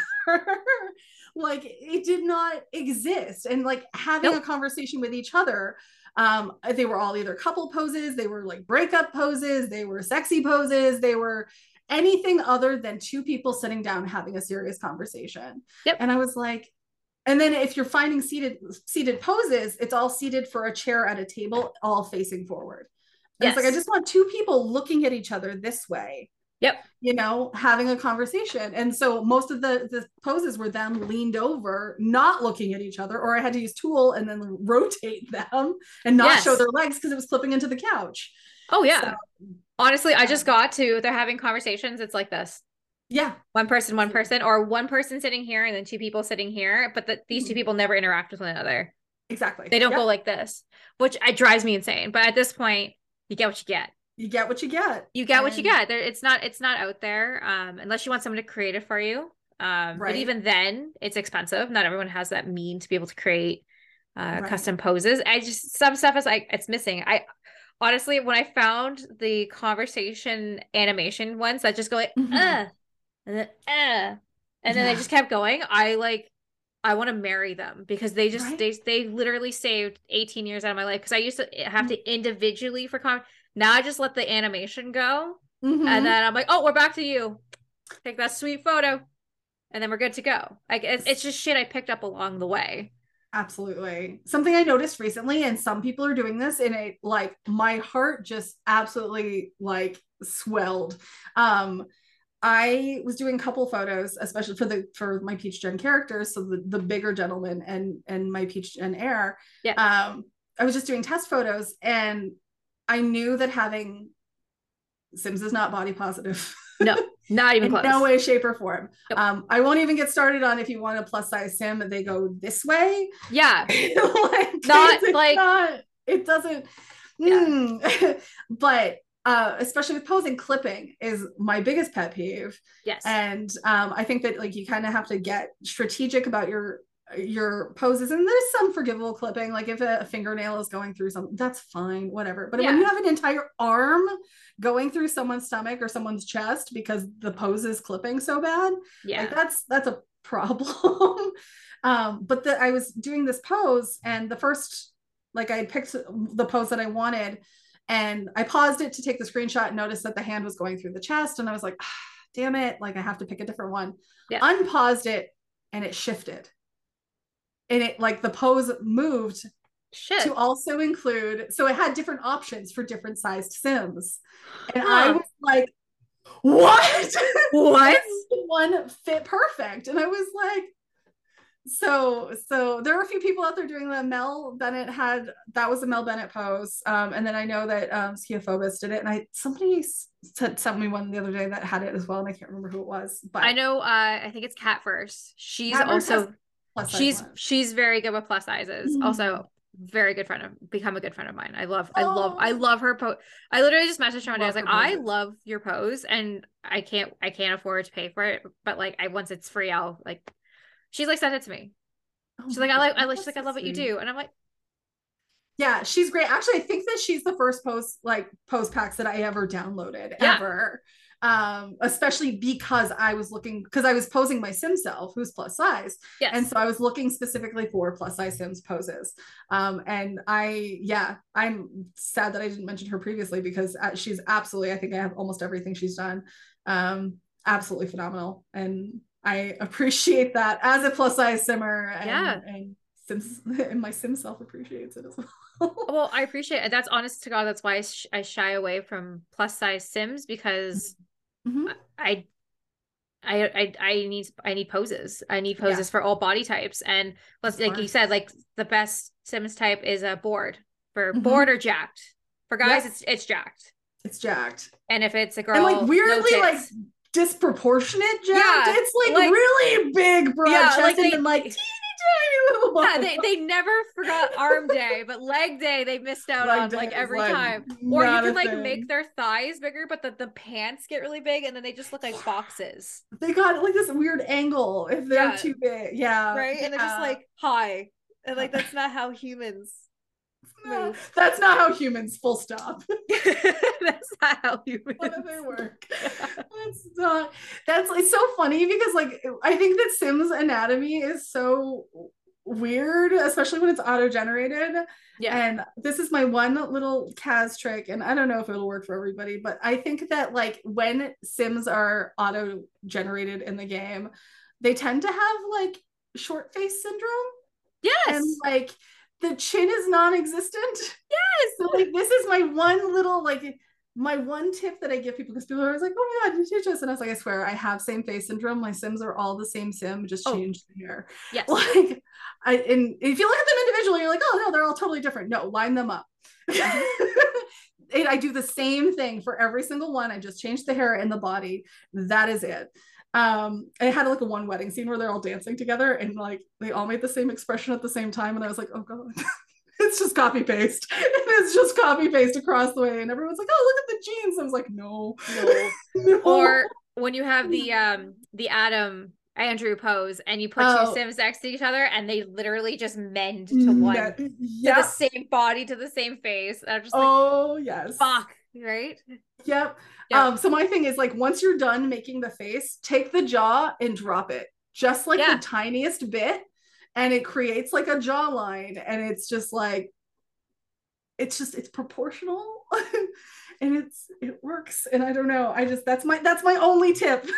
like it did not exist. And like having Nope. a conversation with each other Um, they were all either couple poses, they were like breakup poses, they were sexy poses, they were anything other than two people sitting down having a serious conversation. Yep. And I was like, and then if you're finding seated seated poses, it's all seated for a chair at a table, all facing forward. Yes. It's like I just want two people looking at each other this way. Yep. You know, having a conversation. And so most of the the poses were them leaned over, not looking at each other, or I had to use tool and then rotate them and not yes. show their legs because it was flipping into the couch. Oh yeah. So, Honestly, I just got to they're having conversations. It's like this. Yeah. One person, one person, or one person sitting here and then two people sitting here, but the, these two mm-hmm. people never interact with one another. Exactly. They don't yep. go like this, which it drives me insane. But at this point, you get what you get. You get what you get. You get and... what you get. There, it's not. It's not out there, um, unless you want someone to create it for you. Um, right. but even then, it's expensive. Not everyone has that mean to be able to create uh, right. custom poses. I just some stuff is like it's missing. I honestly, when I found the conversation animation ones that just go like, mm-hmm. uh, and then, uh, and yeah. then they just kept going, I like, I want to marry them because they just, right? they, they literally saved 18 years out of my life. Cause I used to have to mm-hmm. individually for con. Now I just let the animation go. Mm-hmm. And then I'm like, oh, we're back to you. Take that sweet photo. And then we're good to go. Like it's, it's just shit I picked up along the way. Absolutely. Something I noticed recently, and some people are doing this, and it like my heart just absolutely like swelled. Um, I was doing couple photos, especially for the for my Peach Gen characters, so the, the bigger gentleman and and my Peach Gen heir. Yeah. Um, I was just doing test photos, and I knew that having Sims is not body positive. No, not even close. No way, shape, or form. Nope. Um, I won't even get started on if you want a plus size sim, they go this way. Yeah. like, not like not, it doesn't yeah. mm. but uh, especially with posing clipping is my biggest pet peeve. Yes. And um, I think that like you kind of have to get strategic about your your poses and there's some forgivable clipping like if a, fingernail is going through something that's fine whatever. But yeah. when you have an entire arm going through someone's stomach or someone's chest because the pose is clipping so bad yeah. like that's that's a problem. Um but the, i was doing this pose and the first like i picked the pose that i wanted and i paused it to take the screenshot and noticed that the hand was going through the chest and i was like ah, damn it like i have to pick a different one. Yeah. unpaused it and it shifted and it like the pose moved Shit. to also include so it had different options for different sized sims. And huh. i was like what? What? one fit perfect. And i was like so so there were a few people out there doing that mel bennett had that was a mel bennett pose. Um, and then i know that um did it. And i somebody sent, sent me one the other day that had it as well and i can't remember who it was but i know uh i think it's cat first she's cat also she's she's very good with plus sizes. Mm-hmm. Also, very good friend of become a good friend of mine. I love I love I love her pose. I literally just messaged her one day. I was like, I love your pose and I can't I can't afford to pay for it, but like I once it's free, I'll like she's like sent it to me. Oh she's like, I like I like she's like, I love what you do. And I'm like, yeah, she's great. Actually, I think that she's the first post like post packs that I ever downloaded yeah. ever um, especially because I was looking because I was posing my sim self who's plus size. Yes. And so I was looking specifically for plus size sims poses. Um, and I, yeah, I'm sad that I didn't mention her previously because uh, she's absolutely, I think I have almost everything she's done. Um, absolutely phenomenal. And I appreciate that as a plus size simmer. And, yeah. And Sims and my sim self appreciates it as well. well, I appreciate it. That's honest to God. That's why I, sh- I shy away from plus size sims because Mm-hmm. I, I, I, I need, I need poses. I need poses yeah. for all body types. And let's, like you said, like the best Sims type is a board for mm-hmm. board or jacked. For guys, it's it's jacked. It's jacked. And if it's a girl, and like weirdly, no like disproportionate jacked. Yeah, it's like, like really big broad yeah, chest like they, and like yeah, they, they never forgot arm day, but leg day they missed out leg on like every like time. Or you can like thing. make their thighs bigger, but the, the pants get really big and then they just look like boxes. They got like this weird angle if they're yeah. too big. Yeah. Right. And they're just like hi. And like that's not how humans no, that's not how humans full stop that's not how humans do they work that's not that's it's so funny because like i think that sims anatomy is so weird, especially when it's auto generated. Yeah. And this is my one little CAS trick, and I don't know if it'll work for everybody, but I think that like when Sims are auto generated in the game, they tend to have like short face syndrome. Yes. And like the chin is non-existent. Yes. So like this is my one little like my one tip that I give people because people are always like, oh my god, you teach us. And I was like, I swear, I have same face syndrome. My Sims are all the same Sim, just Oh. changed the hair. Yes. Like I and if you look at them individually, you're like, oh no, they're all totally different. No, line them up. Mm-hmm. and I do the same thing for every single one. I just change the hair and the body. That is it. Um, I had like a one wedding scene where they're all dancing together and like they all made the same expression at the same time. And I was like, oh god. it's just copy paste. it's just copy paste across the way. And everyone's like, oh, look at the jeans. I was like, no. No. no. Or when you have the um the Adam Andrew pose and you put Oh. two Sims next to each other and they literally just mend to one Yeah. to the same body to the same face. I'm just like Oh yes. fuck, right? Yep. Yeah. Um, so my thing is like once you're done making the face, take the jaw and drop it just like Yeah. the tiniest bit, and it creates like a jawline, and it's just like it's just it's proportional and it's it works. And I don't know. I just that's my that's my only tip as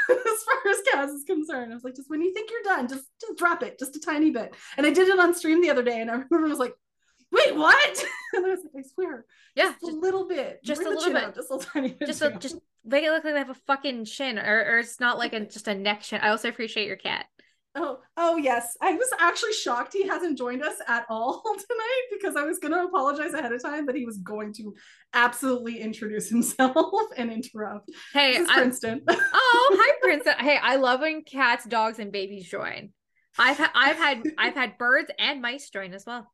far as CAS is concerned. I was like, just when you think you're done, just just drop it just a tiny bit. And I did it on stream the other day, and everyone was like, wait, what? And I was like, I swear, Yeah. just a little bit, just Bring a little bit. up, just a little tiny bit. just a, just make it look like they have a fucking chin or, or it's not like a just a neck chin. I also appreciate your cat. Oh, oh yes. I was actually shocked he hasn't joined us at all tonight because I was going to apologize ahead of time that he was going to absolutely introduce himself and interrupt. Hey, This Princeton. oh hi princess. Hey, I love when cats, dogs, and babies join. I've ha- I've had I've had birds and mice join as well.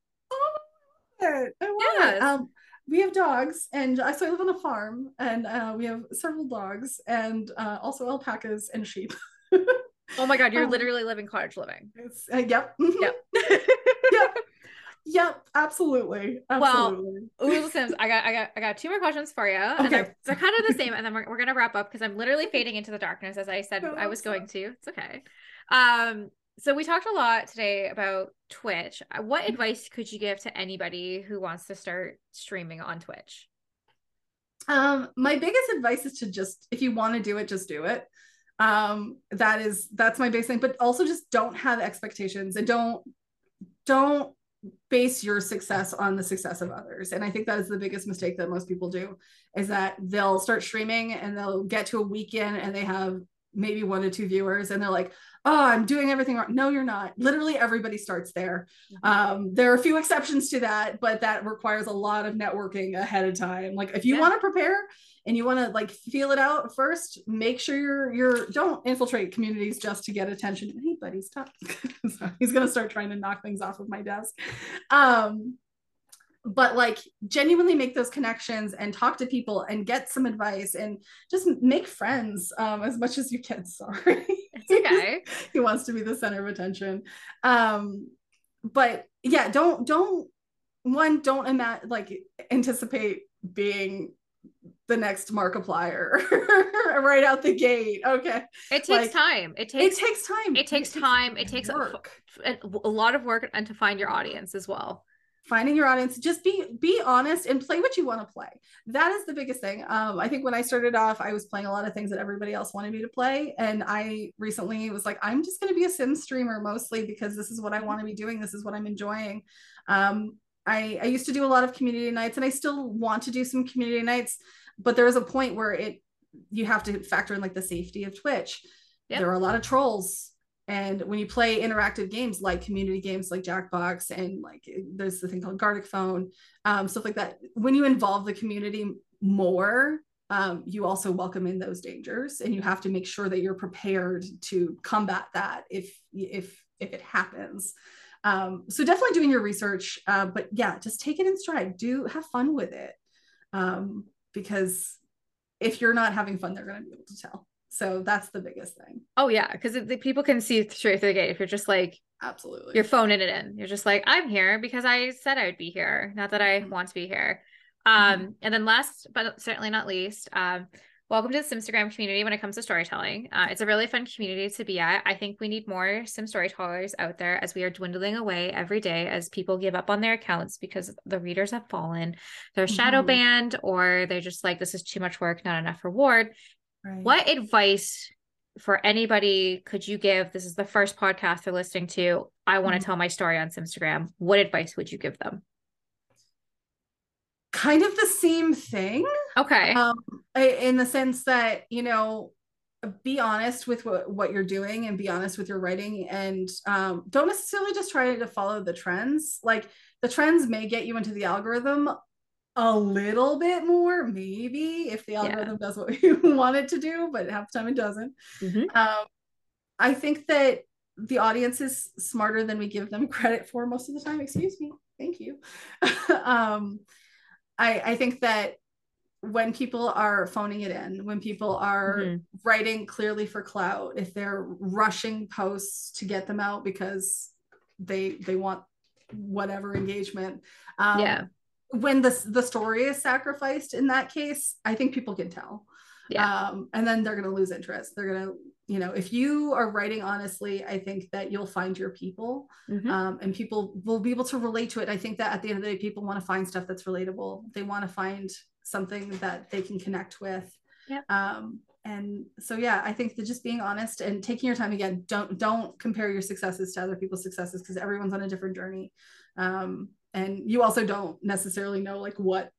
Oh, I love it. I love Yes. it. Um, we have dogs, and so I live on a farm, and uh, we have several dogs, and uh, also alpacas and sheep. Oh my god, you're Um, literally living cottage living. It's, uh, yep. Yep. yep. Yep. Absolutely. Well, Absolutely. Ooh, Sims, I got I got I got two more questions for you. And Okay. they're, they're kind of the same, and then we're, we're gonna wrap up because I'm literally fading into the darkness as I said No, I was going to. It's okay. Um, so we talked a lot today about Twitch. Uh, What advice could you give to anybody who wants to start streaming on Twitch? Um, my biggest advice is to just if you want to do it, just do it. Um, that is that's my biggest thing, but also just don't have expectations and don't don't base your success on the success of others. And I think that is the biggest mistake that most people do is that they'll start streaming and they'll get to a weekend and they have maybe one or two viewers and they're like, oh, I'm doing everything wrong. No, you're not. Literally everybody starts there. Um, there are a few exceptions to that, but that requires a lot of networking ahead of time. Like if you Yeah. want to prepare and you want to like feel it out first, make sure you're you're don't infiltrate communities just to get attention. Hey buddy, stop. So he's gonna start trying to knock things off of my desk. Um but like genuinely make those connections and talk to people and get some advice and just make friends um, as much as you can. Sorry It's okay. he wants to be the center of attention um but yeah don't don't one don't ima- like anticipate being the next markiplier right out the gate okay It takes Like, time. It takes it takes takes time it takes time. It takes a- work a, a lot of work and to find your audience as well. Finding your audience just be be honest and play what you want to play. That is the biggest thing. Um i think when i started off i was playing a lot of things that everybody else wanted me to play and i recently was like i'm just going to be a sim streamer mostly because this is what i want to be doing this is what i'm enjoying. Um i i used to do a lot of community nights and i still want to do some community nights but there is a point where it you have to factor in like the safety of twitch. Yep. there are a lot of trolls and when you play interactive games like community games like Jackbox and like there's the thing called Gartic Phone, um, stuff like that, when you involve the community more, um, you also welcome in those dangers, and you have to make sure that you're prepared to combat that if if if it happens. Um, so definitely doing your research, uh, but yeah, just take it in stride. Do have fun with it, um, because if you're not having fun, they're going to be able to tell. So that's the biggest thing. Oh yeah, because the people can see straight through the gate if you're just like Absolutely. you're phoning it in. You're just like, I'm here because I said I would be here, not that I Mhm. want to be here. Um, and then last but certainly not least, um, welcome to the Simstagram community when it comes to storytelling. Uh, it's a really fun community to be at. I think we need more Sim storytellers out there as we are dwindling away every day as people give up on their accounts because the readers have fallen. They're shadow Mhm. banned or they're just like, this is too much work, not enough reward. Right. What advice for anybody could you give? This is the first podcast they're listening to. I want to Mhm. tell my story on Simstagram. What advice would you give them? Kind of the same thing. Okay. um in the sense that you know be honest with what, what you're doing and be honest with your writing and um, don't necessarily just try to follow the trends like the trends may get you into the algorithm a little bit more maybe if the algorithm does what we want it to do but half the time it doesn't Mhm. um, i think that the audience is smarter than we give them credit for most of the time excuse me thank you um, I, I think that when people are phoning it in, when people are Mhm. writing clearly for clout, if they're rushing posts to get them out because they they want whatever engagement, um, Yeah. When the the story is sacrificed in that case, I think people can tell. Yeah. Um, and then they're going to lose interest. They're going to, you know, if you are writing honestly, I think that you'll find your people Mhm. um, and people will be able to relate to it. I think that at the end of the day, people want to find stuff that's relatable. They want to find something that they can connect with. Yep. Um, and so yeah, I think that just being honest and taking your time again, don't don't compare your successes to other people's successes because everyone's on a different journey. Um, and you also don't necessarily know like what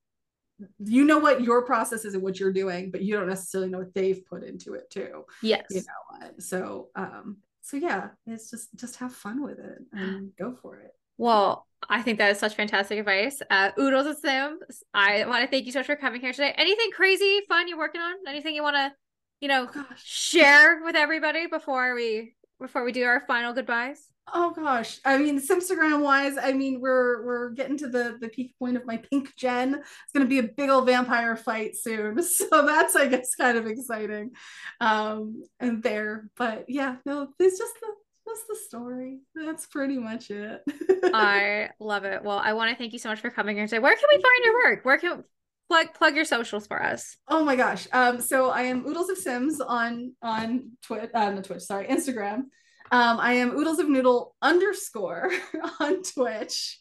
you know what your process is and what you're doing, but you don't necessarily know what they've put into it too Yes. you know what so um so yeah it's just just have fun with it and go for it Well, I think that is such fantastic advice. Uh, Oodles of Sims, I want to thank you so much for coming here today. Anything crazy, fun you're working on? Anything you want to, you know, oh share with everybody before we before we do our final goodbyes? Oh gosh i mean simstagram wise i mean we're we're getting to the the peak point of my pink gen it's going to be a big old vampire fight soon so that's i guess kind of exciting um and there but yeah no it's just the just the story that's pretty much it I love it. Well, I want to thank you so much for coming here today. Where can we find your work? Where can plug plug your socials for us? Oh my gosh. Um, so I am Oodles of Sims on on Twitch, uh, not Twitch, sorry, Instagram. Um, I am Oodles of Noodle underscore on Twitch.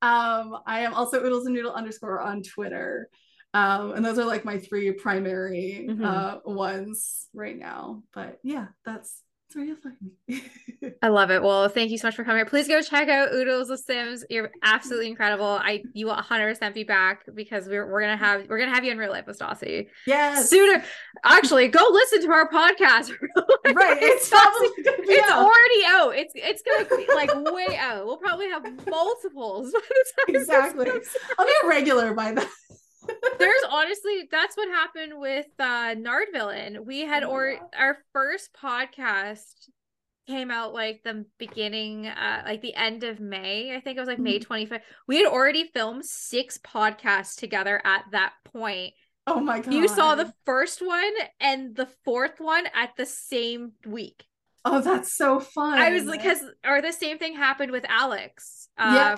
Um, I am also Oodles of Noodle underscore on Twitter. Um, and those are like my three primary Mhm. uh ones right now. But yeah, that's that's where you'll find me. I love it. Well, thank you so much for coming here. Please go check out Oodles of Sims. You're absolutely incredible. I you will 100% be back because we're we're gonna have we're gonna have you in real life with Stassi yes. sooner. Actually, go listen to our podcast. Right. It's probably it's out. already out. It's it's gonna be like way out. We'll probably have multiples by the time Exactly. I'll be a regular by then. There's honestly that's what happened with uh Nard Villain. We had Oh or God. our first podcast came out like the beginning uh like the end of May. I think it was like May Mhm. 25th. We had already filmed six podcasts together at that point. Oh my god. You saw the first one and the fourth one at the same week. Oh, that's so fun. I was like, because or the same thing happened with Alex. Uh,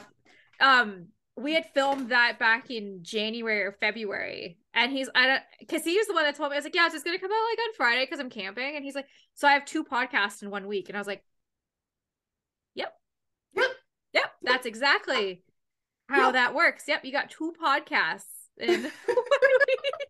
um, we had filmed that back in January or February, and he's I don't because he was the one that told me I was like, yeah, it's just gonna come out like on Friday because I'm camping, and he's like, so I have two podcasts in one week, and I was like, yep, Yep. yep, that's exactly how Yep. that works. Yep, you got two podcasts in one week.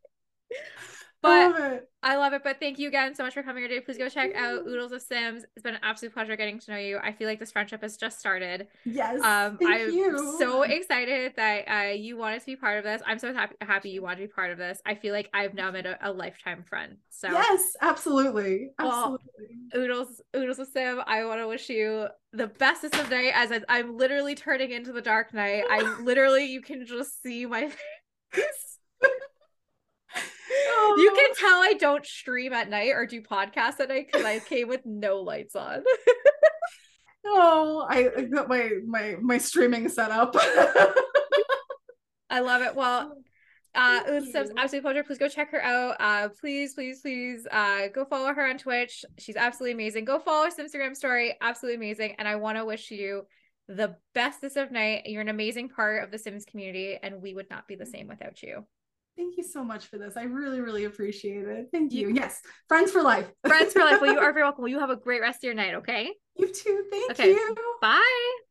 I But love it. I love it. But thank you again so much for coming here today. Please go check out Oodles of Sims. It's been an absolute pleasure getting to know you. I feel like this friendship has just started. Yes. Um, thank I'm you. so excited that uh, you wanted to be part of this. I'm so happy happy you want to be part of this. I feel like I've now met a, a lifetime friend. So Yes, absolutely. Well, Absolutely. Oodles, Oodles of Sim, I want to wish you the bestest of night as I, I'm literally turning into the dark night. I literally, you can just see my face. You Oh. can tell I don't stream at night or do podcasts at night because I came with no lights on. Oh, I, I got my my my streaming set up. I love it. Well, uh, of absolute pleasure. Please go check her out. Uh, please, please, please, uh, go follow her on Twitch. She's absolutely amazing. Go follow her Instagram story. Absolutely amazing. And I want to wish you the bestest of night. You're an amazing part of the Sims community, and we would not be the same without you. Thank you so much for this. I really, really appreciate it. Thank you. you. Yes, friends for life. friends for life. Well, you are very welcome. Well, you have a great rest of your night. Okay. You too. Thank okay. you. Bye.